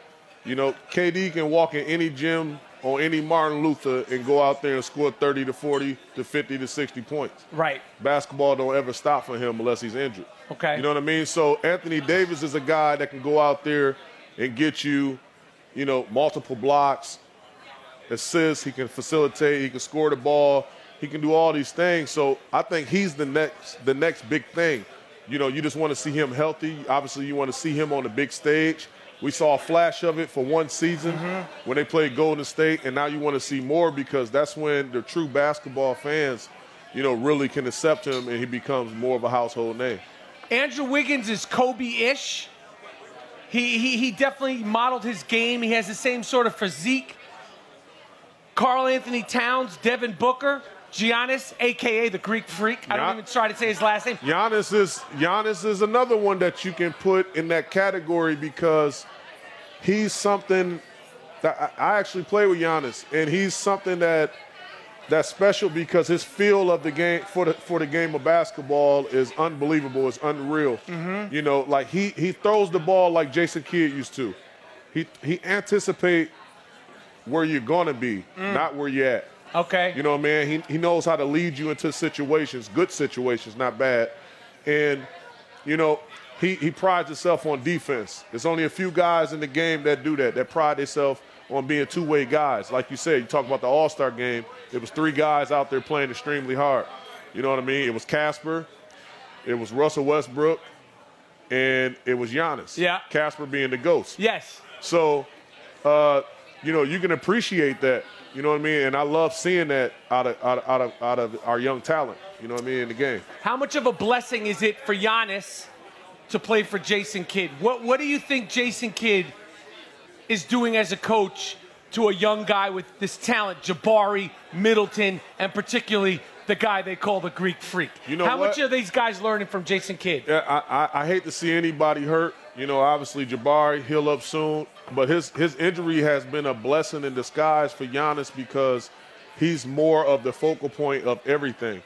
You know, KD can walk in any gym on any Martin Luther and go out there and score 30 to 40 to 50 to 60 points. Right. Basketball don't ever stop for him unless he's injured. Okay. You know what I mean? So Anthony Davis is a guy that can go out there and get you, you know, multiple blocks, assists. He can facilitate. He can score the ball. He can do all these things. So I think he's the next the next big thing. You know, you just want to see him healthy. Obviously, you want to see him on the big stage. We saw a flash of it for one season mm-hmm. when they played Golden State, and now you want to see more because that's when the true basketball fans, you know, really can accept him and he becomes more of a household name. Andrew Wiggins is Kobe-ish. He, he, he definitely modeled his game. He has the same sort of physique. Karl-Anthony Towns, Devin Booker, Giannis, aka the Greek Freak. I don't even try to say his last name. Giannis is Giannis is another one that you can put in that category because he's something that I I actually play with Giannis, and he's something that that's special because his feel of the game for the for the game of basketball is unbelievable. It's unreal. Mhm. You know, like he he throws the ball like Jason Kidd used to. He he anticipate where you're gonna be, Mm. not where you're at. Okay. You know, what I mean, he he knows how to lead you into situations, good situations, not bad. And you know, he he prides himself on defense. There's only a few guys in the game that do that. That pride themselves on being two-way guys. Like you said, you talk about the All-Star game. It was three guys out there playing extremely hard. You know what I mean? It was Casper, it was Russell Westbrook, and it was Giannis. Yeah. Casper being the ghost. Yes. So, uh, you know, you can appreciate that. You know what I mean? And I love seeing that out of out of, out of out of our young talent. You know what I mean in the game. How much of a blessing is it for Giannis to play for Jason Kidd. What What do you think Jason Kidd is doing as a coach to a young guy with this talent, Jabari, Middleton, and particularly the guy they call the Greek Freak? You know How what? much are these guys learning from Jason Kidd? Yeah, I, I, I hate to see anybody hurt. You know, obviously Jabari heal up soon, but his his injury has been a blessing in disguise for Giannis because he's more of the focal point of everything.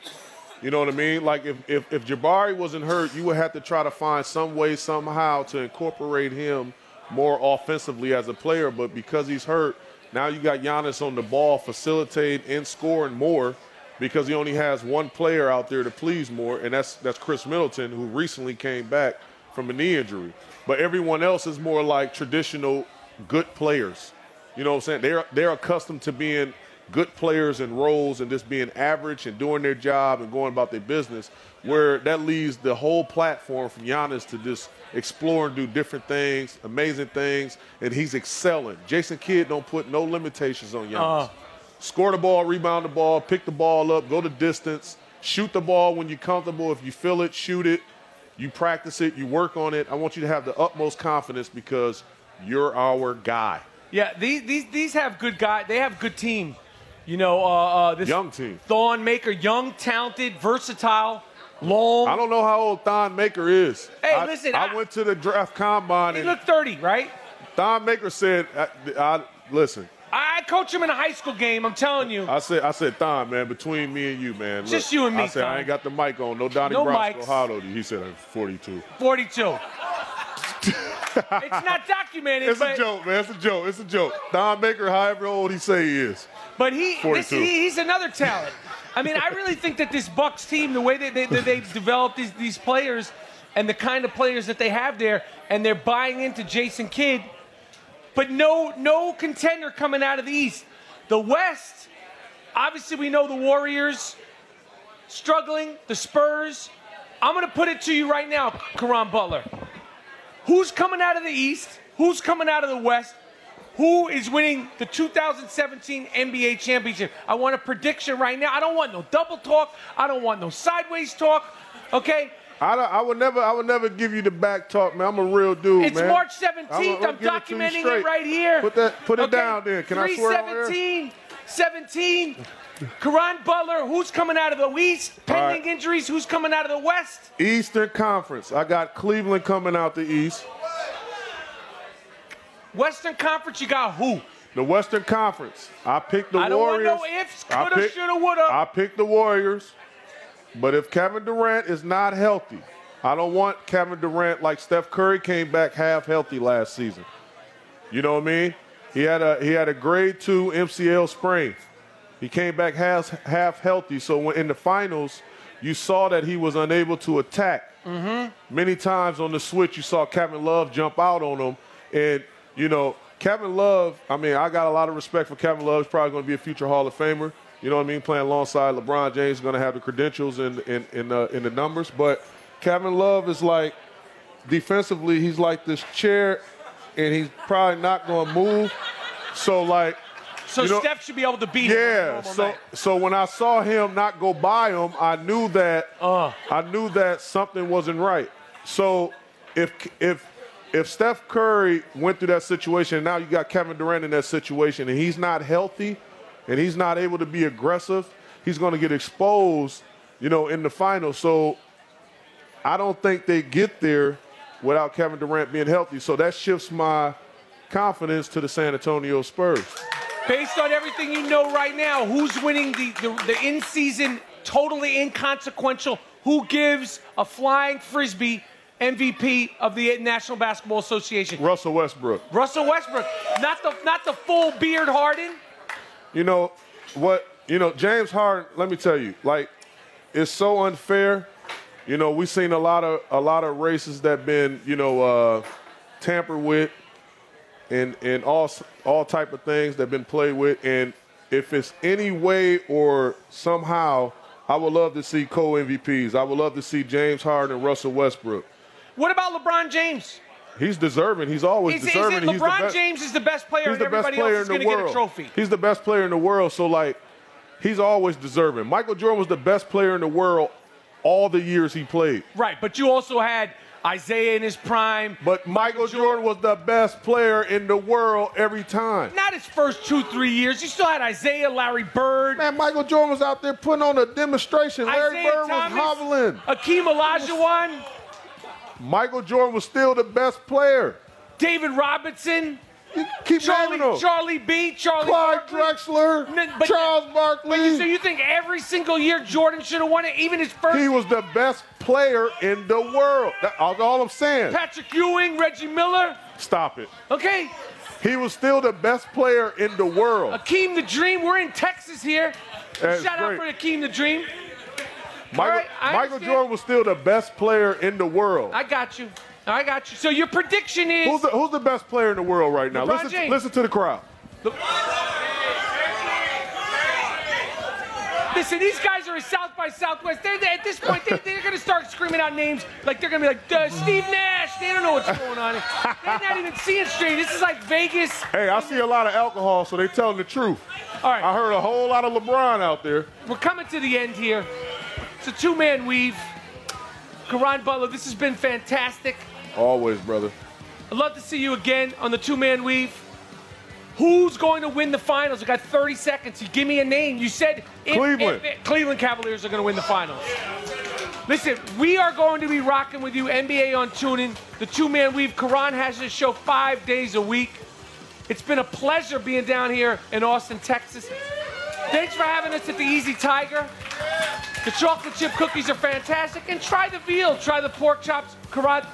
You know what I mean? Like if, if if Jabari wasn't hurt, you would have to try to find some way somehow to incorporate him more offensively as a player. But because he's hurt, now you got Giannis on the ball, facilitating and scoring more because he only has one player out there to please more, and that's that's Khris Middleton, who recently came back from a knee injury. But everyone else is more like traditional good players. You know what I'm saying? They're they're accustomed to being good players in roles and just being average and doing their job and going about their business. Where that leaves the whole platform from Giannis to just explore and do different things, amazing things, and he's excelling. Jason Kidd don't put no limitations on Giannis. Uh. Score the ball, rebound the ball, pick the ball up, go the distance, shoot the ball when you're comfortable. If you feel it, shoot it. You practice it, you work on it. I want you to have the utmost confidence because you're our guy. Yeah, these these these have good guy. They have good team. You know, uh, uh, this Young team. Thon Maker, young, talented, versatile, long. I don't know how old Thon Maker is. Hey, I, listen, I, I- went to the draft combine He looked 30, right? Thon Maker said, I, I, "Listen, I coach him in a high school game. I'm telling you. I said, I said, Thon, man, between me and you, man. look, Just you and me, I said, Thon. I ain't got the mic on. No Donnie No Brasco. mics. How old are you? He said, I'm 42. 42. it's not documented. It's a joke, man. It's a joke. It's a joke. Don Baker, however old he say he is. But he, this, he he's another talent. I mean, I really think that this Bucks team, the way that they, that they've developed these, these players and the kind of players that they have there, and they're buying into Jason Kidd, but no no contender coming out of the East. The West, obviously, we know the Warriors struggling, the Spurs. I'm going to put it to you right now, Caron Butler. Who's coming out of the East? Who's coming out of the West? Who is winning the 2017 NBA championship? I want a prediction right now. I don't want no double talk. I don't want no sideways talk. Okay? I, don't- I would never, I would never give you the back talk, man. I'm a real dude, It's man. March I'ma- 17th. I'ma I'm give it documenting it right here. Put that, put it Okay? down there. Can I swear on air? 317, 17. Caron Butler, who's coming out of the East? Pending right. injuries, who's coming out of the West? Eastern Conference. I got Cleveland coming out the East. Western Conference, you got who? The Western Conference. I picked the Warriors. I don't want no ifs, coulda, shoulda, woulda. I picked the Warriors. But if Kevin Durant is not healthy, I don't want Kevin Durant like Steph Curry came back half healthy last season. You know what I mean? He had a he had a grade two MCL sprain. He came back half half healthy. So when in the finals, you saw that he was unable to attack. Mm-hmm. Many times on the switch, you saw Kevin Love jump out on him. And, you know, Kevin Love, I mean, I got a lot of respect for Kevin Love. He's probably going to be a future Hall of Famer. You know what I mean? Playing alongside LeBron James is going to have the credentials and in, in, uh, in the numbers. But Kevin Love is like, defensively, he's like this chair, and he's probably not going to move. So, like, So you know- Steph should be able to beat him. yeah. So night. so when I saw him not go by him, I knew that Uh. I knew that something wasn't right. So if if if Steph Curry went through that situation, and now you got Kevin Durant in that situation, and he's not healthy, and he's not able to be aggressive, he's going to get exposed, you know, in the finals. So I don't think they get there without Kevin Durant being healthy. So that shifts my confidence to the San Antonio Spurs. Based on everything you know right now, who's winning the, the, the in season, totally inconsequential? Who gives a flying frisbee MVP of the National Basketball Association? Russell Westbrook. Russell Westbrook, not the not the full beard Harden. You know what? You know James Harden. Let me tell you, like it's so unfair. You know we've seen a lot of a lot of races that been you know uh, tampered with, and and all all type of things that been played with. And if it's any way or somehow, I would love to see co MVPs. I would love to see James Harden and Russell Westbrook. What about LeBron James? He's deserving. He's always Is, is deserving. it He's the LeBron best- James is the best player, He's the best player else in the going to get world. He's the best player in the world. So like, he's always deserving. Michael Jordan was the best player in the world all the years he played. Right, but you also had Isiah in his prime. But Michael Jordan was the best player in the world every time. Not his first two, three years. You still had Isiah, Larry Bird. Man, Michael Jordan was out there putting on a demonstration. Larry Isiah Bird Thomas, was hobbling. Akeem Olajuwon. Michael Jordan was still the best player. David Robinson. Keep Charlie, naming them. Charlie B. Charlie Clyde Barkley. Drexler, N- but- Charles Barkley. You, so you think every single year Jordan should have won it, even his first? He was the best player in the world. That's all I'm saying. Patrick Ewing, Reggie Miller. Stop it. Okay. He was still the best player in the world. Akeem the Dream. We're in Texas here. That's Shout out for Akeem the Dream. Michael, right, Michael. Jordan was still the best player in the world. I got you. I got you. So your prediction is Who's the, who's the best player in the world right now? LeBron Listen, James. listen to the crowd. Listen, these guys are in South by Southwest. They're, they at this point, they, they're going to start screaming out names like they're going to be like uh, Steve Nash. They don't know what's going on. They're not even seeing straight. This is like Vegas. Hey, I see a lot of alcohol, so they're telling the truth. All right. I heard a whole lot of LeBron out there. We're coming to the end here. It's a two-man weave. Caron Butler, this has been fantastic. Always, brother. I'd love to see you again on the two-man weave. Who's going to win the finals? We got 30 seconds. You give me a name. You said if- Cleveland. if- Cleveland Cavaliers are going to win the finals. Listen, we are going to be rocking with you NBA on TuneIn. The two-man weave. Caron has this show five days a week. It's been a pleasure being down here in Austin, Texas. Thanks for having us at the Easy Tiger. The chocolate chip cookies are fantastic. And try the veal, try the pork chops. Caron,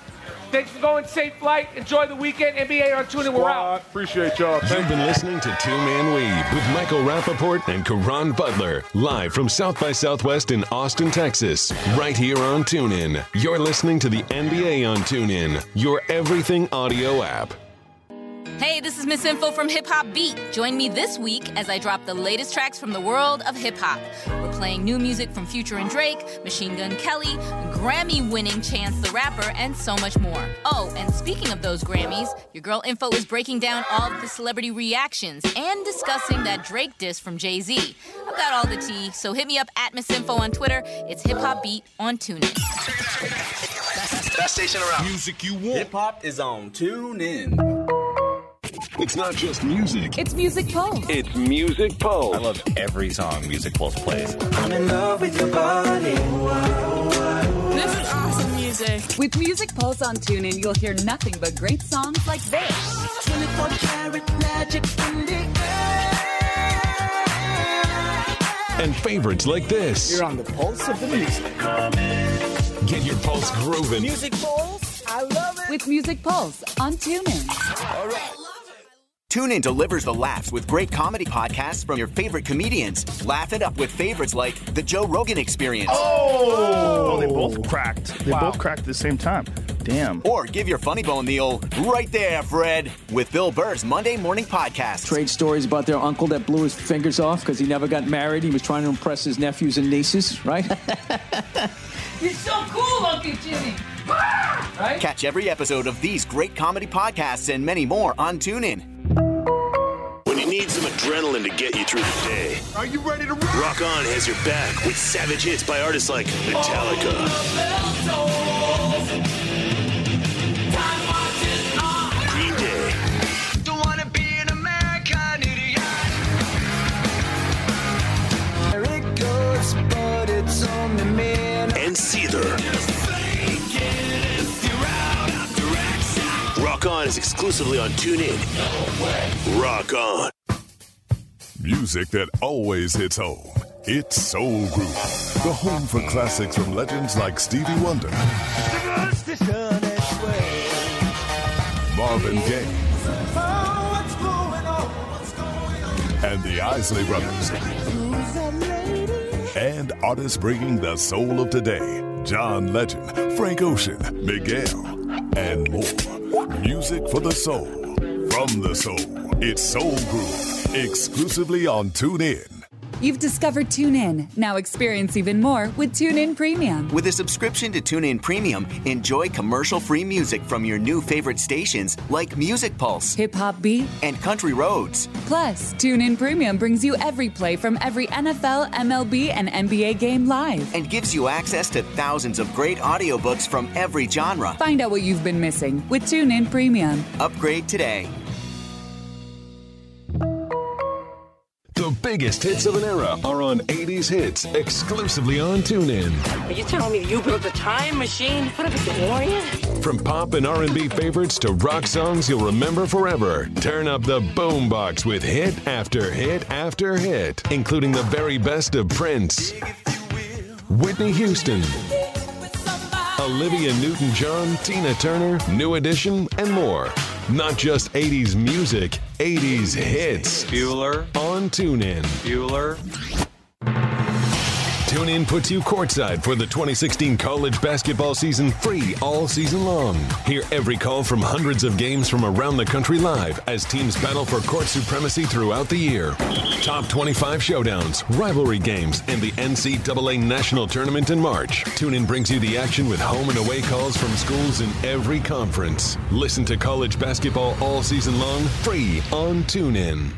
thanks for going safe flight. Enjoy the weekend. NBA on TuneIn. We're out. Appreciate y'all. You've Thank been listening to Two Man Weave with Michael Rapaport and Caron Butler, live from South by Southwest in Austin, Texas, right here on TuneIn. You're listening to the NBA on TuneIn, your everything audio app. Hey, this is Miss Info from Hip Hop Beat. Join me this week as I drop the latest tracks from the world of hip hop. We're playing new music from Future and Drake, Machine Gun Kelly, Grammy winning Chance the Rapper, and so much more. Oh, and speaking of those Grammys, your girl Info is breaking down all of the celebrity reactions and discussing that Drake diss from Jay Z. I've got all the tea, so hit me up at Miss Info on Twitter. It's Hip Hop Beat on TuneIn. Best station around. Music you want. Hip hop is on Tune In. It's not just music, It's Music Pulse. it's Music Pulse. I love every song Music Pulse plays. I'm in love with your body. This is awesome music. With Music Pulse on TuneIn, you'll hear nothing but great songs like this. 24 karat magic in the air. And favorites like this. You're on the pulse of the music. Get your pulse grooving. Music Pulse, I love it. With Music Pulse on TuneIn. TuneIn delivers the laughs with great comedy podcasts from your favorite comedians. Laugh it up with favorites like The Joe Rogan Experience. Oh, they both cracked. They both cracked at the same time. Damn. Or give your funny bone the old right there, Fred, with Bill Burr's Monday Morning Podcast. Trade stories about their uncle that blew his fingers off because he never got married. He was trying to impress his nephews and nieces, right? You're so cool, Uncle Jimmy. Right? Catch every episode of these great comedy podcasts and many more on TuneIn. Need some adrenaline to get you through the day, Are you ready to rock? Rock On has your back with savage hits by artists like Metallica, Green Day, Don't wanna be an American idiot. There it goes, but it's only men. and Seether. Rock On is exclusively on TuneIn. Rock On. Music that always hits home. It's Soul Group, the home for classics from legends like Stevie Wonder, Marvin Gaye, and the Isley Brothers. And artists bringing the soul of today John Legend, Frank Ocean, Miguel, and more. Music for the soul. From the soul, it's Soul Group, exclusively on TuneIn. You've discovered TuneIn. Now experience even more with TuneIn Premium. With a subscription to TuneIn Premium, enjoy commercial-free music from your new favorite stations like Music Pulse, Hip Hop Beat, and Country Roads. Plus, TuneIn Premium brings you every play from every NFL, MLB, and NBA game live. And gives you access to thousands of great audiobooks from every genre. Find out what you've been missing with TuneIn Premium. Upgrade today. The biggest hits of an era are on 80s Hits, exclusively on TuneIn. Are you telling me you built a time machine? What a DeLorean? From pop and R&B favorites to rock songs you'll remember forever, turn up the boombox with hit after hit after hit, including the very best of Prince, Whitney Houston, Olivia Newton-John, Tina Turner, New Edition, and more. Not just 80s music, 80s hits. Bueller. On TuneIn. Bueller. TuneIn puts you courtside for the 2016 college basketball season free all season long. Hear every call from hundreds of games from around the country live as teams battle for court supremacy throughout the year. Top 25 showdowns, rivalry games, and the NCAA National Tournament in March. TuneIn brings you the action with home and away calls from schools in every conference. Listen to college basketball all season long free on TuneIn.